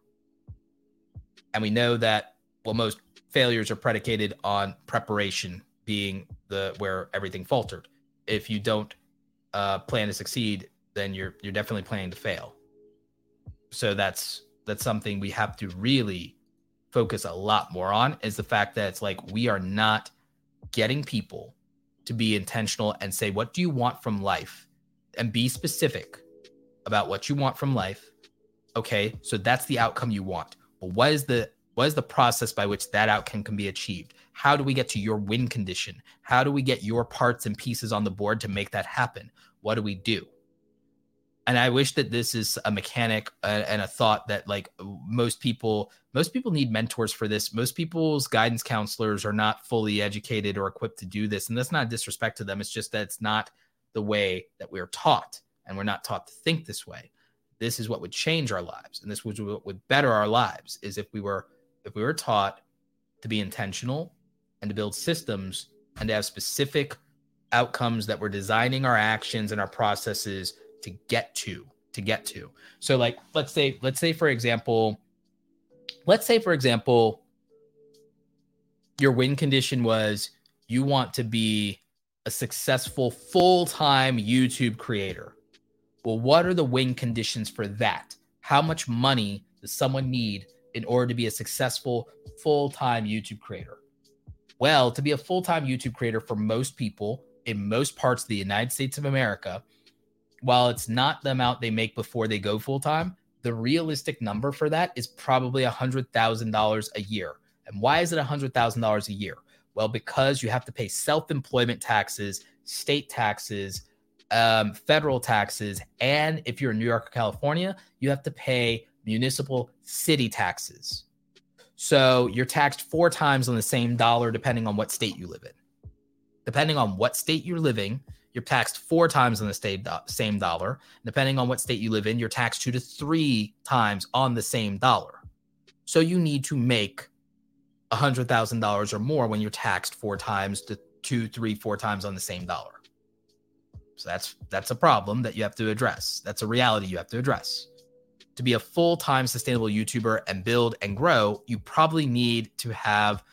And we know that well most failures are predicated on preparation being the where everything faltered. If you don't uh, plan to succeed, then you're you're definitely planning to fail. So that's that's something we have to really focus a lot more on is the fact that it's like we are not getting people to be intentional and say, what do you want from life? And be specific about what you want from life. Okay. So that's the outcome you want. But what is the what is the process by which that outcome can be achieved? How do we get to your win condition? How do we get your parts and pieces on the board to make that happen? What do we do? And I wish that this is a mechanic uh, and a thought that like most people most people need mentors for this. Most people's guidance counselors are not fully educated or equipped to do this, and that's not disrespect to them. It's just that it's not the way that we're taught, and we're not taught to think this way. This is what would change our lives, and this would what would better our lives is if we were if we were taught to be intentional and to build systems and to have specific outcomes that we're designing our actions and our processes to get to to get to. So like let's say let's say for example let's say for example your win condition was you want to be a successful full-time youtube creator. Well what are the win conditions for that? How much money does someone need in order to be a successful full-time youtube creator? Well to be a full-time youtube creator for most people in most parts of the united states of america while it's not the amount they make before they go full time, the realistic number for that is probably $100,000 a year. And why is it $100,000 a year? Well, because you have to pay self employment taxes, state taxes, um, federal taxes, and if you're in New York or California, you have to pay municipal city taxes. So you're taxed four times on the same dollar, depending on what state you live in. Depending on what state you're living, you're taxed four times on the same, same dollar. Depending on what state you live in, you're taxed two to three times on the same dollar. So you need to make $100,000 or more when you're taxed four times to two, three, four times on the same dollar. So that's that's a problem that you have to address. That's a reality you have to address. To be a full-time sustainable YouTuber and build and grow, you probably need to have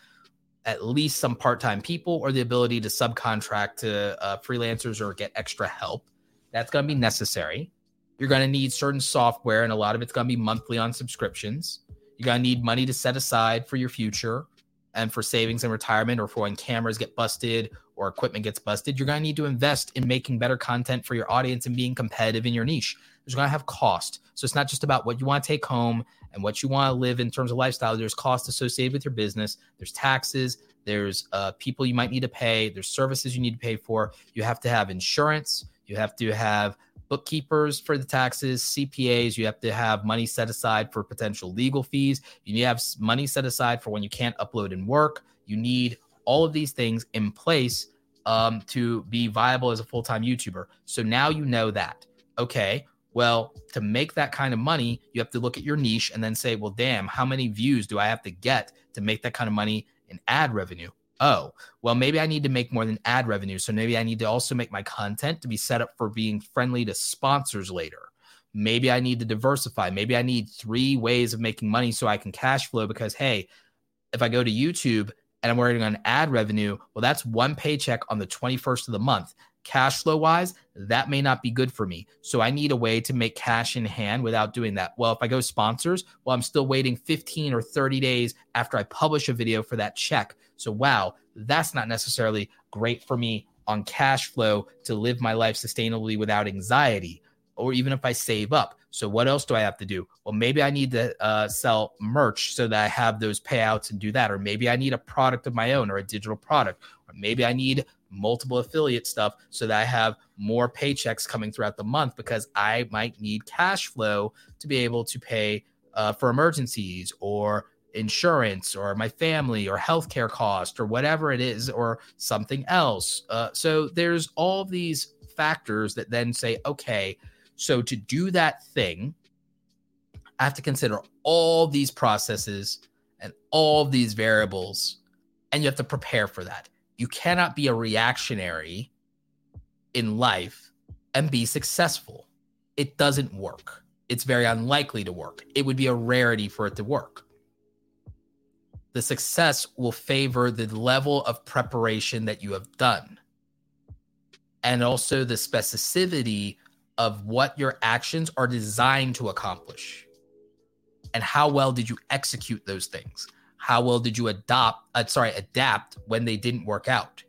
at least some part-time people or the ability to subcontract to uh, freelancers or get extra help. That's going to be necessary. You're going to need certain software, and a lot of it's going to be monthly on subscriptions. You're going to need money to set aside for your future and for savings and retirement or for when cameras get busted or equipment gets busted, you're going to need to invest in making better content for your audience and being competitive in your niche. There's going to have cost. So it's not just about what you want to take home and what you want to live in terms of lifestyle. There's cost associated with your business. There's taxes. There's uh, people you might need to pay. There's services you need to pay for. You have to have insurance. You have to have bookkeepers for the taxes, CPAs. You have to have money set aside for potential legal fees. You need to have money set aside for when you can't upload and work. You need all of these things in place um, to be viable as a full time YouTuber. So now you know that. Okay. Well, to make that kind of money, you have to look at your niche and then say, well, damn, how many views do I have to get to make that kind of money in ad revenue? oh, well, maybe I need to make more than ad revenue. So maybe I need to also make my content to be set up for being friendly to sponsors later. Maybe I need to diversify. Maybe I need three ways of making money so I can cash flow because, hey, if I go to YouTube and I'm working on ad revenue, well, that's one paycheck on the 21st of the month cash flow wise, that may not be good for me. So I need a way to make cash in hand without doing that. Well, if I go sponsors, well, I'm still waiting 15 or 30 days after I publish a video for that check. So, wow, that's not necessarily great for me on cash flow to live my life sustainably without anxiety, or even if I save up. So, what else do I have to do? Well, maybe I need to uh, sell merch so that I have those payouts and do that. Or maybe I need a product of my own or a digital product. Or maybe I need multiple affiliate stuff so that I have more paychecks coming throughout the month because I might need cash flow to be able to pay uh, for emergencies or insurance or my family or healthcare cost or whatever it is or something else. Uh, so there's all these factors that then say, okay, so to do that thing, I have to consider all these processes and all these variables, and you have to prepare for that you cannot be a reactionary in life and be successful. It doesn't work. It's very unlikely to work. It would be a rarity for it to work. The success will favor the level of preparation that you have done and also the specificity of what your actions are designed to accomplish and how well did you execute those things how well did you adopt uh, sorry adapt when they didn't work out?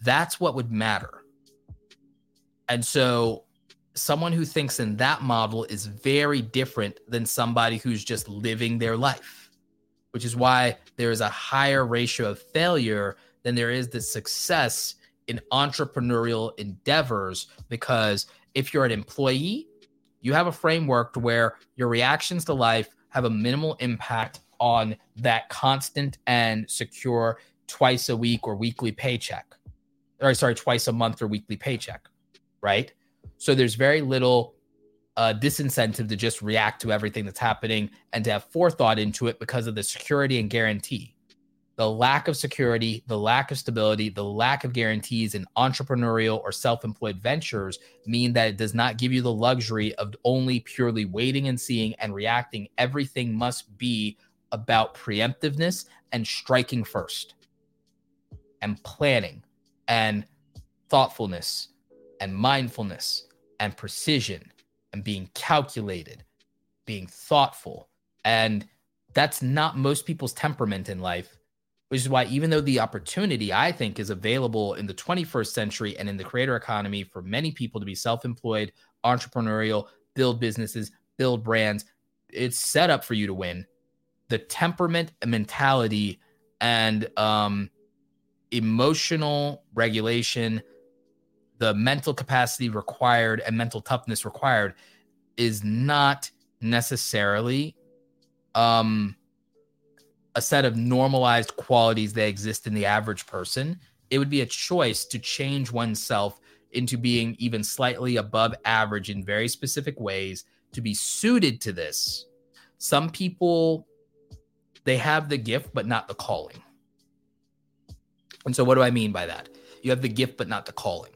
That's what would matter. And so someone who thinks in that model is very different than somebody who's just living their life which is why there is a higher ratio of failure than there is the success in entrepreneurial endeavors. Because if you're an employee you have a framework to where your reactions to life have a minimal impact on that constant and secure twice a week or weekly paycheck. Or sorry, twice a month or weekly paycheck, right? So there's very little uh, disincentive to just react to everything that's happening and to have forethought into it because of the security and guarantee. The lack of security, the lack of stability, the lack of guarantees in entrepreneurial or self employed ventures mean that it does not give you the luxury of only purely waiting and seeing and reacting. Everything must be about preemptiveness and striking first and planning and thoughtfulness and mindfulness and precision and being calculated, being thoughtful. And that's not most people's temperament in life, which is why, even though the opportunity I think is available in the 21st century and in the creator economy for many people to be self employed, entrepreneurial, build businesses, build brands, it's set up for you to win the temperament mentality and um, emotional regulation, the mental capacity required and mental toughness required is not necessarily um, a set of normalized qualities that exist in the average person. It would be a choice to change oneself into being even slightly above average in very specific ways to be suited to this. Some people they have the gift, but not the calling. And so, what do I mean by that? You have the gift, but not the calling.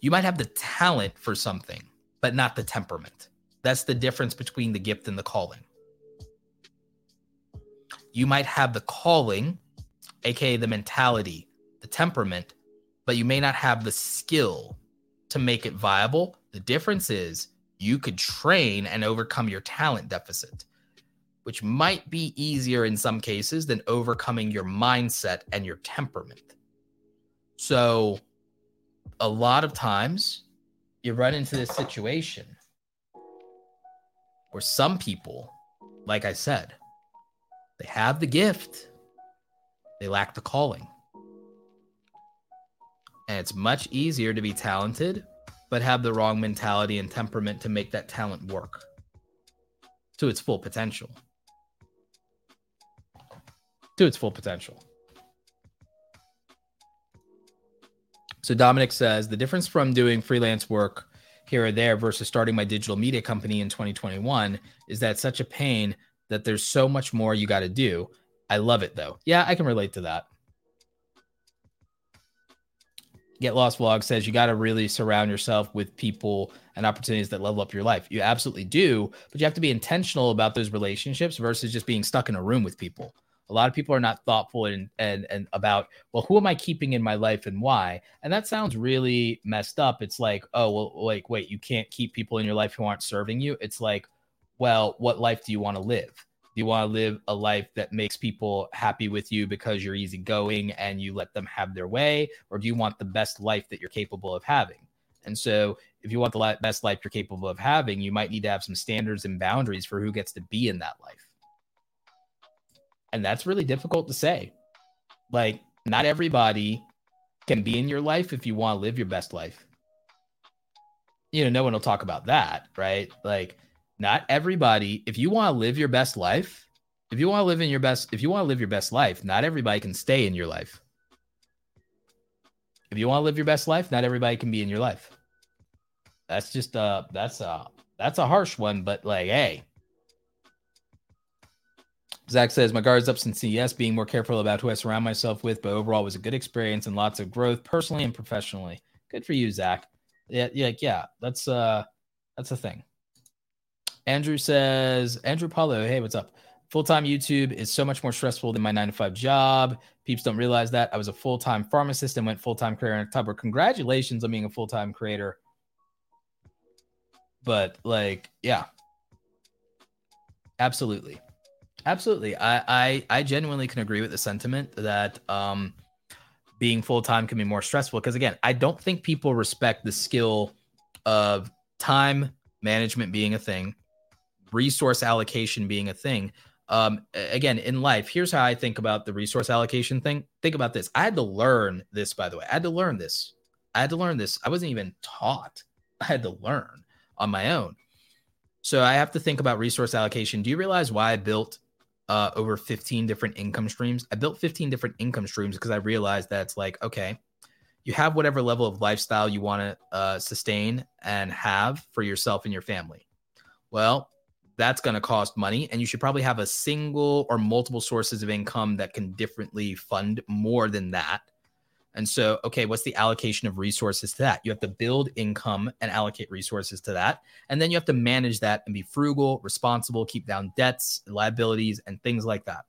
You might have the talent for something, but not the temperament. That's the difference between the gift and the calling. You might have the calling, aka the mentality, the temperament, but you may not have the skill to make it viable. The difference is you could train and overcome your talent deficit, which might be easier in some cases than overcoming your mindset and your temperament. So, a lot of times you run into this situation where some people, like I said, they have the gift, they lack the calling. And it's much easier to be talented, but have the wrong mentality and temperament to make that talent work to its full potential. To its full potential. So Dominic says the difference from doing freelance work here or there versus starting my digital media company in 2021 is that such a pain that there's so much more you got to do. I love it though. Yeah, I can relate to that. Get Lost Vlog says you got to really surround yourself with people and opportunities that level up your life. You absolutely do, but you have to be intentional about those relationships versus just being stuck in a room with people. A lot of people are not thoughtful and and and about well, who am I keeping in my life and why? And that sounds really messed up. It's like, oh well, like wait, you can't keep people in your life who aren't serving you. It's like, well, what life do you want to live? Do you want to live a life that makes people happy with you because you're easygoing and you let them have their way, or do you want the best life that you're capable of having? And so, if you want the best life you're capable of having, you might need to have some standards and boundaries for who gets to be in that life. And that's really difficult to say. Like, not everybody can be in your life if you want to live your best life. You know, no one will talk about that, right? Like, not everybody, if you want to live your best life, if you want to live in your best, if you want to live your best life, not everybody can stay in your life. If you want to live your best life, not everybody can be in your life. That's just uh that's a that's a harsh one, but like, hey, Zach says, My guard's up since CES, being more careful about who I surround myself with, but overall was a good experience and lots of growth personally and professionally. Good for you, Zach. Yeah, yeah, yeah. That's uh that's a thing. Andrew says, Andrew Paulo, hey, what's up? Full time YouTube is so much more stressful than my nine to five job. Peeps don't realize that. I was a full time pharmacist and went full time creator in October. Congratulations on being a full time creator. But, like, yeah, absolutely. Absolutely. I, I I genuinely can agree with the sentiment that um being full time can be more stressful because again, I don't think people respect the skill of time management being a thing, resource allocation being a thing. Um, again, in life, here's how I think about the resource allocation thing. Think about this. I had to learn this, by the way. I had to learn this. I had to learn this. I wasn't even taught. I had to learn on my own. So I have to think about resource allocation. Do you realize why I built uh, over 15 different income streams. I built 15 different income streams because I realized that it's like, okay, you have whatever level of lifestyle you want to uh, sustain and have for yourself and your family. Well, that's going to cost money, and you should probably have a single or multiple sources of income that can differently fund more than that and so, okay, what's the allocation of resources to that? You have to build income and allocate resources to that. And then you have to manage that and be frugal, responsible, keep down debts, liabilities, and things like that.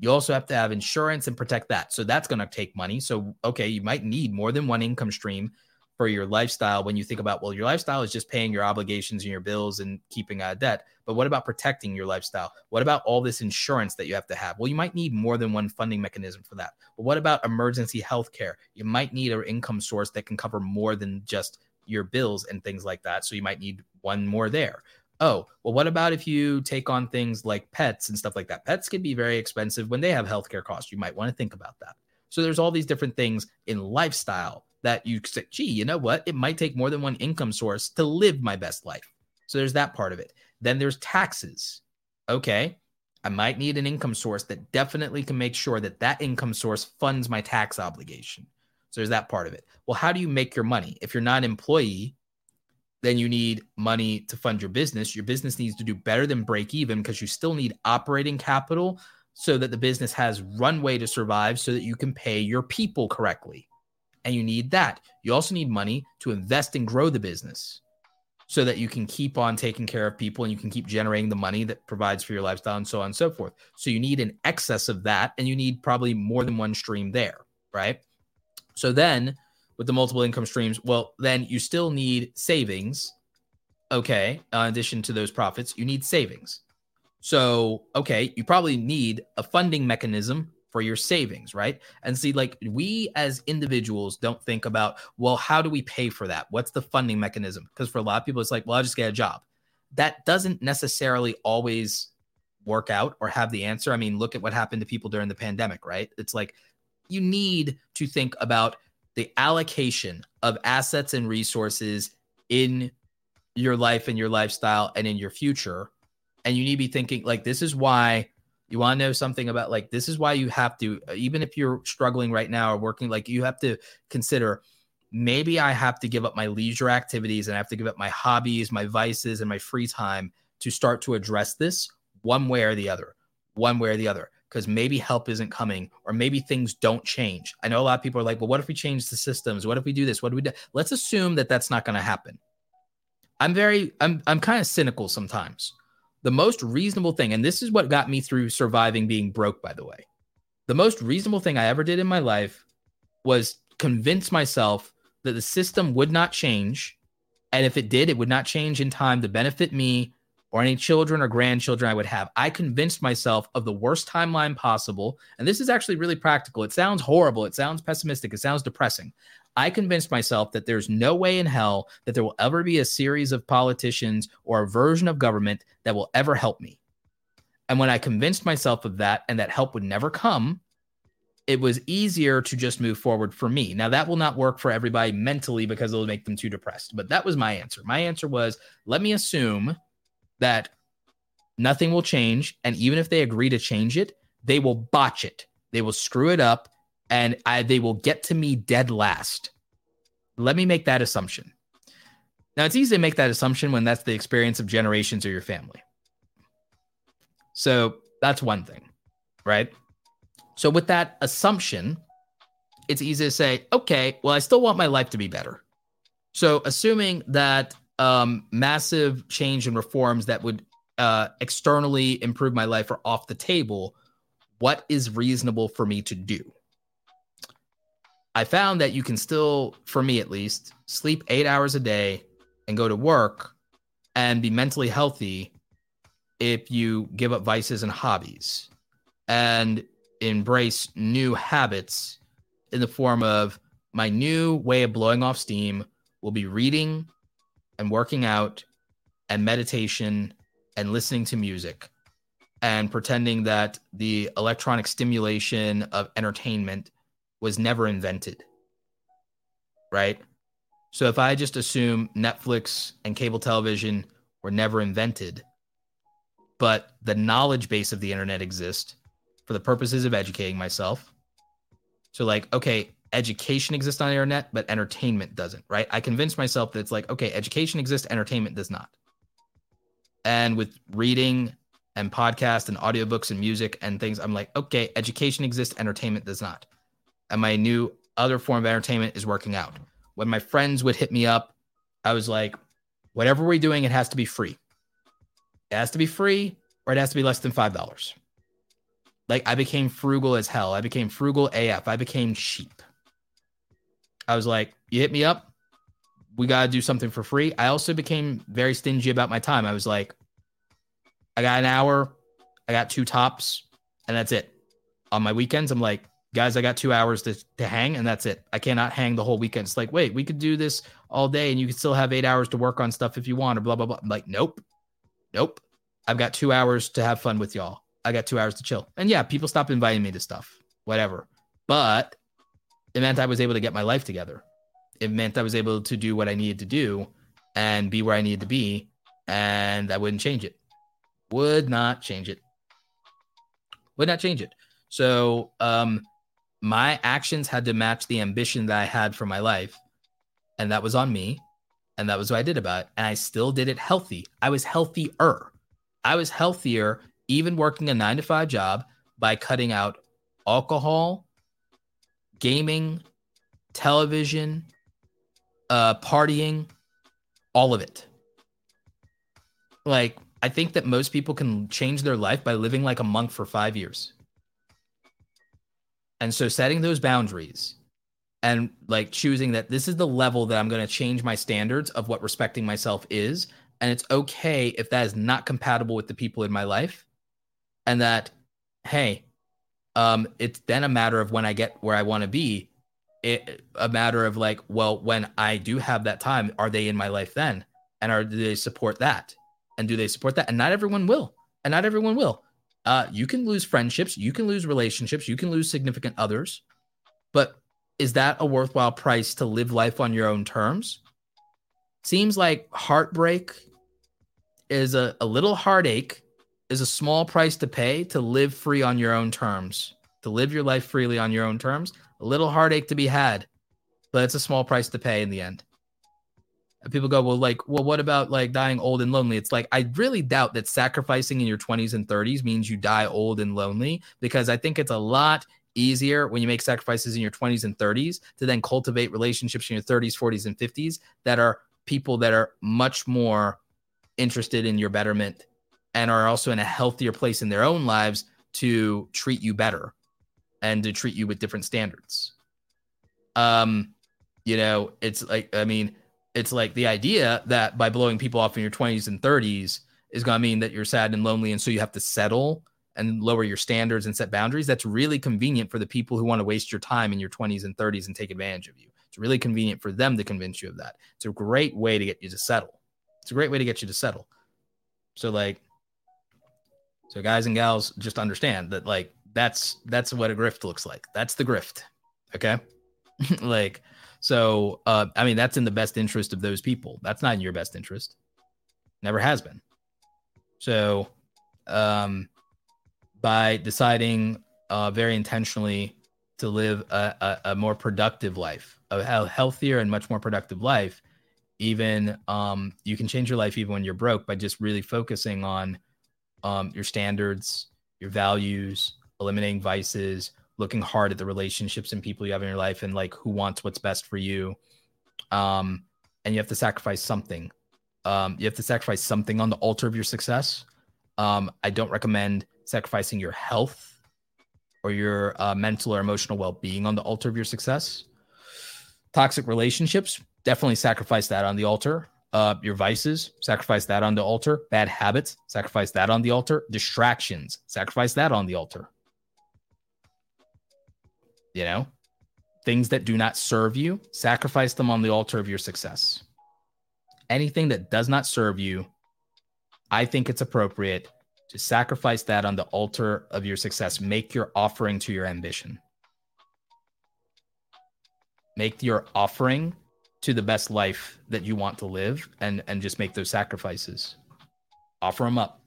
You also have to have insurance and protect that. So that's going to take money. So, okay, you might need more than one income stream for your lifestyle when you think about well your lifestyle is just paying your obligations and your bills and keeping out of debt but what about protecting your lifestyle? What about all this insurance that you have to have? Well you might need more than one funding mechanism for that. But what about emergency health care? You might need an income source that can cover more than just your bills and things like that so you might need one more there. Oh well what about if you take on things like pets and stuff like that? Pets can be very expensive when they have healthcare costs. You might want to think about that. So there's all these different things in lifestyle that you say, gee, you know what? It might take more than one income source to live my best life. So there's that part of it. Then there's taxes. Okay. I might need an income source that definitely can make sure that that income source funds my tax obligation. So there's that part of it. Well, how do you make your money? If you're not an employee, then you need money to fund your business. Your business needs to do better than break even because you still need operating capital so that the business has runway to survive so that you can pay your people correctly and you need that. You also need money to invest and grow the business so that you can keep on taking care of people and you can keep generating the money that provides for your lifestyle and so on and so forth. So you need an excess of that and you need probably more than one stream there, right? So then with the multiple income streams, well, then you still need savings. Okay. Uh, in addition to those profits, you need savings. So, okay, you probably need a funding mechanism for your savings, right? And see, like we as individuals don't think about, well, how do we pay for that? What's the funding mechanism? Because for a lot of people, it's like, well, I'll just get a job. That doesn't necessarily always work out or have the answer. I mean, look at what happened to people during the pandemic, right? It's like you need to think about the allocation of assets and resources in your life and your lifestyle and in your future. And you need to be thinking like, this is why you want to know something about like, this is why you have to, uh, even if you're struggling right now or working, like, you have to consider maybe I have to give up my leisure activities and I have to give up my hobbies, my vices, and my free time to start to address this one way or the other, one way or the other because maybe help isn't coming or maybe things don't change. I know a lot of people are like, well, what if we change the systems? What if we do this? What do we do? Let's assume that that's not going to happen. I'm very, I'm, I'm kind of cynical sometimes. The most reasonable thing, and this is what got me through surviving being broke, by the way. The most reasonable thing I ever did in my life was convince myself that the system would not change. And if it did, it would not change in time to benefit me or any children or grandchildren I would have. I convinced myself of the worst timeline possible. And this is actually really practical. It sounds horrible. It sounds pessimistic. It sounds depressing. I convinced myself that there's no way in hell that there will ever be a series of politicians or a version of government that will ever help me. And when I convinced myself of that and that help would never come, it was easier to just move forward for me. Now, that will not work for everybody mentally because it'll make them too depressed. But that was my answer. My answer was let me assume that nothing will change. And even if they agree to change it, they will botch it. They will screw it up and I, they will get to me dead last. Let me make that assumption. Now, it's easy to make that assumption when that's the experience of generations or your family. So that's one thing, right? So, with that assumption, it's easy to say, okay, well, I still want my life to be better. So, assuming that um, massive change and reforms that would uh, externally improve my life are off the table, what is reasonable for me to do? I found that you can still, for me at least, sleep eight hours a day and go to work and be mentally healthy if you give up vices and hobbies and embrace new habits in the form of my new way of blowing off steam will be reading and working out and meditation and listening to music and pretending that the electronic stimulation of entertainment was never invented. Right? So if I just assume Netflix and cable television were never invented, but the knowledge base of the internet exists for the purposes of educating myself. So like, okay, education exists on the internet, but entertainment doesn't, right? I convinced myself that it's like, okay, education exists, entertainment does not. And with reading and podcast and audiobooks and music and things, I'm like, okay, education exists, entertainment does not. And my new other form of entertainment is working out. When my friends would hit me up, I was like, whatever we're doing, it has to be free. It has to be free or it has to be less than $5. Like I became frugal as hell. I became frugal AF. I became cheap. I was like, you hit me up, we got to do something for free. I also became very stingy about my time. I was like, I got an hour, I got two tops, and that's it. On my weekends, I'm like, guys, I got two hours to, to hang, and that's it. I cannot hang the whole weekend. It's like, wait, we could do this all day, and you could still have eight hours to work on stuff if you want, or blah, blah, blah. I'm like, nope, nope. I've got two hours to have fun with y'all. I got two hours to chill. And yeah, people stopped inviting me to stuff, whatever. But it meant I was able to get my life together. It meant I was able to do what I needed to do and be where I needed to be. And I wouldn't change it. Would not change it. Would not change it. So um, my actions had to match the ambition that I had for my life. And that was on me. And that was what I did about it. And I still did it healthy. I was healthier. I was healthier, even working a nine to five job by cutting out alcohol, gaming, television, uh, partying, all of it. Like, I think that most people can change their life by living like a monk for five years. And so setting those boundaries and like choosing that this is the level that I'm going to change my standards of what respecting myself is. And it's okay if that is not compatible with the people in my life. And that, hey, um, it's then a matter of when I get where I want to be. It, a matter of like, well, when I do have that time, are they in my life then? And are do they support that? And do they support that? And not everyone will. And not everyone will. Uh, you can lose friendships, you can lose relationships, you can lose significant others. But is that a worthwhile price to live life on your own terms? Seems like heartbreak is a, a little heartache, is a small price to pay to live free on your own terms, to live your life freely on your own terms. A little heartache to be had, but it's a small price to pay in the end. And people go, well, like, well, what about like dying old and lonely? It's like, I really doubt that sacrificing in your 20s and 30s means you die old and lonely because I think it's a lot easier when you make sacrifices in your 20s and 30s to then cultivate relationships in your 30s, 40s, and 50s that are people that are much more interested in your betterment and are also in a healthier place in their own lives to treat you better and to treat you with different standards. Um, you know, it's like, I mean, it's like the idea that by blowing people off in your 20s and 30s is going to mean that you're sad and lonely and so you have to settle and lower your standards and set boundaries. That's really convenient for the people who want to waste your time in your 20s and 30s and take advantage of you. It's really convenient for them to convince you of that. It's a great way to get you to settle. It's a great way to get you to settle. So like so guys and gals just understand that like that's that's what a grift looks like. That's the grift okay? Like so, uh, I mean, that's in the best interest of those people. That's not in your best interest. Never has been. So, um, by deciding uh, very intentionally to live a, a, a, more productive life, a healthier and much more productive life, even um, you can change your life even when you're broke by just really focusing on um, your standards, your values, eliminating vices, looking hard at the relationships and people you have in your life and like who wants what's best for you. Um and you have to sacrifice something. Um you have to sacrifice something on the altar of your success. Um i don't recommend sacrificing your health or your uh, mental or emotional well-being on the altar of your success. Toxic relationships definitely sacrifice that on the altar. Uh, your vices, sacrifice that on the altar. Bad habits, sacrifice that on the altar. Distractions, sacrifice that on the altar you know, things that do not serve you, sacrifice them on the altar of your success. Anything that does not serve you, I think it's appropriate to sacrifice that on the altar of your success. Make your offering to your ambition. Make your offering to the best life that you want to live and and just make those sacrifices. Offer them up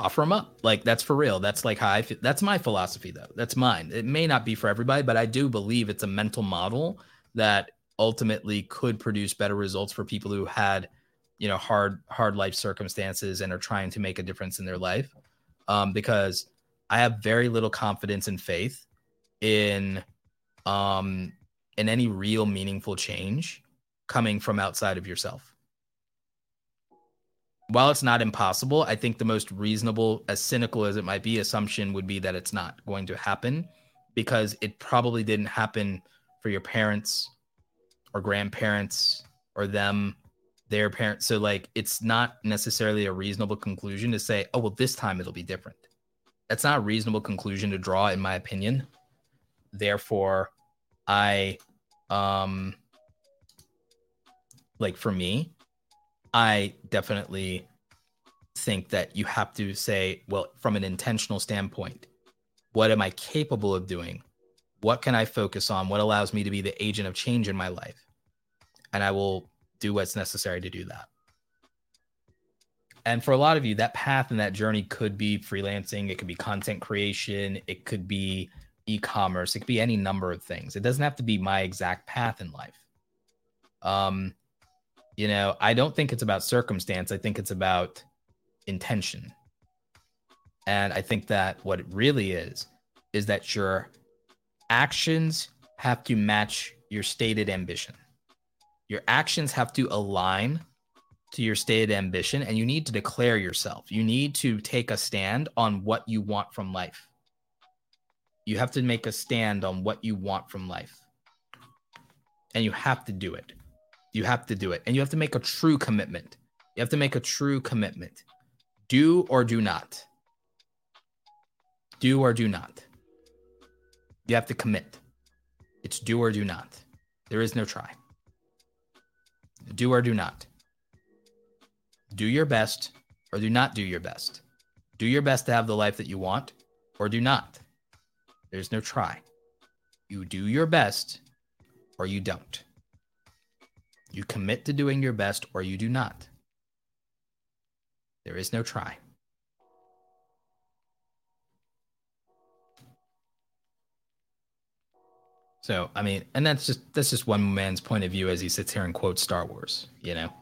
offer them up. Like that's for real. That's like how I feel. That's my philosophy though. That's mine. It may not be for everybody, but I do believe it's a mental model that ultimately could produce better results for people who had, you know, hard hard life circumstances and are trying to make a difference in their life. Um, because I have very little confidence and faith in um in any real meaningful change coming from outside of yourself while it's not impossible, I think the most reasonable, as cynical as it might be, assumption would be that it's not going to happen because it probably didn't happen for your parents or grandparents or them, their parents. So, like, it's not necessarily a reasonable conclusion to say, oh, well, this time it'll be different. That's not a reasonable conclusion to draw, in my opinion. Therefore, I, um, like, for me, I definitely think that you have to say, well, from an intentional standpoint, what am I capable of doing? What can I focus on? What allows me to be the agent of change in my life? And I will do what's necessary to do that. And for a lot of you, that path and that journey could be freelancing, it could be content creation, it could be e commerce, it could be any number of things. It doesn't have to be my exact path in life. Um, you know, I don't think it's about circumstance. I think it's about intention. And I think that what it really is, is that your actions have to match your stated ambition. Your actions have to align to your stated ambition, and you need to declare yourself. You need to take a stand on what you want from life. You have to make a stand on what you want from life. And you have to do it. You have to do it. And you have to make a true commitment. You have to make a true commitment. Do or do not. Do or do not. You have to commit. It's do or do not. There is no try. Do or do not. Do your best or do not do your best. Do your best to have the life that you want or do not. There's no try. You do your best or you don't. You commit to doing your best or you do not. There is no try. So, I mean, and that's just that's just one man's point of view as he sits here and quotes Star Wars, you know.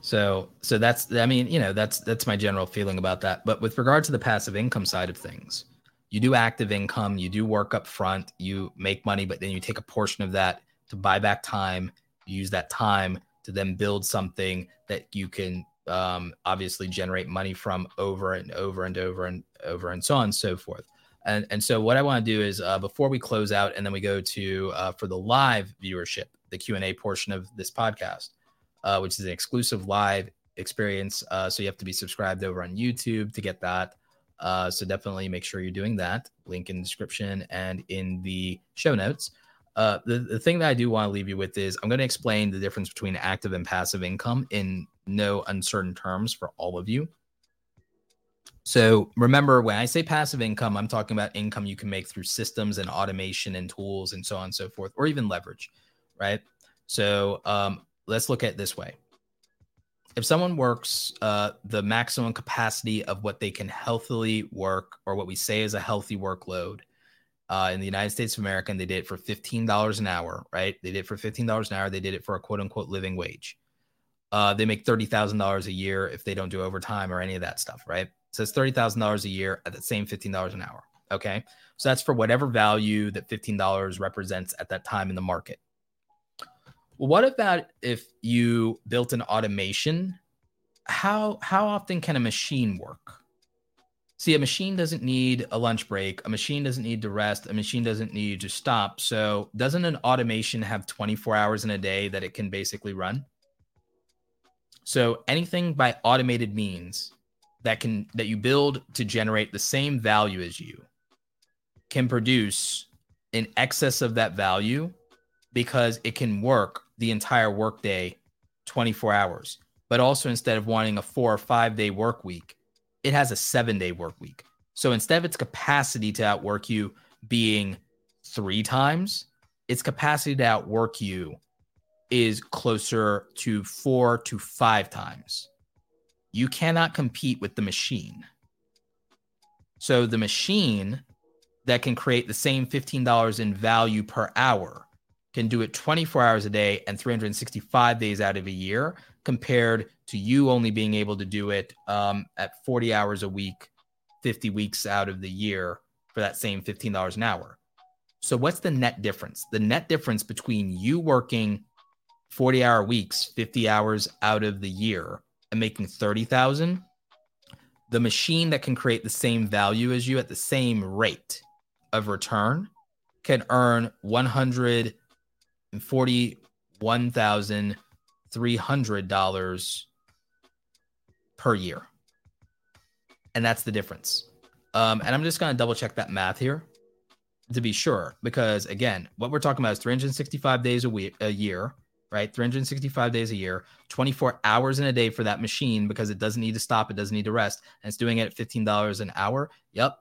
So, so that's I mean, you know, that's that's my general feeling about that. But with regard to the passive income side of things, you do active income, you do work up front, you make money, but then you take a portion of that to buy back time, use that time to then build something that you can um, obviously generate money from over and over and over and over and so on and so forth. And, and so what I want to do is uh, before we close out and then we go to uh, for the live viewership, the Q and A portion of this podcast, uh, which is an exclusive live experience. Uh, so you have to be subscribed over on YouTube to get that. Uh, so definitely make sure you're doing that. Link in the description and in the show notes. Uh, the, the thing that I do want to leave you with is I'm going to explain the difference between active and passive income in no uncertain terms for all of you. So remember, when I say passive income, I'm talking about income you can make through systems and automation and tools and so on and so forth, or even leverage, right? So um, let's look at this way. If someone works uh, the maximum capacity of what they can healthily work, or what we say is a healthy workload, uh, in the United States of America, and they did it for $15 an hour, right? They did it for $15 an hour. They did it for a quote unquote living wage. Uh, they make $30,000 a year if they don't do overtime or any of that stuff, right? So it's $30,000 a year at the same $15 an hour. Okay. So that's for whatever value that $15 represents at that time in the market. Well, what about if you built an automation? How how often can a machine work? See, a machine doesn't need a lunch break. A machine doesn't need to rest. A machine doesn't need to stop. So, doesn't an automation have 24 hours in a day that it can basically run? So, anything by automated means that can that you build to generate the same value as you can produce in excess of that value because it can work the entire workday 24 hours but also instead of wanting a 4 or 5 day work week it has a 7 day work week. So instead of its capacity to outwork you being 3 times its capacity to outwork you is closer to 4 to 5 times. You cannot compete with the machine. So the machine that can create the same $15 in value per hour can do it 24 hours a day and 365 days out of a year compared to you only being able to do it um, at 40 hours a week 50 weeks out of the year for that same $15 an hour. So what's the net difference? The net difference between you working 40 hour weeks 50 hours out of the year and making 30,000, the machine that can create the same value as you at the same rate of return can earn $141,300 per year. And that's the difference. Um, and I'm just going to double check that math here to be sure, because again, what we're talking about is 365 days a week, a year, right? 365 days a year, 24 hours in a day for that machine because it doesn't need to stop, it doesn't need to rest, and it's doing it at $15 an hour. Yep.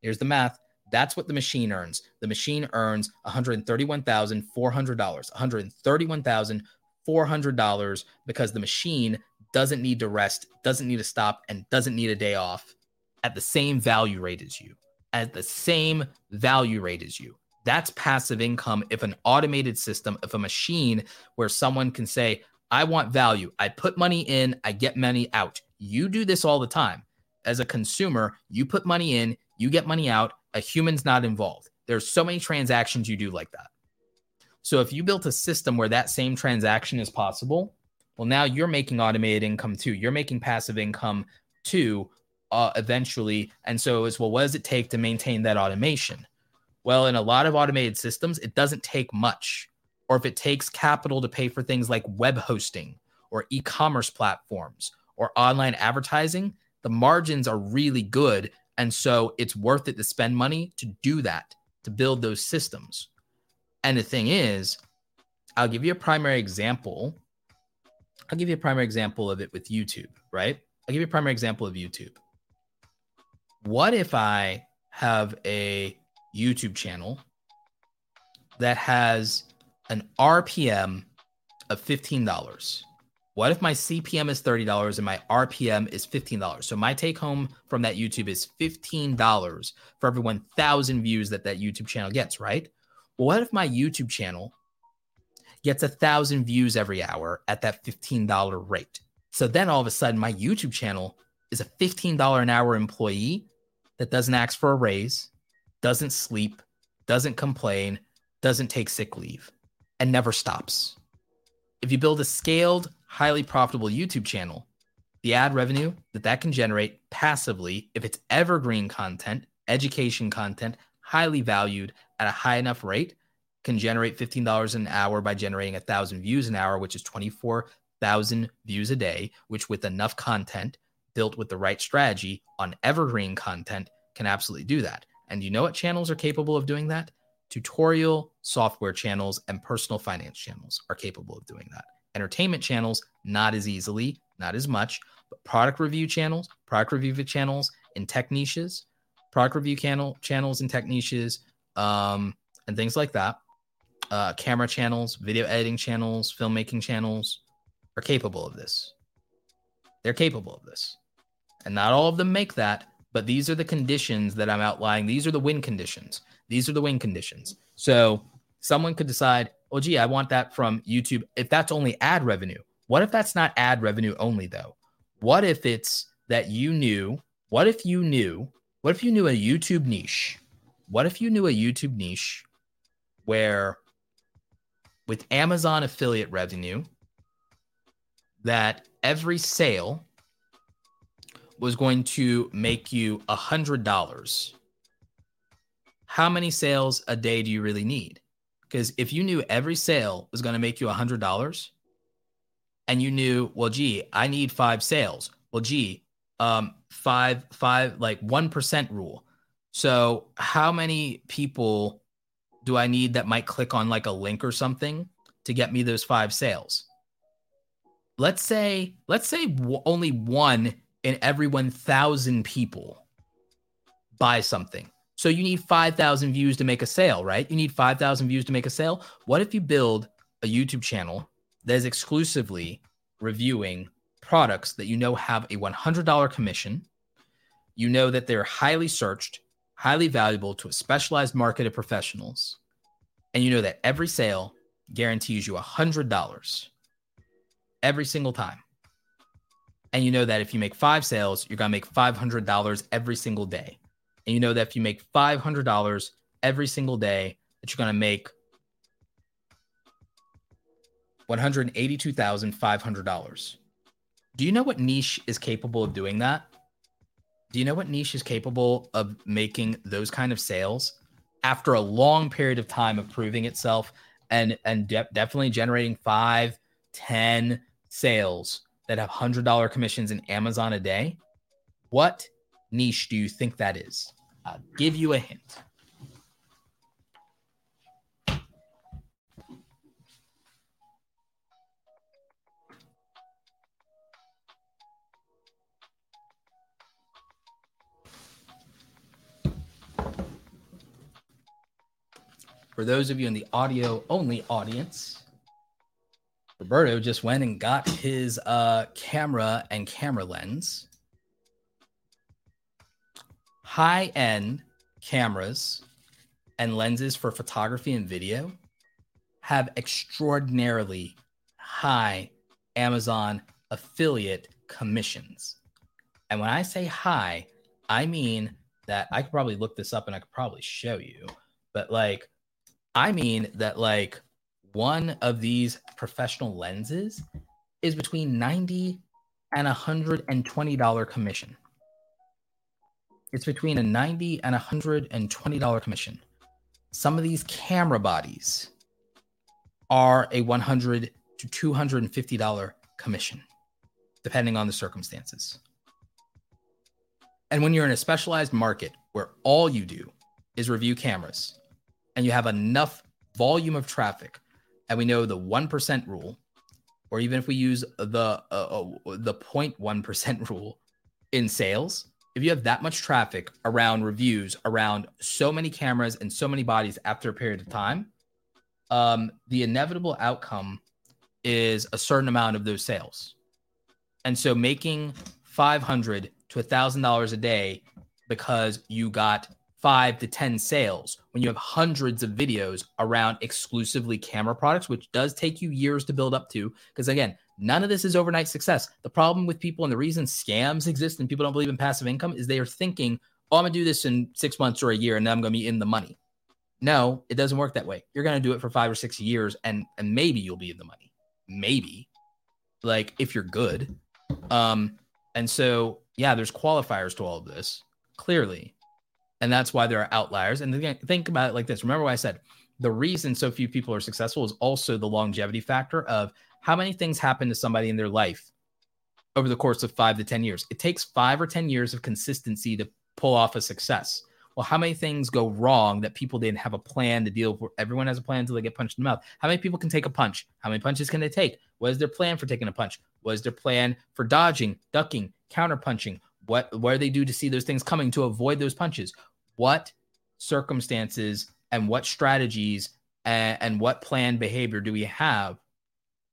Here's the math. That's what the machine earns. The machine earns $131,400, $131,400 because the machine doesn't need to rest, doesn't need to stop, and doesn't need a day off at the same value rate as you. At the same value rate as you. That's passive income if an automated system, if a machine where someone can say, I want value. I put money in, I get money out. You do this all the time. As a consumer, you put money in, you get money out. A human's not involved. there's so many transactions you do like that. So if you built a system where that same transaction is possible, well, now you're making automated income too. You're making passive income too, uh, eventually. And so it's well, what does it take to maintain that automation? Well, in a lot of automated systems, it doesn't take much. Or if it takes capital to pay for things like web hosting or e commerce platforms or online advertising, the margins are really good. And so it's worth it to spend money to do that, to build those systems. And the thing is, I'll give you a primary example. I'll give you a primary example of it with YouTube, right? I'll give you a primary example of YouTube. What if I have a YouTube channel that has an RPM of $15? What if my CPM is $30 and my RPM is $15? So my take home from that YouTube is $15 for every 1,000 views that that YouTube channel gets, right? Well, what if my YouTube channel gets a thousand views every hour at that $15 rate? So then all of a sudden, my YouTube channel is a $15 an hour employee that doesn't ask for a raise, doesn't sleep, doesn't complain, doesn't take sick leave, and never stops. If you build a scaled, highly profitable YouTube channel, the ad revenue that that can generate passively, if it's evergreen content, education content, highly valued at a high enough rate, can generate $15 an hour by generating a thousand views an hour, which is 24,000 views a day, which with enough content built with the right strategy on evergreen content can absolutely do that. And you know what channels are capable of doing that? Tutorial software channels and personal finance channels are capable of doing that. Entertainment channels, not as easily, not as much, but product review channels, product review channels in tech niches, product review channel channels and tech niches, um, and things like that. Uh, camera channels, video editing channels, filmmaking channels are capable of this. They're capable of this. And not all of them make that, but these are the conditions that I'm outlining. These are the win conditions. These are the win conditions. So someone could decide, oh, gee, I want that from YouTube. If that's only ad revenue, what if that's not ad revenue only, though? What if it's that you knew? What if you knew? What if you knew a YouTube niche? What if you knew a YouTube niche where with Amazon affiliate revenue, that every sale was going to make you a hundred dollars. How many sales a day do you really need? Because if you knew every sale was going to make you a hundred dollars, and you knew, well, gee, I need five sales. Well, gee, um, five, five, like one percent rule. So how many people do I need that might click on like a link or something to get me those five sales? Let's say, let's say only one in every 1,000 people buy something. So you need 5,000 views to make a sale, right? You need 5,000 views to make a sale. What if you build a YouTube channel that is exclusively reviewing products that you know have a $100 commission? You know that they're highly searched, highly valuable to a specialized market of professionals. And you know that every sale guarantees you $100 every single time. And you know that if you make five sales, you're going to make $500 every single day. And you know that if you make $500 every single day, that you're going to make $182,500. Do you know what niche is capable of doing that? Do you know what niche is capable of making those kind of sales after a long period of time of proving itself and and de- definitely generating five, ten sales that have $100 commissions in Amazon a day? What niche do you think that is? I'll give you a hint. For those of you in the audio only audience, Roberto just went and got his uh, camera and camera lens high end cameras and lenses for photography and video have extraordinarily high Amazon affiliate commissions. And when I say high, I mean that I could probably look this up and I could probably show you. but like, I mean that like one of these professional lenses is between 90 and $120 commission. It's between a 90 and $120 commission. Some of these camera bodies are a 100 to $250 commission, depending on the circumstances. And when you're in a specialized market where all you do is review cameras and you have enough volume of traffic, and we know the 1% rule, or even if we use the uh, uh, the 0.1% rule in sales, if you have that much traffic around reviews, around so many cameras and so many bodies after a period of time, um, the inevitable outcome is a certain amount of those sales. And so making 500 to $1,000 a day because you got five to 10 sales when you have hundreds of videos around exclusively camera products, which does take you years to build up to. Because again, none of this is overnight success. The problem with people and the reason scams exist and people don't believe in passive income is they are thinking, oh, I'm going to do this in six months or a year and then I'm going to be in the money. No, it doesn't work that way. You're going to do it for five or six years and, and maybe you'll be in the money. Maybe like if you're good. Um, and so, yeah, there's qualifiers to all of this clearly and that's why there are outliers. And again, think about it like this. Remember what I said. The reason so few people are successful is also the longevity factor of how many things happen to somebody in their life over the course of five to 10 years. It takes five or 10 years of consistency to pull off a success. Well, how many things go wrong that people didn't have a plan to deal with? Everyone has a plan until they get punched in the mouth. How many people can take a punch? How many punches can they take? What is their plan for taking a punch? What is their plan for dodging, ducking, counterpunching? What what do they do to see those things coming to avoid those punches? What circumstances and what strategies and, and what planned behavior do we have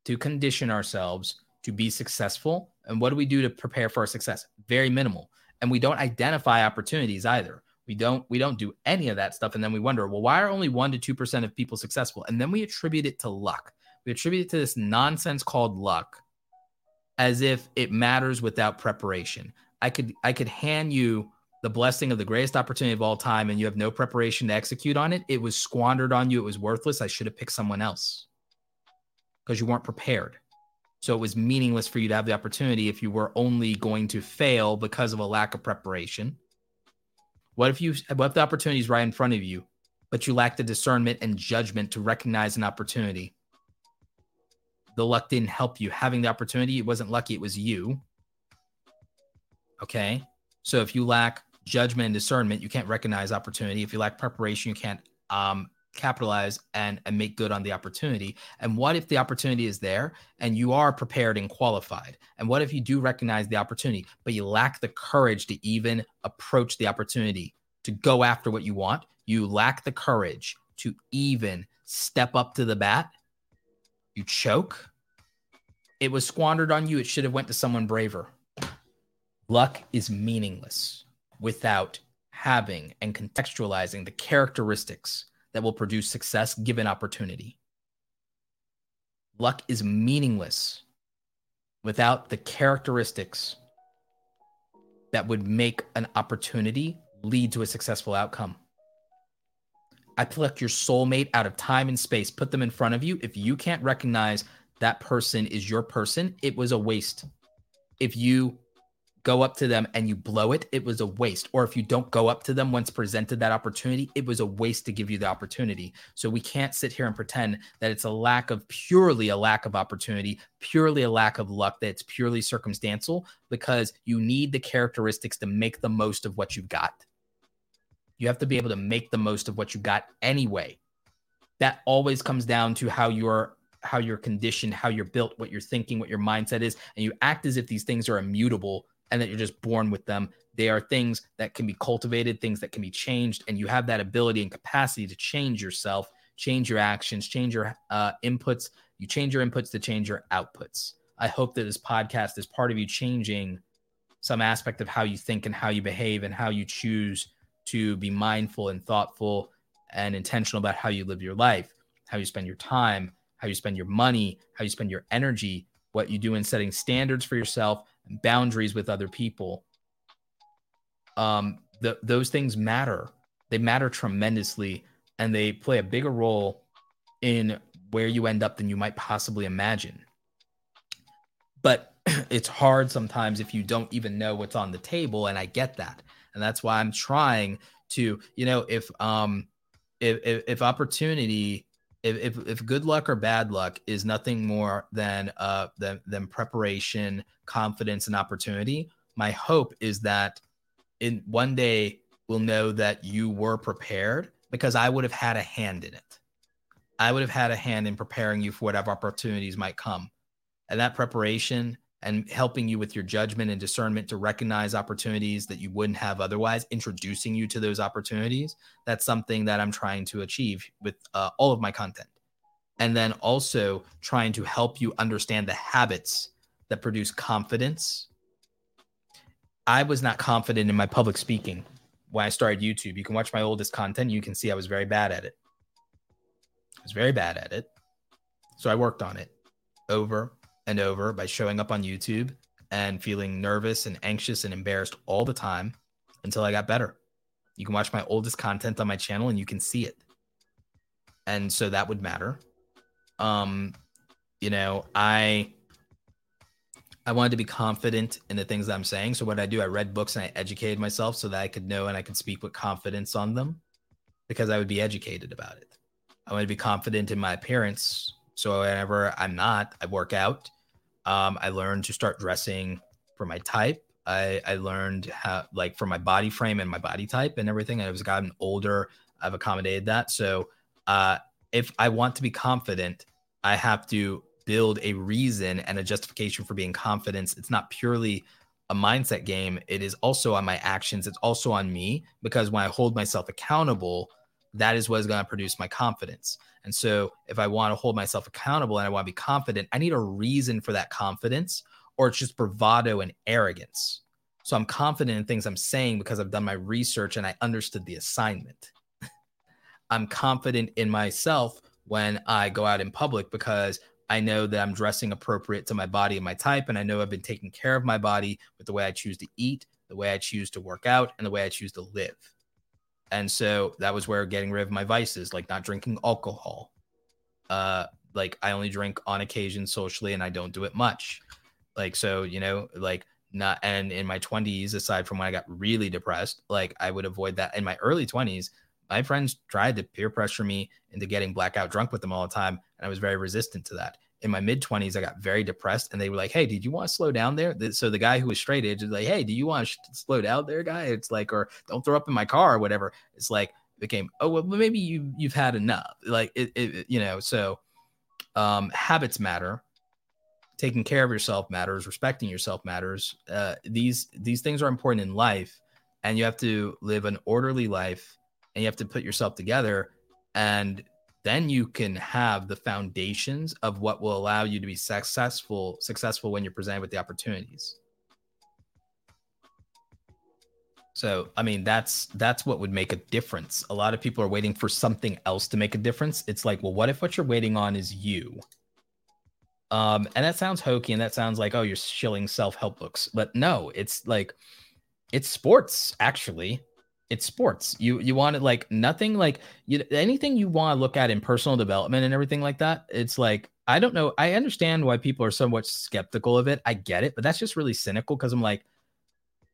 to condition ourselves to be successful? And what do we do to prepare for our success? Very minimal. And we don't identify opportunities either. We don't we don't do any of that stuff. And then we wonder, well, why are only one to two percent of people successful? And then we attribute it to luck. We attribute it to this nonsense called luck as if it matters without preparation. I could I could hand you the blessing of the greatest opportunity of all time and you have no preparation to execute on it, it was squandered on you. It was worthless. I should have picked someone else because you weren't prepared. So it was meaningless for you to have the opportunity if you were only going to fail because of a lack of preparation. What if you what if the opportunity is right in front of you, but you lack the discernment and judgment to recognize an opportunity? The luck didn't help you. Having the opportunity, it wasn't lucky, it was you. Okay. So if you lack judgment and discernment, you can't recognize opportunity. If you lack preparation, you can't um, capitalize and, and make good on the opportunity. And what if the opportunity is there and you are prepared and qualified? And what if you do recognize the opportunity, but you lack the courage to even approach the opportunity to go after what you want? You lack the courage to even step up to the bat. You choke. It was squandered on you. It should have went to someone braver. Luck is meaningless without having and contextualizing the characteristics that will produce success given opportunity. Luck is meaningless without the characteristics that would make an opportunity lead to a successful outcome. I pluck your soulmate out of time and space, put them in front of you. If you can't recognize that person is your person, it was a waste. If you go up to them and you blow it, it was a waste. Or if you don't go up to them once presented that opportunity, it was a waste to give you the opportunity. So we can't sit here and pretend that it's a lack of purely a lack of opportunity, purely a lack of luck, that it's purely circumstantial, because you need the characteristics to make the most of what you've got. You have to be able to make the most of what you got anyway. That always comes down to how you're how you're conditioned, how you're built, what you're thinking, what your mindset is, and you act as if these things are immutable and that you're just born with them. They are things that can be cultivated, things that can be changed, and you have that ability and capacity to change yourself, change your actions, change your uh, inputs. You change your inputs to change your outputs. I hope that this podcast is part of you changing some aspect of how you think and how you behave and how you choose to be mindful and thoughtful and intentional about how you live your life, how you spend your time, how you spend your money, how you spend your energy, what you do in setting standards for yourself, boundaries with other people um the, those things matter they matter tremendously and they play a bigger role in where you end up than you might possibly imagine. But it's hard sometimes if you don't even know what's on the table and I get that. And that's why I'm trying to, you know, if um if if, if opportunity if, if, if good luck or bad luck is nothing more than uh than, than preparation, confidence, and opportunity, my hope is that in one day we'll know that you were prepared because I would have had a hand in it. I would have had a hand in preparing you for whatever opportunities might come. And that preparation and helping you with your judgment and discernment to recognize opportunities that you wouldn't have otherwise, introducing you to those opportunities. That's something that I'm trying to achieve with uh, all of my content. And then also trying to help you understand the habits that produce confidence. I was not confident in my public speaking when I started YouTube. You can watch my oldest content. You can see I was very bad at it. I was very bad at it. So I worked on it over and over by showing up on YouTube and feeling nervous and anxious and embarrassed all the time until I got better. You can watch my oldest content on my channel and you can see it. And so that would matter. Um, you know, I I wanted to be confident in the things that I'm saying. So what I do, I read books and I educated myself so that I could know and I could speak with confidence on them because I would be educated about it. I want to be confident in my appearance. So whenever I'm not, I work out um, I learned to start dressing for my type. I, I learned how, like, for my body frame and my body type and everything. I've gotten older, I've accommodated that. So, uh, if I want to be confident, I have to build a reason and a justification for being confident. It's not purely a mindset game. It is also on my actions. It's also on me because when I hold myself accountable, that is what is going to produce my confidence. And so if I want to hold myself accountable and I want to be confident, I need a reason for that confidence, or it's just bravado and arrogance. So I'm confident in things I'm saying because I've done my research and I understood the assignment. I'm confident in myself when I go out in public because I know that I'm dressing appropriate to my body and my type. And I know I've been taking care of my body with the way I choose to eat, the way I choose to work out, and the way I choose to live. And so that was where getting rid of my vices, like not drinking alcohol. Uh, like I only drink on occasion socially and I don't do it much. Like, so, you know, like not, and in my 20s, aside from when I got really depressed, like I would avoid that. In my early 20s, my friends tried to peer pressure me into getting blackout drunk with them all the time. And I was very resistant to that in my mid 20s, I got very depressed and they were like, Hey, did you want to slow down there? So the guy who was straight edge is like, Hey, do you want to slow down there, guy? It's like, or don't throw up in my car or whatever. It's like, became, Oh, well, maybe you, you've had enough. Like it, it you know, so um, habits matter. Taking care of yourself matters. Respecting yourself matters. Uh, these, these things are important in life and you have to live an orderly life and you have to put yourself together and then you can have the foundations of what will allow you to be successful successful when you're presented with the opportunities. So i mean that's that's what would make a difference. A lot of people are waiting for something else to make a difference. It's like well what if what you're waiting on is you? Um and that sounds hokey and that sounds like oh you're shilling self-help books. But no it's like it's sports actually it's sports. You you want it like nothing like you anything you want to look at in personal development and everything like that. It's like I don't know. I understand why people are somewhat skeptical of it. I get it, but that's just really cynical because I'm like,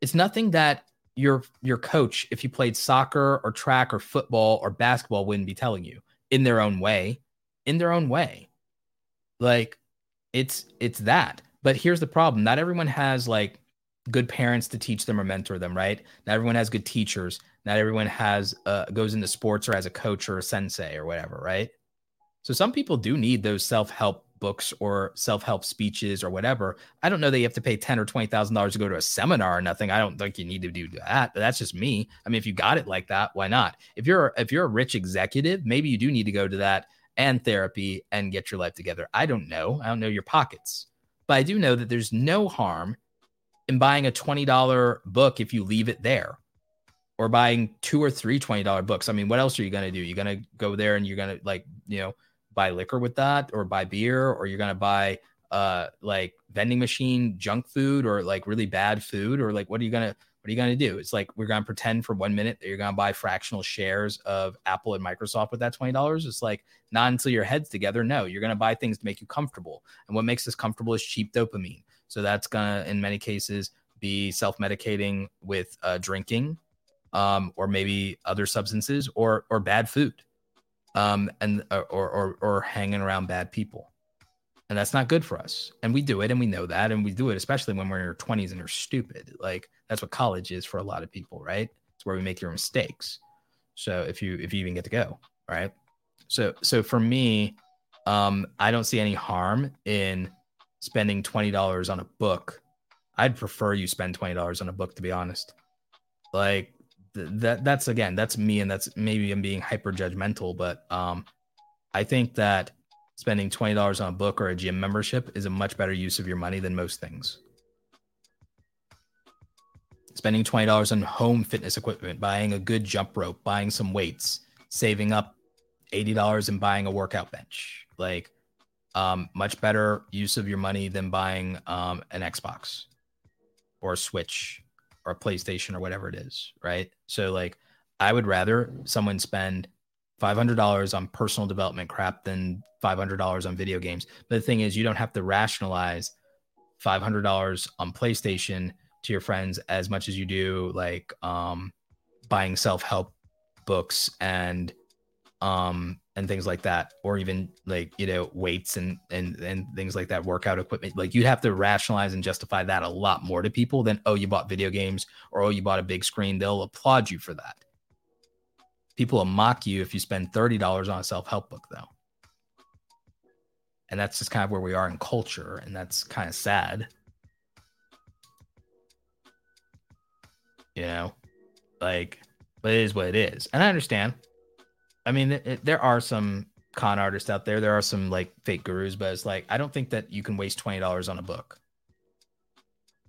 it's nothing that your your coach, if you played soccer or track or football or basketball, wouldn't be telling you in their own way, in their own way. Like it's it's that. But here's the problem: not everyone has like good parents to teach them or mentor them, right? Not everyone has good teachers. Not everyone has uh, goes into sports or as a coach or a sensei or whatever, right? So some people do need those self-help books or self-help speeches or whatever. I don't know that you have to pay ten or twenty thousand dollars to go to a seminar or nothing. I don't think you need to do that. That's just me. I mean, if you got it like that, why not? If you're if you're a rich executive, maybe you do need to go to that and therapy and get your life together. I don't know. I don't know your pockets, but I do know that there's no harm in buying a $20 book if you leave it there or buying two or three $20 books. I mean, what else are you going to do? You're going to go there and you're going to like, you know, buy liquor with that or buy beer or you're going to buy uh like vending machine junk food or like really bad food or like what are you going to What are you going to do? It's like we're going to pretend for one minute that you're going to buy fractional shares of Apple and Microsoft with that $20. It's like not until your head's together. No, you're going to buy things to make you comfortable. And what makes us comfortable is cheap dopamine. So that's to, in many cases, be self medicating with uh, drinking um, or maybe other substances or, or bad food um, and uh, or, or, or hanging around bad people and that's not good for us. And we do it, and we know that, and we do it especially when we're in our twenties and you're stupid. Like that's what college is for a lot of people, right? It's where we make your mistakes. So if you if you even get to go, right? So so for me, um, I don't see any harm in spending twenty dollars on a book. I'd prefer you spend twenty dollars on a book, to be honest. Like th- that that's again, that's me, and that's maybe I'm being hyper judgmental, but um, I think that spending $20 on a book or a gym membership is a much better use of your money than most things. Spending $20 on home fitness equipment, buying a good jump rope, buying some weights, saving up $80 and buying a workout bench. Like, um, much better use of your money than buying um, an Xbox or a Switch or a PlayStation or whatever it is. Right. So, like, I would rather someone spend $500 on personal development crap than $500 on video games. But the thing is, you don't have to rationalize $500 on PlayStation to your friends as much as you do like um, buying self-help books and um and things like that or even like you know weights and and and things like that workout equipment like you'd have to rationalize and justify that a lot more to people than oh you bought video games or oh you bought a big screen they'll applaud you for that People will mock you if you spend $30 on a self help book, though. And that's just kind of where we are in culture. And that's kind of sad. You know, like, but it is what it is. And I understand. I mean, it, it, there are some con artists out there. There are some like fake gurus, but it's like, I don't think that you can waste $20 on a book.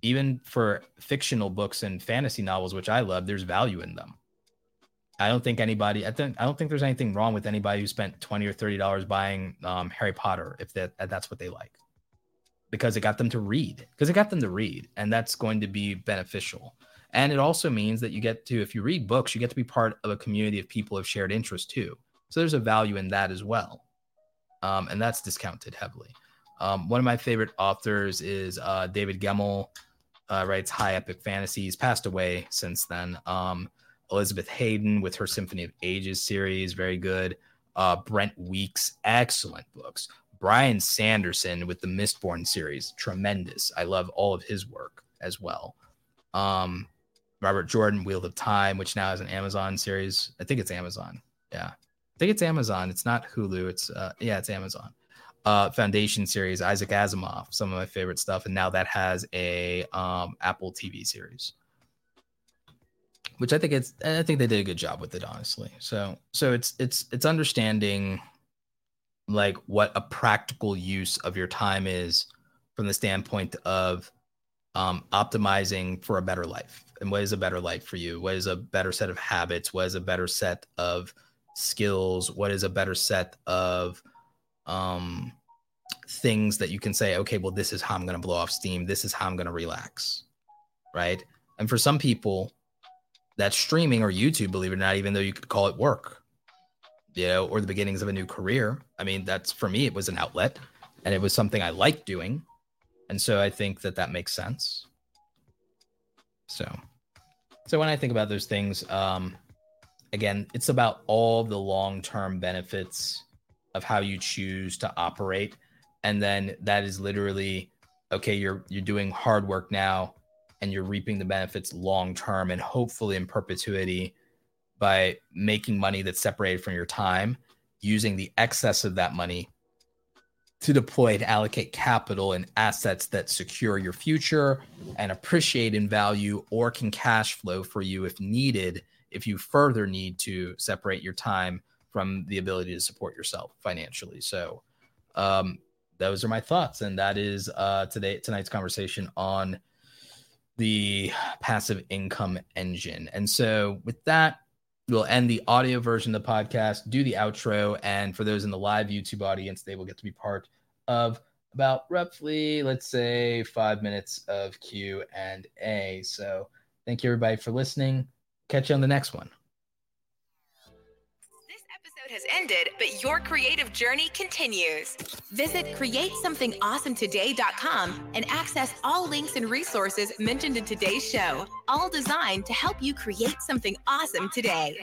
Even for fictional books and fantasy novels, which I love, there's value in them. I don't think anybody. I think I don't think there's anything wrong with anybody who spent twenty or thirty dollars buying um, Harry Potter if that that's what they like, because it got them to read. Because it got them to read, and that's going to be beneficial. And it also means that you get to, if you read books, you get to be part of a community of people of shared interest too. So there's a value in that as well, um, and that's discounted heavily. Um, one of my favorite authors is uh, David Gemmell. Uh, writes high epic Fantasies, passed away since then. Um, Elizabeth Haydon with her Symphony of Ages series, very good. Uh, Brent Weeks, excellent books. Brian Sanderson with the Mistborn series, tremendous. I love all of his work as well. Um, Robert Jordan, Wheel of Time, which now is an Amazon series. I think it's Amazon. Yeah, I think it's Amazon. It's not Hulu. It's uh, yeah, it's Amazon. Uh, Foundation series, Isaac Asimov, some of my favorite stuff, and now that has a um, Apple TV series which I think it's I think they did a good job with it honestly. So so it's it's it's understanding like what a practical use of your time is from the standpoint of um, optimizing for a better life and what is a better life for you what is a better set of habits what is a better set of skills what is a better set of um, things that you can say okay well this is how i'm going to blow off steam this is how i'm going to relax right and for some people that's streaming or YouTube, believe it or not, even though you could call it work, you know, or the beginnings of a new career. I mean, that's for me, it was an outlet and it was something I liked doing. And so I think that that makes sense. So, so when I think about those things, um, again, it's about all the long term benefits of how you choose to operate. And then that is literally, okay, you're, you're doing hard work now and you're reaping the benefits long term and hopefully in perpetuity by making money that's separated from your time, using the excess of that money to deploy to allocate capital and assets that secure your future and appreciate in value or can cash flow for you if needed if you further need to separate your time from the ability to support yourself financially so um, those are my thoughts and that is uh, today tonight's conversation on the passive income engine. And so with that, we'll end the audio version of the podcast, do the outro, and for those in the live YouTube audience, they will get to be part of about roughly, let's say, five minutes of Q and A. So Thank you, everybody, for listening. Catch you on the next one. Episode has ended, but your creative journey continues. Visit createsomethingawesometoday.com and access all links and resources mentioned in today's show, all designed to help you create something awesome today.